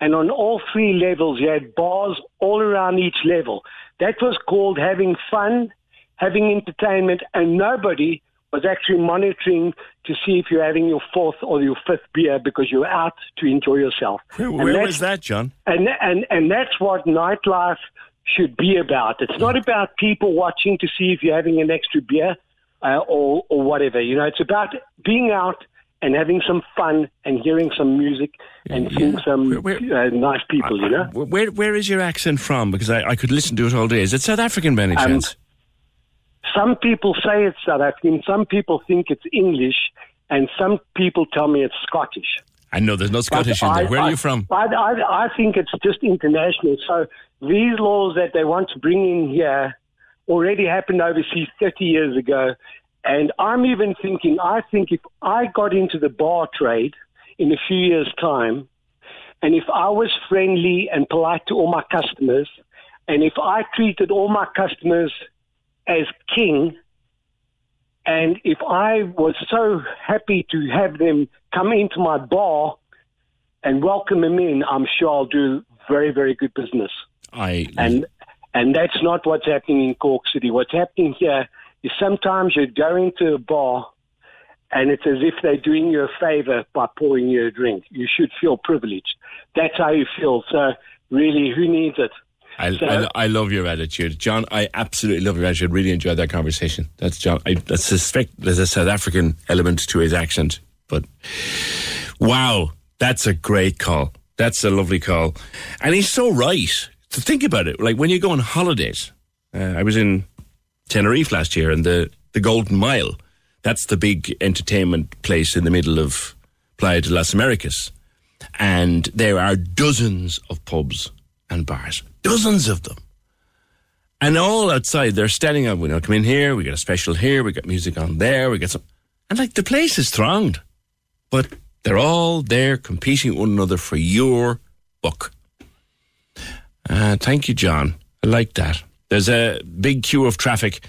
And on all three levels, you had bars all around each level. That was called having fun, having entertainment, and nobody was actually monitoring to see if you're having your fourth or your fifth beer because you're out to enjoy yourself. Where, where was that, John? and and and that's what nightlife should be about. It's not about people watching to see if you're having an extra beer uh, or or whatever. You know, it's about being out and having some fun and hearing some music and seeing some uh, nice people. You know, Wh- Where where is your accent from? Because I, I could listen to it all day. Is it South African, by any Um, chance? some people say it's South African, some people think it's English, and some people tell me it's Scottish. I know there's no Scottish in But there. I- Where are you from? I, I, I think it's just international. So these laws that they want to bring in here already happened overseas 30 years ago. And I'm even thinking, I think if I got into the bar trade in a few years' time, and if I was friendly and polite to all my customers, and if I treated all my customers as king, and if I was so happy to have them come into my bar and welcome them in, I'm sure I'll do very, very good business. I And and that's not what's happening in Cork City. What's happening here is sometimes you go into a bar and it's as if they're doing you a favor by pouring you a drink. You should feel privileged. That's how you feel. So really, who needs it? I, So- I, I love your attitude, John. I absolutely love your attitude. Really enjoyed that conversation. That's John. I, I suspect there's a South African element to his accent, but wow, that's a great call. That's a lovely call, and he's so right. To think about it, like when you go on holidays. Uh, I was in Tenerife last year, and the the Golden Mile. That's the big entertainment place in the middle of Playa de las Americas, and there are dozens of pubs and bars, dozens of them. And all outside, they're standing up. We know, come in here. We got a special here. We got music on there. We got some, and like the place is thronged, but they're all there competing with one another for your book. Uh, thank you, John. I like that. There's a big queue of traffic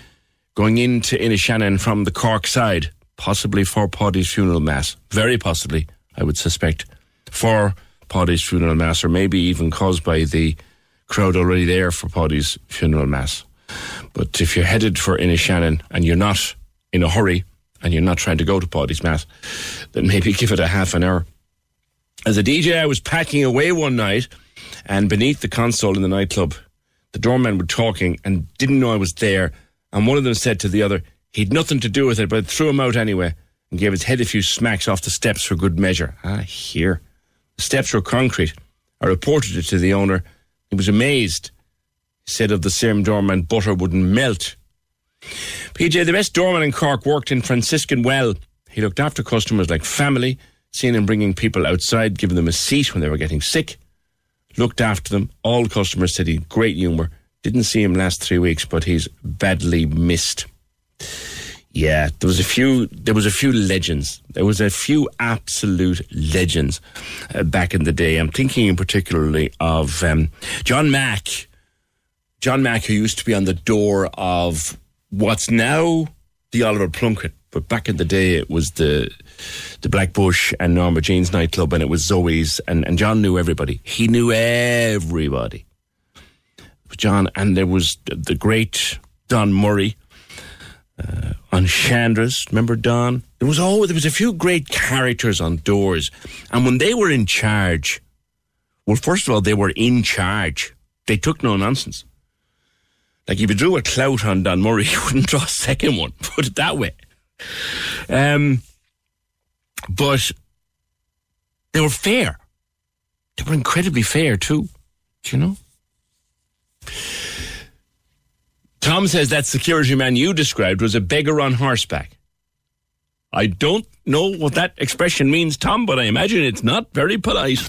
going into Inishannon from the Cork side, possibly for Paddy's funeral mass. Very possibly, I would suspect, for Paddy's funeral mass, or maybe even caused by the crowd already there for Paddy's funeral mass. But if you're headed for Inishannon and you're not in a hurry and you're not trying to go to Paddy's mass, then maybe give it a half an hour. As a DJ, I was packing away one night, and beneath the console in the nightclub, the doormen were talking and didn't know I was there. And one of them said to the other, he'd nothing to do with it, but threw him out anyway and gave his head a few smacks off the steps for good measure. Ah, here. The steps were concrete. I reported it to the owner. He was amazed. He said of the same doorman, butter wouldn't melt. PJ, the best doorman in Cork, worked in Franciscan Well. He looked after customers like family, seeing him bringing people outside, giving them a seat when they were getting sick. Looked after them. All customers said he great humour. Didn't see him last three weeks, but he's badly missed. Yeah, there was a few. There was a few legends. There was a few absolute legends uh, back in the day. I'm thinking particularly of um, John Mack. John Mack, who used to be on the door of what's now the Oliver Plunkett But back in the day, it was the the Black Bush and Norma Jean's nightclub, and it was Zoe's, and, and John knew everybody. He knew everybody. John, and there was the great Don Murray uh, on Chandra's. Remember Don? There was always there was a few great characters on doors, and when they were in charge, well, first of all, they were in charge. They took no nonsense. Like if you drew a clout on Don Murray, you wouldn't draw a second one. Put it that way. Um, but they were fair. They were incredibly fair too. Do you know? Tom says that security man you described was a beggar on horseback. I don't know what that expression means, Tom, but I imagine it's not very polite.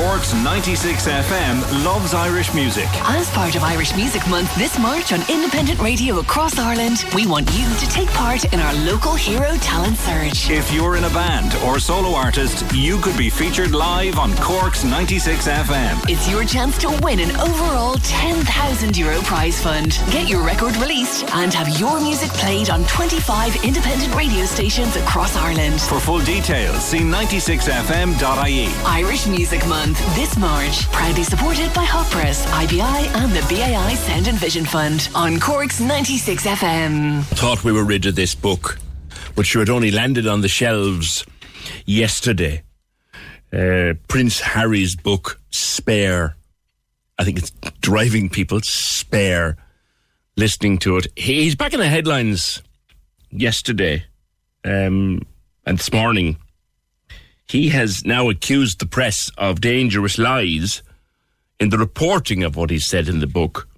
Cork's 96 FM loves Irish music. As part of Irish Music Month this March on independent radio across Ireland, we want you to take part in our local hero talent search. If you're in a band or solo artist, you could be featured live on Cork's 96 FM. It's your chance to win an overall 10,000 euro prize fund. Get your record released and have your music played on 25 independent radio stations across Ireland. For full details, see 96fm.ie. Irish Music Month this March, proudly supported by Hot Press, IBI, and the BAI Sound and Vision Fund on Cork's 96 FM. Thought we were rid of this book, but sure, it only landed on the shelves yesterday. Uh, Prince Harry's book, Spare. I think it's driving people spare listening to it. He's back in the headlines yesterday um, and this morning. He has now accused the press of dangerous lies in the reporting of what he said in the book.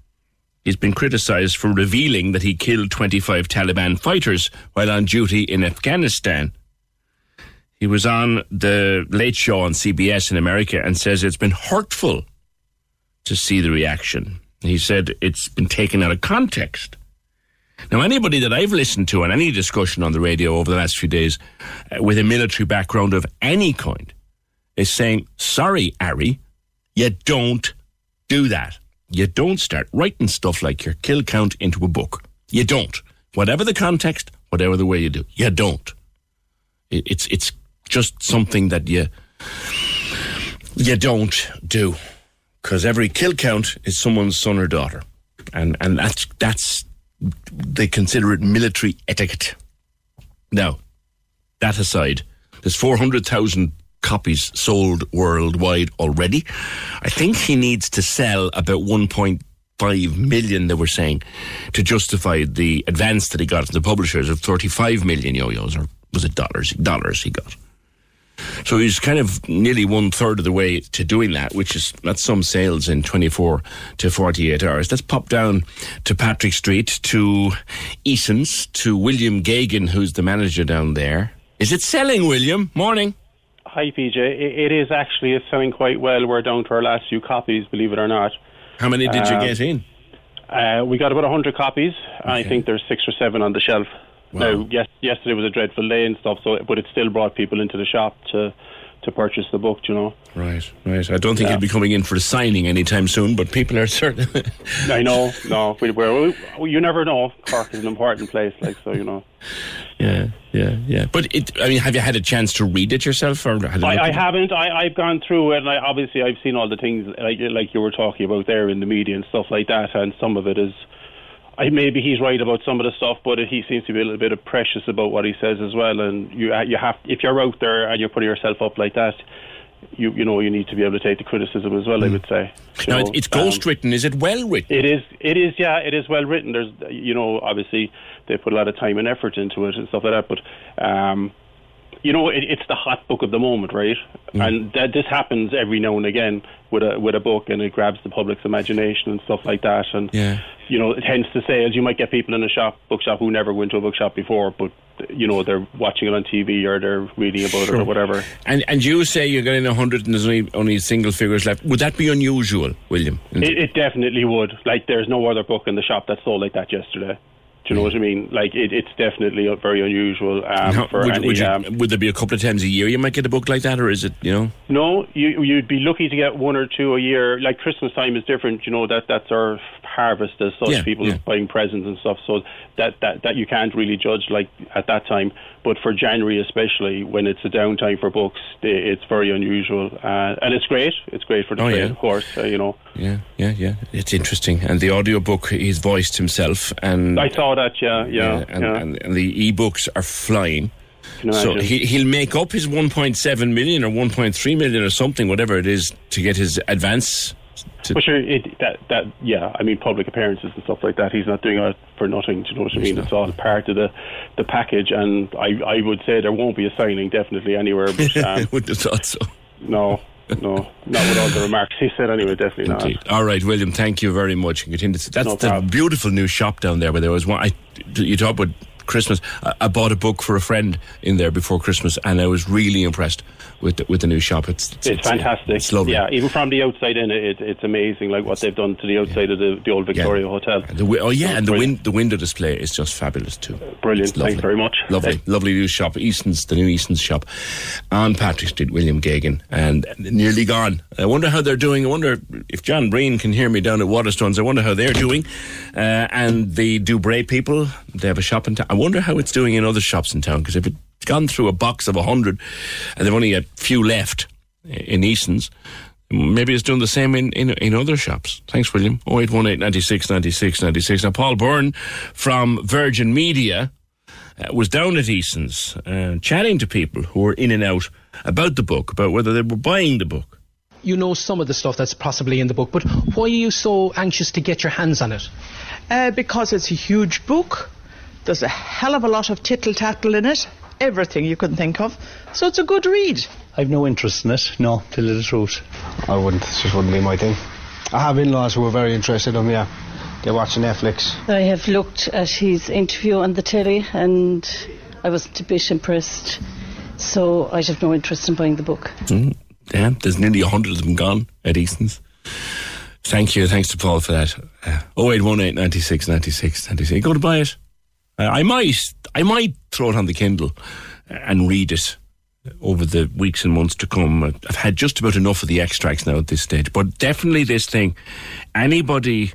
He's been criticised for revealing that he killed 25 Taliban fighters while on duty in Afghanistan. He was on the Late Show on CBS in America and says it's been hurtful to see the reaction. He said it's been taken out of context. Now, anybody that I've listened to on any discussion on the radio over the last few days uh, with a military background of any kind is saying, sorry, Ari, you don't do that. You don't start writing stuff like your kill count into a book. You don't. Whatever the context, whatever the way you do, you don't. It, it's it's just something that you you don't do because every kill count is someone's son or daughter, and and that's that's they consider it military etiquette. Now, that aside, there's 400,000 copies sold worldwide already. I think he needs to sell about 1.5 million, they were saying, to justify the advance that he got from the publishers of 35 million yo-yos, or was it dollars? Dollars he got. So he's kind of nearly one third of the way to doing that, which is that's some sales in 24 to 48 hours. Let's pop down to Patrick Street, to Eason's, to William Gagan, who's the manager down there. Is it selling, William? Morning. Hi, PJ. It, it is actually it's selling quite well. We're down to our last few copies, believe it or not. How many did you Um, get in? Uh, we got about 100 copies. I think there's six or seven on the shelf. Now, yes, yesterday was a dreadful day and stuff, so but it still brought people into the shop to to purchase the book. You know, Right, right. I don't think Yeah. he'll be coming in for a signing anytime soon, but people are certain. I know, no, we, we're, we, you never know. Cork is an important place, like so, you know. yeah, yeah, yeah. But it, I mean, have you had a chance to read it yourself, or I, I haven't. I, I've gone through it, and I, obviously I've seen all the things like like you were talking about there in the media and stuff like that. And some of it is, I maybe he's right about some of the stuff, but he seems to be a little bit precious about what he says as well. And you you have if you're out there and you're putting yourself up like that, you you know you need to be able to take the criticism as well. I would say. Hmm. Now, it's, it's um, ghost written. Is it well written? it is. It is. Yeah. It is well written. There's, you know, obviously they put a lot of time and effort into it and stuff like that. But, um, you know, it, it's the hot book of the moment, right? Mm. And that this happens every now and again with a with a book, and it grabs the public's imagination and stuff like that. And Yeah. you know, hence the sales. You might get people in a shop, bookshop, who never went to a bookshop before, but you know, they're watching it on TV or they're reading about it or whatever. And and you say you're getting a hundred and there's only only single figures left. Would that be unusual, William? It, it definitely would. Like, there's no other book in the shop that sold like that yesterday. Do you know what I mean? Like it, it's definitely very unusual um, How- for would, any. would, you- um, would there be a couple of times a year you might get a book like that, or is it you know? No, you, you'd be lucky to get one or two a year. Like Christmas time is different, you know. That that's our harvest as such. Yeah, people yeah. buying presents and stuff. So that, that that you can't really judge like at that time. But for January, especially when it's a downtime for books, it's very unusual, uh, and it's great. It's great for the Oh, trade, yeah. of course. Uh, you know, Yeah, yeah, yeah. It's interesting, and the audiobook he's voiced himself, and I saw that. Yeah, yeah, and, yeah. and, and the e-books are flying. So he, he'll make up his 1.7 million or 1.3 million or something, whatever it is, to get his advance. To, But sure, it, that that yeah, I mean public appearances and stuff like that. He's not doing it for nothing. Do you know what I mean? It's all part of the the package, and I I would say there won't be a signing definitely anywhere. But um, Wouldn't have thought so. no, no, not with all the remarks he said. Anyway, definitely not. All right, William. Thank you very much. Continue. to- That's No the beautiful new shop down there. Where there was one. I, you talk about Christmas. I, I bought a book for a friend in there before Christmas, and I was really impressed with the, with the new shop. It's It's, fantastic. It's lovely. Yeah, even from the outside in, it, it's amazing. Like what they've done to the outside of the, the old Victoria Hotel. The, oh yeah, and the win- the window display is just fabulous too. Brilliant. It's lovely. Thanks very much. Lovely, lovely new shop, Eason's, the new Eason's shop on Patrick Street, William Gagan, and nearly gone. I wonder how they're doing. I wonder if John Breen can hear me down at Waterstones. I wonder how they're doing. Uh, and the Dubray people, they have a shop in town. I wonder how it's doing in other shops in town because if it's gone through a box of a hundred and they've only a few left in Eason's. Maybe it's doing the same in, in, in other shops. Thanks, William. 0818 96 96 96. Now, Paul Byrne from Virgin Media uh, was down at Eason's uh, chatting to people who were in and out about the book, about whether they were buying the book. you know some of the stuff that's possibly in the book, but why are you so anxious to get your hands on it? Uh, because it's a huge book. There's a hell of a lot of tittle tattle in it. Everything you can think of. So it's a good read. I've no interest in it, no, to tell you the truth. I wouldn't, it just wouldn't be my thing. I have in laws who are very interested in them, yeah. They watch Netflix. I have looked at his interview on the telly and I wasn't a bit impressed. So I have no interest in buying the book. Mm, yeah, there's nearly a hundred of them gone at Eason's. Thank you. Thanks to Paul for that. Uh, 0818 96 96 96. Go to buy it. Uh, I might, I might throw it on the Kindle and read it over the weeks and months to come. I've had just about enough of the extracts now at this stage, but definitely this thing. Anybody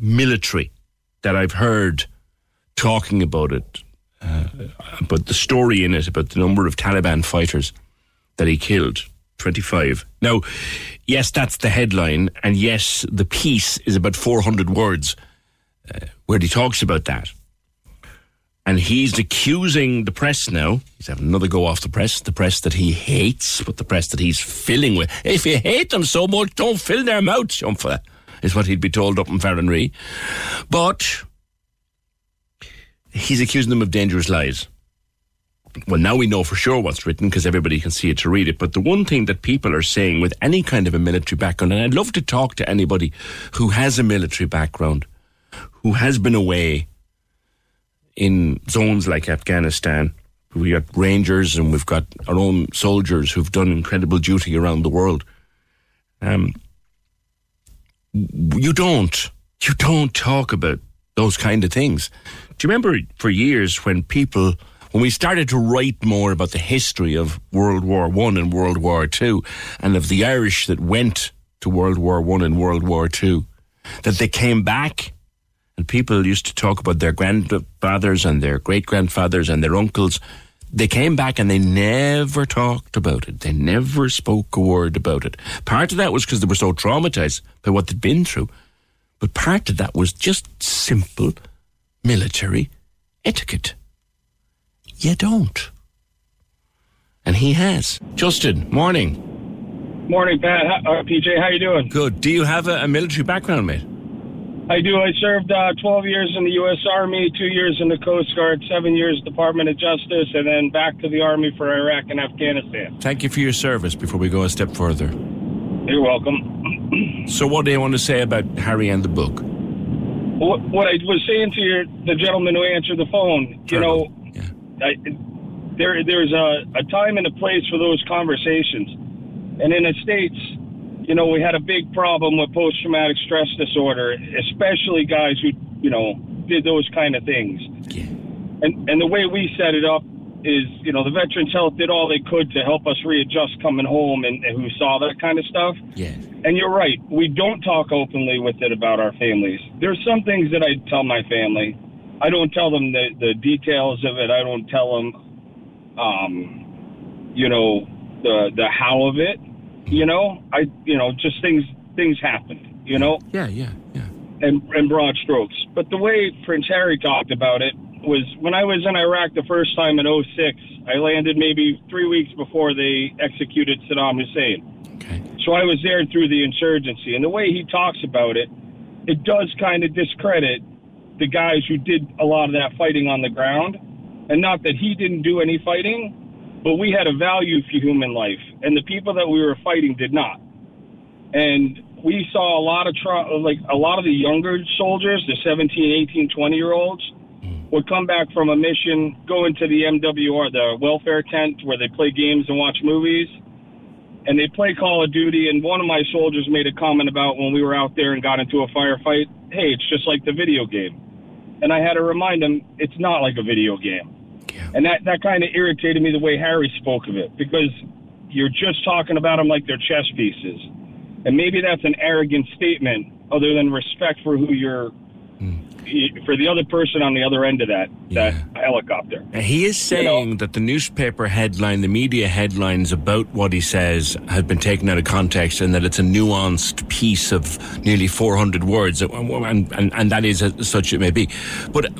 military that I've heard talking about it, uh, about the story in it, about the number of Taliban fighters that he killed 25. Now, yes, that's the headline, and yes, the piece is about 400 words uh, where he talks about that. And he's accusing the press now. He's having another go off the press, the press that he hates, but the press that he's filling with. If you hate them so much, don't fill their mouths, Shumfa, is what he'd be told up in Farranree. But he's accusing them of dangerous lies. Well, now we know for sure what's written because everybody can see it to read it. But the one thing that people are saying with any kind of a military background, and I'd love to talk to anybody who has a military background, who has been away in zones like Afghanistan. We've got rangers and we've got our own soldiers who've done incredible duty around the world. Um, you don't, you don't talk about those kind of things. Do you remember for years when people, when we started to write more about the history of World War One and World War Two, and of the Irish that went to World War One and World War Two, that they came back and people used to talk about their grandfathers and their great grandfathers and their uncles. They came back and they never talked about it. They never spoke a word about it. Part of that was because they were so traumatized by what they'd been through. But part of that was just simple military etiquette. You don't. And he has. Justin, morning. Morning, Pat. How- Uh, PJ, how you doing? Good. Do you have a, a military background, mate? I do. I served uh, 12 years in the U.S. Army, two years in the Coast Guard, seven years Department of Justice, and then back to the Army for Iraq and Afghanistan. Thank you for your service before we go a step further. You're welcome. So, what do you want to say about Harry and the book? What, what I was saying to your, the gentleman who answered the phone, you know, I, there there's a, a time and a place for those conversations. And in the States, you know, we had a big problem with post traumatic stress disorder, especially guys who, you know, did those kind of things. And and the way we set it up is, you know, the Veterans Health did all they could to help us readjust coming home, and, and who saw that kind of stuff. Yeah. And you're right, we don't talk openly with it about our families. There's some things that I tell my family. I don't tell them the, the details of it. I don't tell them, um, you know, the the how of it. You know, I you know just things things happen. You know. Yeah, yeah, yeah. And and broad strokes. But the way Prince Harry talked about it was when I was in Iraq the first time in 06, I landed maybe three weeks before they executed Saddam Hussein. Okay. So I was there through the insurgency. And the way he talks about it, it does kind of discredit the guys who did a lot of that fighting on the ground. And not that he didn't do any fighting, but we had a value for human life. And the people that we were fighting did not. And we saw a lot of, tra- like, a lot of the younger soldiers, the 17, 18, 20 year olds, mm. would come back from a mission, go into the MWR, the welfare tent where they play games and watch movies and they play Call of Duty. And one of my soldiers made a comment about when we were out there and got into a firefight. Hey, it's just like the video game. And I had to remind him it's not like a video game. And that that kind of irritated me the way Harry spoke of it because you're just talking about them like they're chess pieces. And maybe that's an arrogant statement, other than respect for who you're. For the other person on the other end of that that helicopter. He is saying that the newspaper headline, the media headlines about what he says have been taken out of context and that it's a nuanced piece of nearly 400 words, uh, and, and, and that is as such it may be. But,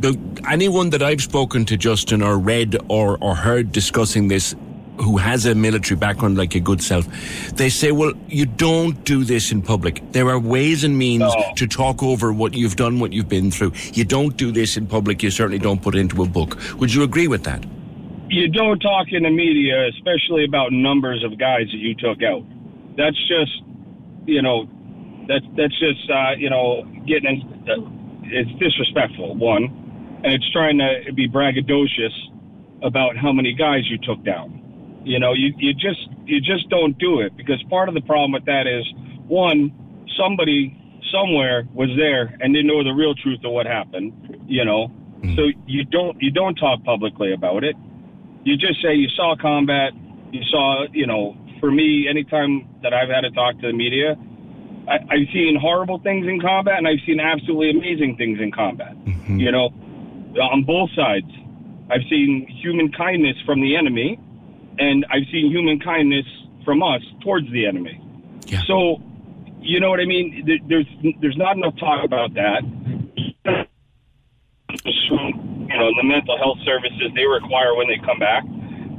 but anyone that I've spoken to, Justin, or read or, or heard discussing this who has a military background like your good self, they say, well, you don't do this in public. There are ways and means to talk over what you've done, what you've been through. You don't do this in public. You certainly don't put it into a book. Would you agree with that? you don't talk in the media, especially about numbers of guys that you took out. That's just, you know, that's that's just, uh, you know, getting. In, uh, it's disrespectful. One, and it's trying to be braggadocious about how many guys you took down. You know, you you just you just don't do it because part of the problem with that is one, somebody somewhere was there and didn't know the real truth of what happened. You know, hmm. so you don't you don't talk publicly about it you just say you saw combat, you saw, you know, for me, anytime that I've had to talk to the media, I, I've seen horrible things in combat and I've seen absolutely amazing things in combat. Mm-hmm. You know, on both sides. I've seen human kindness from the enemy and I've seen human kindness from us towards the enemy. So, you know what I mean? There's, there's not enough talk about that. you know, the mental health services they require when they come back.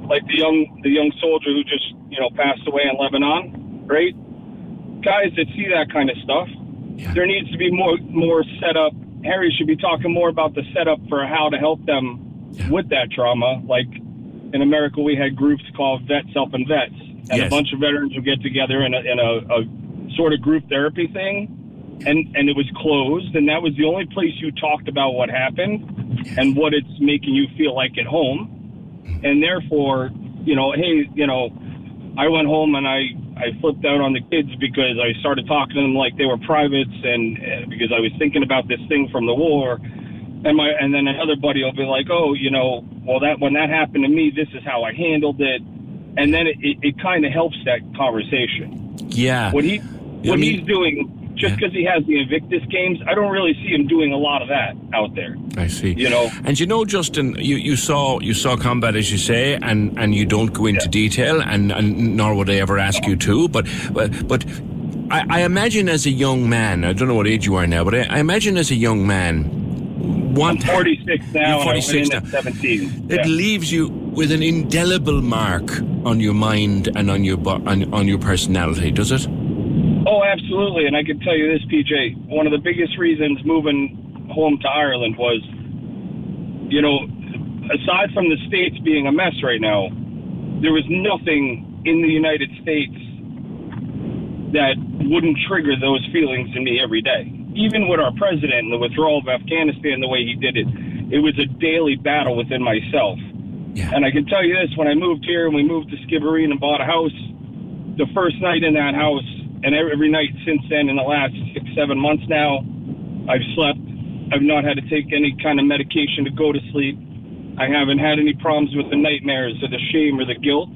Like the young the young soldier who just, you know, passed away in Lebanon, right? Guys that see that kind of stuff, there needs to be more more setup. Harry should be talking more about the setup for how to help them with that trauma. Like in America, we had groups called Vets Helping Vets, and a bunch of veterans would get together in a, in a, a sort of group therapy thing and and it was closed and that was the only place you talked about what happened and what it's making you feel like at home. And therefore you know hey you know i went home and i i flipped out on the kids because i started talking to them like they were privates and uh, because i was thinking about this thing from the war and my and then another buddy will be like oh you know well that when that happened to me this is how i handled it and then it, it, it kind of helps that conversation Yeah. what he what I mean- he's doing just because he has the Invictus games, I don't really see him doing a lot of that out there. I see. You know, And you know, Justin, you, you saw you saw combat as you say, and, and you don't go into detail, and, and nor would I ever ask you to. But but but I, I imagine as a young man, I don't know what age you are now, but I, I imagine as a young man, one I'm 46 now, You're 46 now. at 17. It Yeah. leaves you with an indelible mark on your mind and on your on, on your personality, does it? Oh, absolutely. And I can tell you this, PJ. One of the biggest reasons moving home to Ireland was, you know, aside from the states being a mess right now, there was nothing in the United States that wouldn't trigger those feelings in me every day. Even with our president and the withdrawal of Afghanistan, the way he did it, it was a daily battle within myself. And I can tell you this: when I moved here and we moved to Skibbereen and bought a house, the first night in that house, and every, every night since then, in the last six, seven months now, I've slept I've not had to take any kind of medication to go to sleep. I haven't had any problems with the nightmares or the shame or the guilt.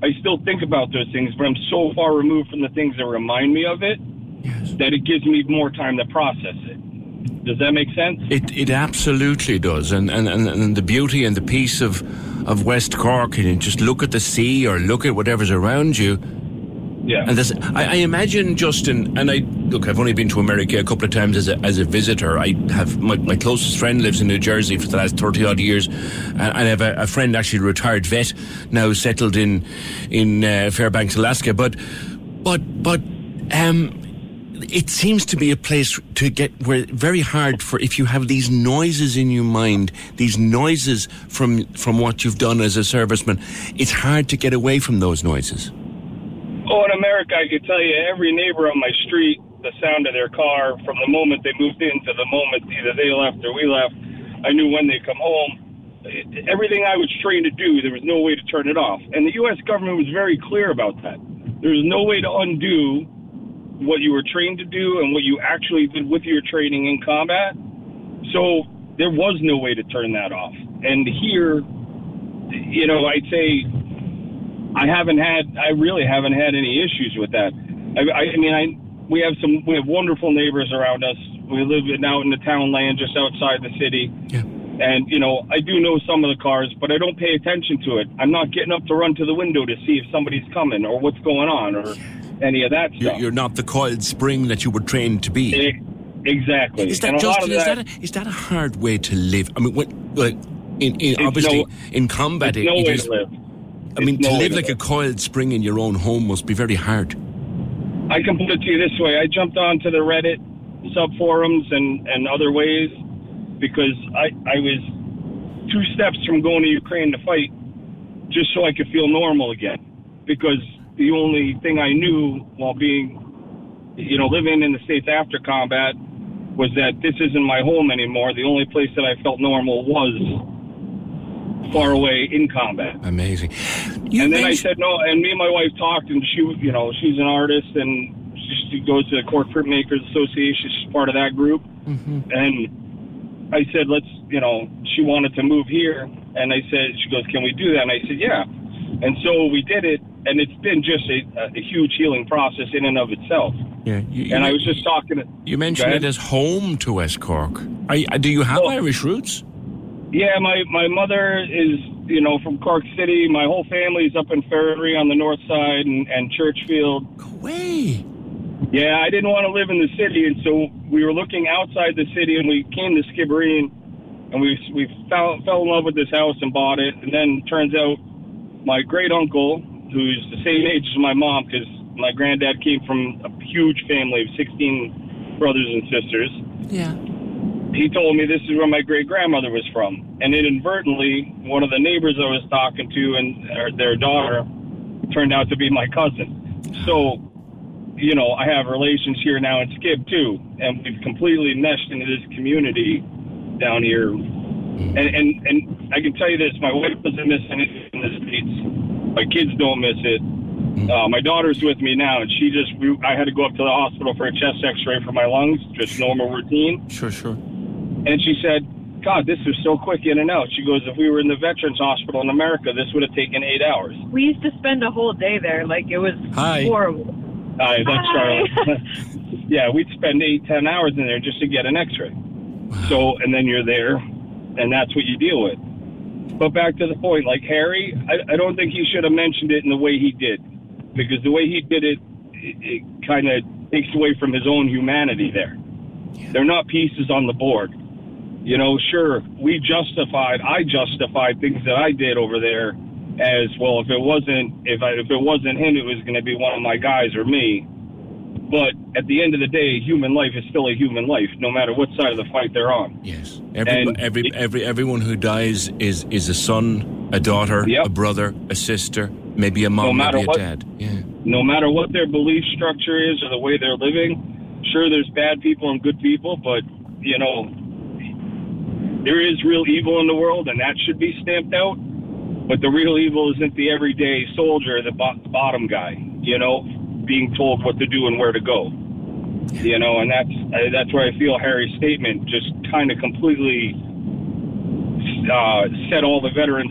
I still think about those things, but I'm so far removed from the things that remind me of it that it gives me more time to process it. Does that make sense? It it absolutely does, and and, and, and the beauty and the peace of of West Cork, and you just look at the sea or look at whatever's around you. Yeah. And this, I, I imagine, Justin, and I look. I've only been to America a couple of times as a as a visitor. I have my, my closest friend lives in New Jersey for the last thirty odd years, and I have a, a friend actually a retired vet now settled in in uh, Fairbanks, Alaska. But but but um, it seems to be a place to get where very hard for if you have these noises in your mind, these noises from from what you've done as a serviceman. It's hard to get away from those noises. Oh, in America, I could tell you every neighbor on my street, the sound of their car from the moment they moved in to the moment either they left or we left. I knew when they'd come home. Everything I was trained to do, there was no way to turn it off. And the U.S. government was very clear about that. There's no way to undo what you were trained to do and what you actually did with your training in combat. So there was no way to turn that off. And here, you know, I'd say I haven't had, I really haven't had any issues with that. I, I, mean, I we have some, we have wonderful neighbors around us. We live in, out in the town land just outside the city. And, you know, I do know some of the cars, but I don't pay attention to it. I'm not getting up to run to the window to see if somebody's coming or what's going on or any of that You're, stuff. you're not the coiled spring that you were trained to be. Exactly. Is that a Justin? Is that- that a, is that a hard way to live? I mean, when, like in, in obviously no- in combat, it's no it way is. to live. I mean, It's to no live to like a coiled spring in your own home must be very hard. I can put it to you this way: I jumped onto the Reddit sub forums and and other ways because I I was two steps from going to Ukraine to fight just so I could feel normal again. Because the only thing I knew while being, you know, living in the states after combat was that this isn't my home anymore. The only place that I felt normal was far away in combat. Amazing. and then I said no, and me and my wife talked, and she, you know, she's an artist, and she, she goes to the Cork Printmakers Association. She's part of that group, mm-hmm. and I said, let's, you know, she wanted to move here, and I said, she goes, can we do that? And I said, yeah, and so we did it, and it's been just a, a huge healing process in and of itself. Yeah. You, and I was just talking. To, You mentioned it as home to West Cork. Are, you- do you have Irish roots? Yeah, my my mother is you know from Cork City. My whole family's up in Farranree on the north side and, and Churchfield. Way. Yeah, I didn't want to live in the city, and so we were looking outside the city, and we came to Skibbereen, and we we fell fell in love with this house and bought it. And then turns out my great uncle, who's the same age as my mom, because my granddad came from a huge family of sixteen brothers and sisters Yeah. he told me this is where my great grandmother was from, and inadvertently, one of the neighbors I was talking to and their daughter turned out to be my cousin. So, you know, I have relations here now in Skib too, and we've completely meshed into this community down here. And and and I can tell you this: my wife doesn't miss anything in the states. My kids don't miss it. Uh, my daughter's with me now, and she just we, I had to go up to the hospital for a chest X-ray for my lungs, just normal routine. Sure, sure. And she said, God, this is so quick in and out. She goes, if we were in the Veterans Hospital in America, this would have taken eight hours. We used to spend a whole day there. Like it was Hi. horrible. Hi, that's Hi. Charlotte. yeah, we'd spend eight, ten hours in there just to get an x-ray. So, and then you're there, and that's what you deal with. But back to the point, like Harry, I, I don't think he should have mentioned it in the way he did. Because the way he did it, it, it kind of takes away from his own humanity there. They're not pieces on the board. You know, sure, we justified, I justified things that I did over there as well. If it wasn't, if I, if it wasn't him, it was going to be one of my guys or me. But at the end of the day, human life is still a human life, no matter what side of the fight they're on. Yes. Every, And every, every, everyone who dies is, is a son, a daughter, a brother, a sister, maybe a No mom, matter maybe a what- dad. Yeah. no matter what their belief structure is or the way they're living, sure, there's bad people and good people, but, you know, there is real evil in the world, and that should be stamped out. But the real evil isn't the everyday soldier, the bo- bottom guy, you know, being told what to do and where to go. You know, and that's uh, that's where I feel Harry's statement just kind of completely uh, set all the veterans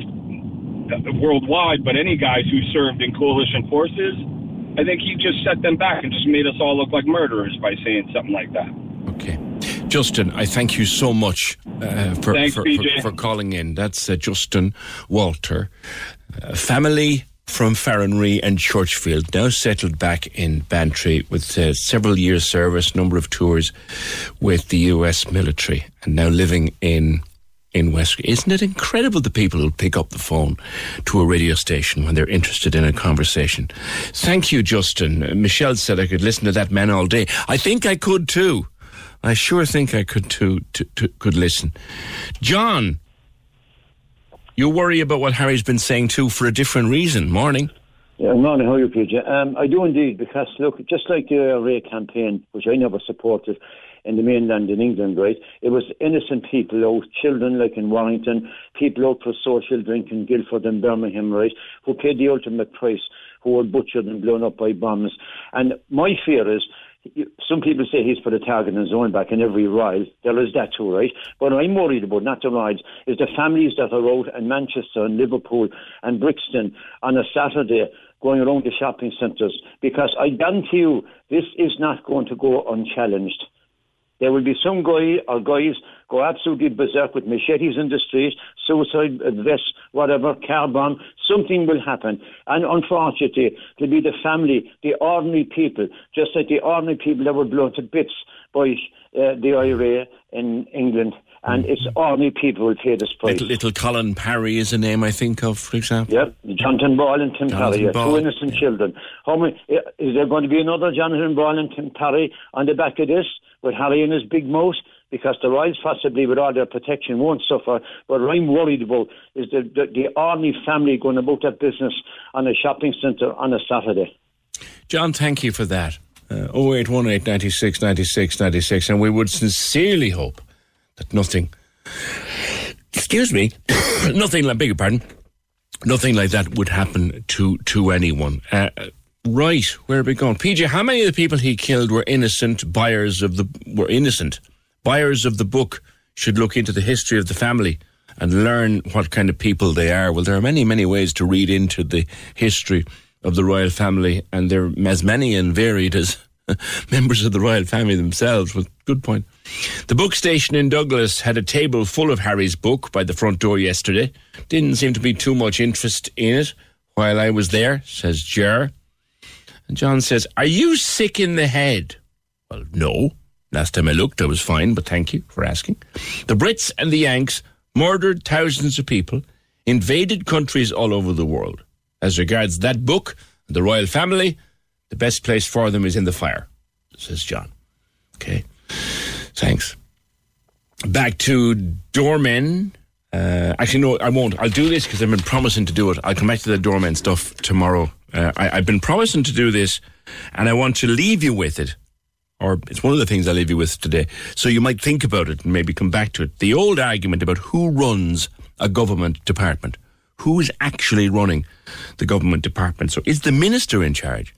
worldwide, but any guys who served in coalition forces, I think he just set them back and just made us all look like murderers by saying something like that. Okay. Justin, I thank you so much uh, for, Thanks, for, for, for calling in. That's uh, Justin Walter, uh, family from Farranree and Churchfield, now settled back in Bantry with uh, several years' service, number of tours with the U.S. military, and now living in in West. Isn't it incredible the people who pick up the phone to a radio station when they're interested in a conversation? Thank you, Justin. Uh, Michelle said I could listen to that man all day. I think I could too. I sure think I could too. To, to, could listen. John, you worry about what Harry's been saying too for a different reason. Morning. Yeah, morning, how are you, PJ? Um, I do indeed, because look, just like the IRA campaign, which I never supported in the mainland in England, right? It was innocent people out, children like in Warrington, people out for social drink in Guildford and Birmingham, right? Who paid the ultimate price, who were butchered and blown up by bombs. And my fear is, some people say he's put a target on his own back in every ride. There is that too, right? But I'm worried about, not the rides, is the families that are out in Manchester and Liverpool and Brixton on a Saturday going around the shopping centres. Because I guarantee you, this is not going to go unchallenged. There will be some guy or guys go absolutely berserk with machetes in the street, suicide vests, whatever, car bomb. Something will happen. And unfortunately, it'll be the family, the ordinary people, just like the ordinary people that were blown to bits by uh, the IRA in England. And it's ordinary people who will pay this price. Little, little Colin Parry is a name I think of, for example. Yep, Jonathan Ball and Tim Jonathan Parry, yeah, two innocent children. How many, is there going to be another Jonathan Ball and Tim Parry on the back of this with Harry and his big mouth? Because the Royals possibly, with all their protection, won't suffer. But what I'm worried about is the, the, the ordinary family going about that business on a shopping centre on a Saturday. John, thank you for that. Uh, 0818 96 96 96. And we would sincerely hope that nothing, excuse me, nothing like, pardon, nothing like that would happen to, to anyone. Uh, right, where are we going? PJ, how many of the people he killed were innocent buyers of the, were innocent? Buyers of the book should look into the history of the family and learn what kind of people they are. Well, there are many, many ways to read into the history of the royal family, and they're as many and varied as members of the royal family themselves. Well, good point. The book station in Douglas had a table full of Harry's book by the front door yesterday. Didn't seem to be too much interest in it while I was there, says Jer. And John says, Are you sick in the head? Well, no. Last time I looked, I was fine, but thank you for asking. The Brits and the Yanks murdered thousands of people, invaded countries all over the world. As regards that book and the royal family, the best place for them is in the fire, says John. Okay. Thanks. Back to doormen. Uh, actually, no, I won't. I'll do this because I've been promising to do it. I'll come back to the doorman stuff tomorrow. Uh, I, I've been promising to do this, and I want to leave you with it. Or it's one of the things I'll leave you with today. So you might think about it and maybe come back to it. The old argument about who runs a government department. Who is actually running the government department? So is the minister in charge?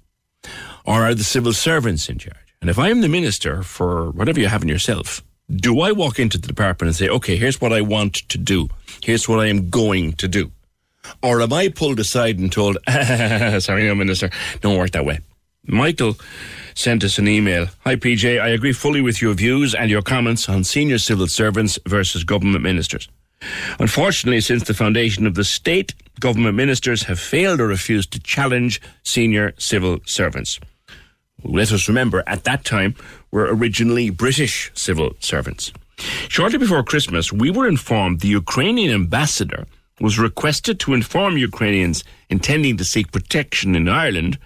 Or are the civil servants in charge? And if I'm the minister for whatever you have in yourself, do I walk into the department and say, okay, here's what I want to do. Here's what I am going to do. Or am I pulled aside and told, sorry, no, minister, don't work that way. Michael sent us an email. Hi, PJ. I agree fully with your views and your comments on senior civil servants versus government ministers. Unfortunately, since the foundation of the state, government ministers have failed or refused to challenge senior civil servants. Let us remember, at that time, were originally British civil servants. Shortly before Christmas, we were informed the Ukrainian ambassador was requested to inform Ukrainians intending to seek protection in Ireland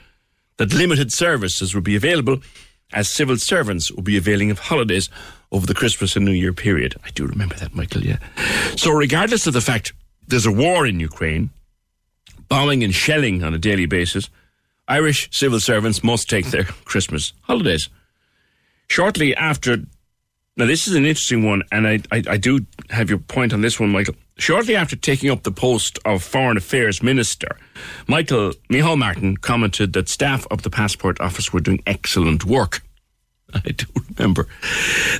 that limited services would be available as civil servants would be availing of holidays over the Christmas and New Year period. I do remember that, Michael, yeah. So, regardless of the fact there's a war in Ukraine, bombing and shelling on a daily basis, Irish civil servants must take their Christmas holidays. Shortly after, now this is an interesting one, and I, I, I do have your point on this one, Michael. Shortly after taking up the post of Foreign Affairs Minister, Michael Micheál Martin commented that staff of the Passport Office were doing excellent work. I do remember.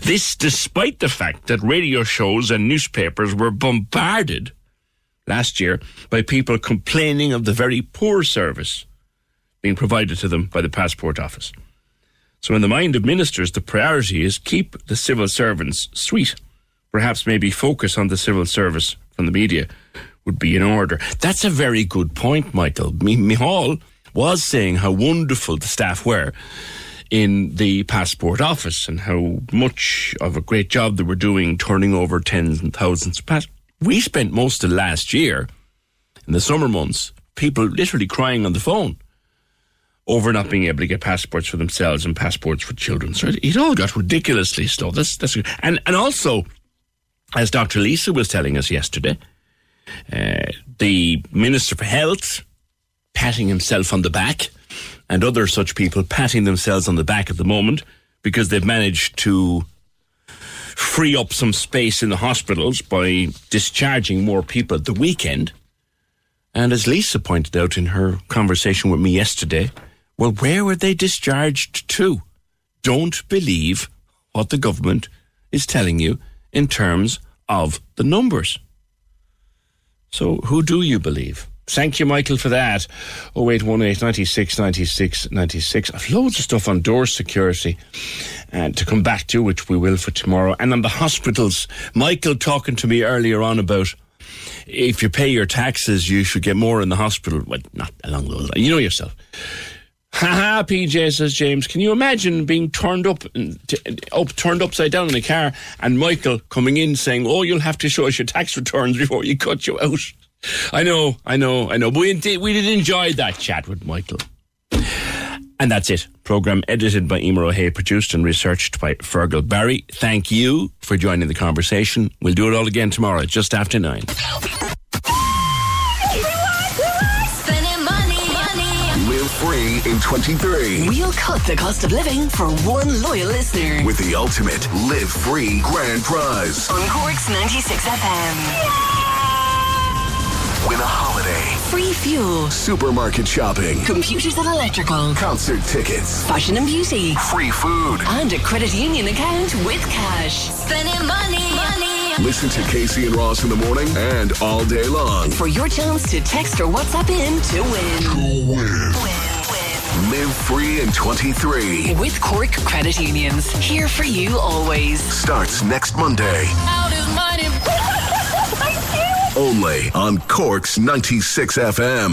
This despite the fact that radio shows and newspapers were bombarded last year by people complaining of the very poor service being provided to them by the Passport Office. So, in the mind of ministers, the priority is keep the civil servants sweet. Perhaps maybe focus on the civil service from the media would be in order. That's a very good point, Michael. Micheál was saying how wonderful the staff were in the passport office and how much of a great job they were doing turning over tens and thousands of passports. We spent most of last year in the summer months, people literally crying on the phone over not being able to get passports for themselves and passports for children. So it, all got ridiculously slow. That's that's and and also, as Dr. Lisa was telling us yesterday, uh, the Minister for Health patting himself on the back, and other such people patting themselves on the back at the moment because they've managed to free up some space in the hospitals by discharging more people at the weekend. And as Lisa pointed out in her conversation with me yesterday, well, where were they discharged to? Don't believe what the government is telling you in terms of the numbers. So, who do you believe? Thank you, Michael, for that. 0818 96 96 96. I've loads of stuff on door security uh, to come back to, which we will for tomorrow. And on the hospitals, Michael talking to me earlier on about if you pay your taxes, you should get more in the hospital. Well, not along those lines. You know yourself. Ha ha, PJ says James. Can you imagine being turned up, up, turned upside down in a car, and Michael coming in saying, "Oh, you'll have to show us your tax returns before you cut you out." I know, I know, I know. But we did, we did enjoy that chat with Michael. And that's it. Program edited by Emer O'Hay, produced and researched by Fergal Barry. Thank you for joining the conversation. We'll do it all again tomorrow, just after nine. free in 23. We'll cut the cost of living for one loyal listener. With the ultimate live free grand prize. On Cork's 96 FM. Win a holiday. Free fuel. Supermarket shopping. Computers and electrical. Concert tickets. Fashion and beauty. Free food. And a credit union account with cash. Spending money. money. Listen to Casey and Ross in the morning and all day long. For your chance to text or WhatsApp in to win. To win. Live free in 23. With Cork Credit Unions. Here for you always. Starts next Monday. Only on Cork's 96 FM.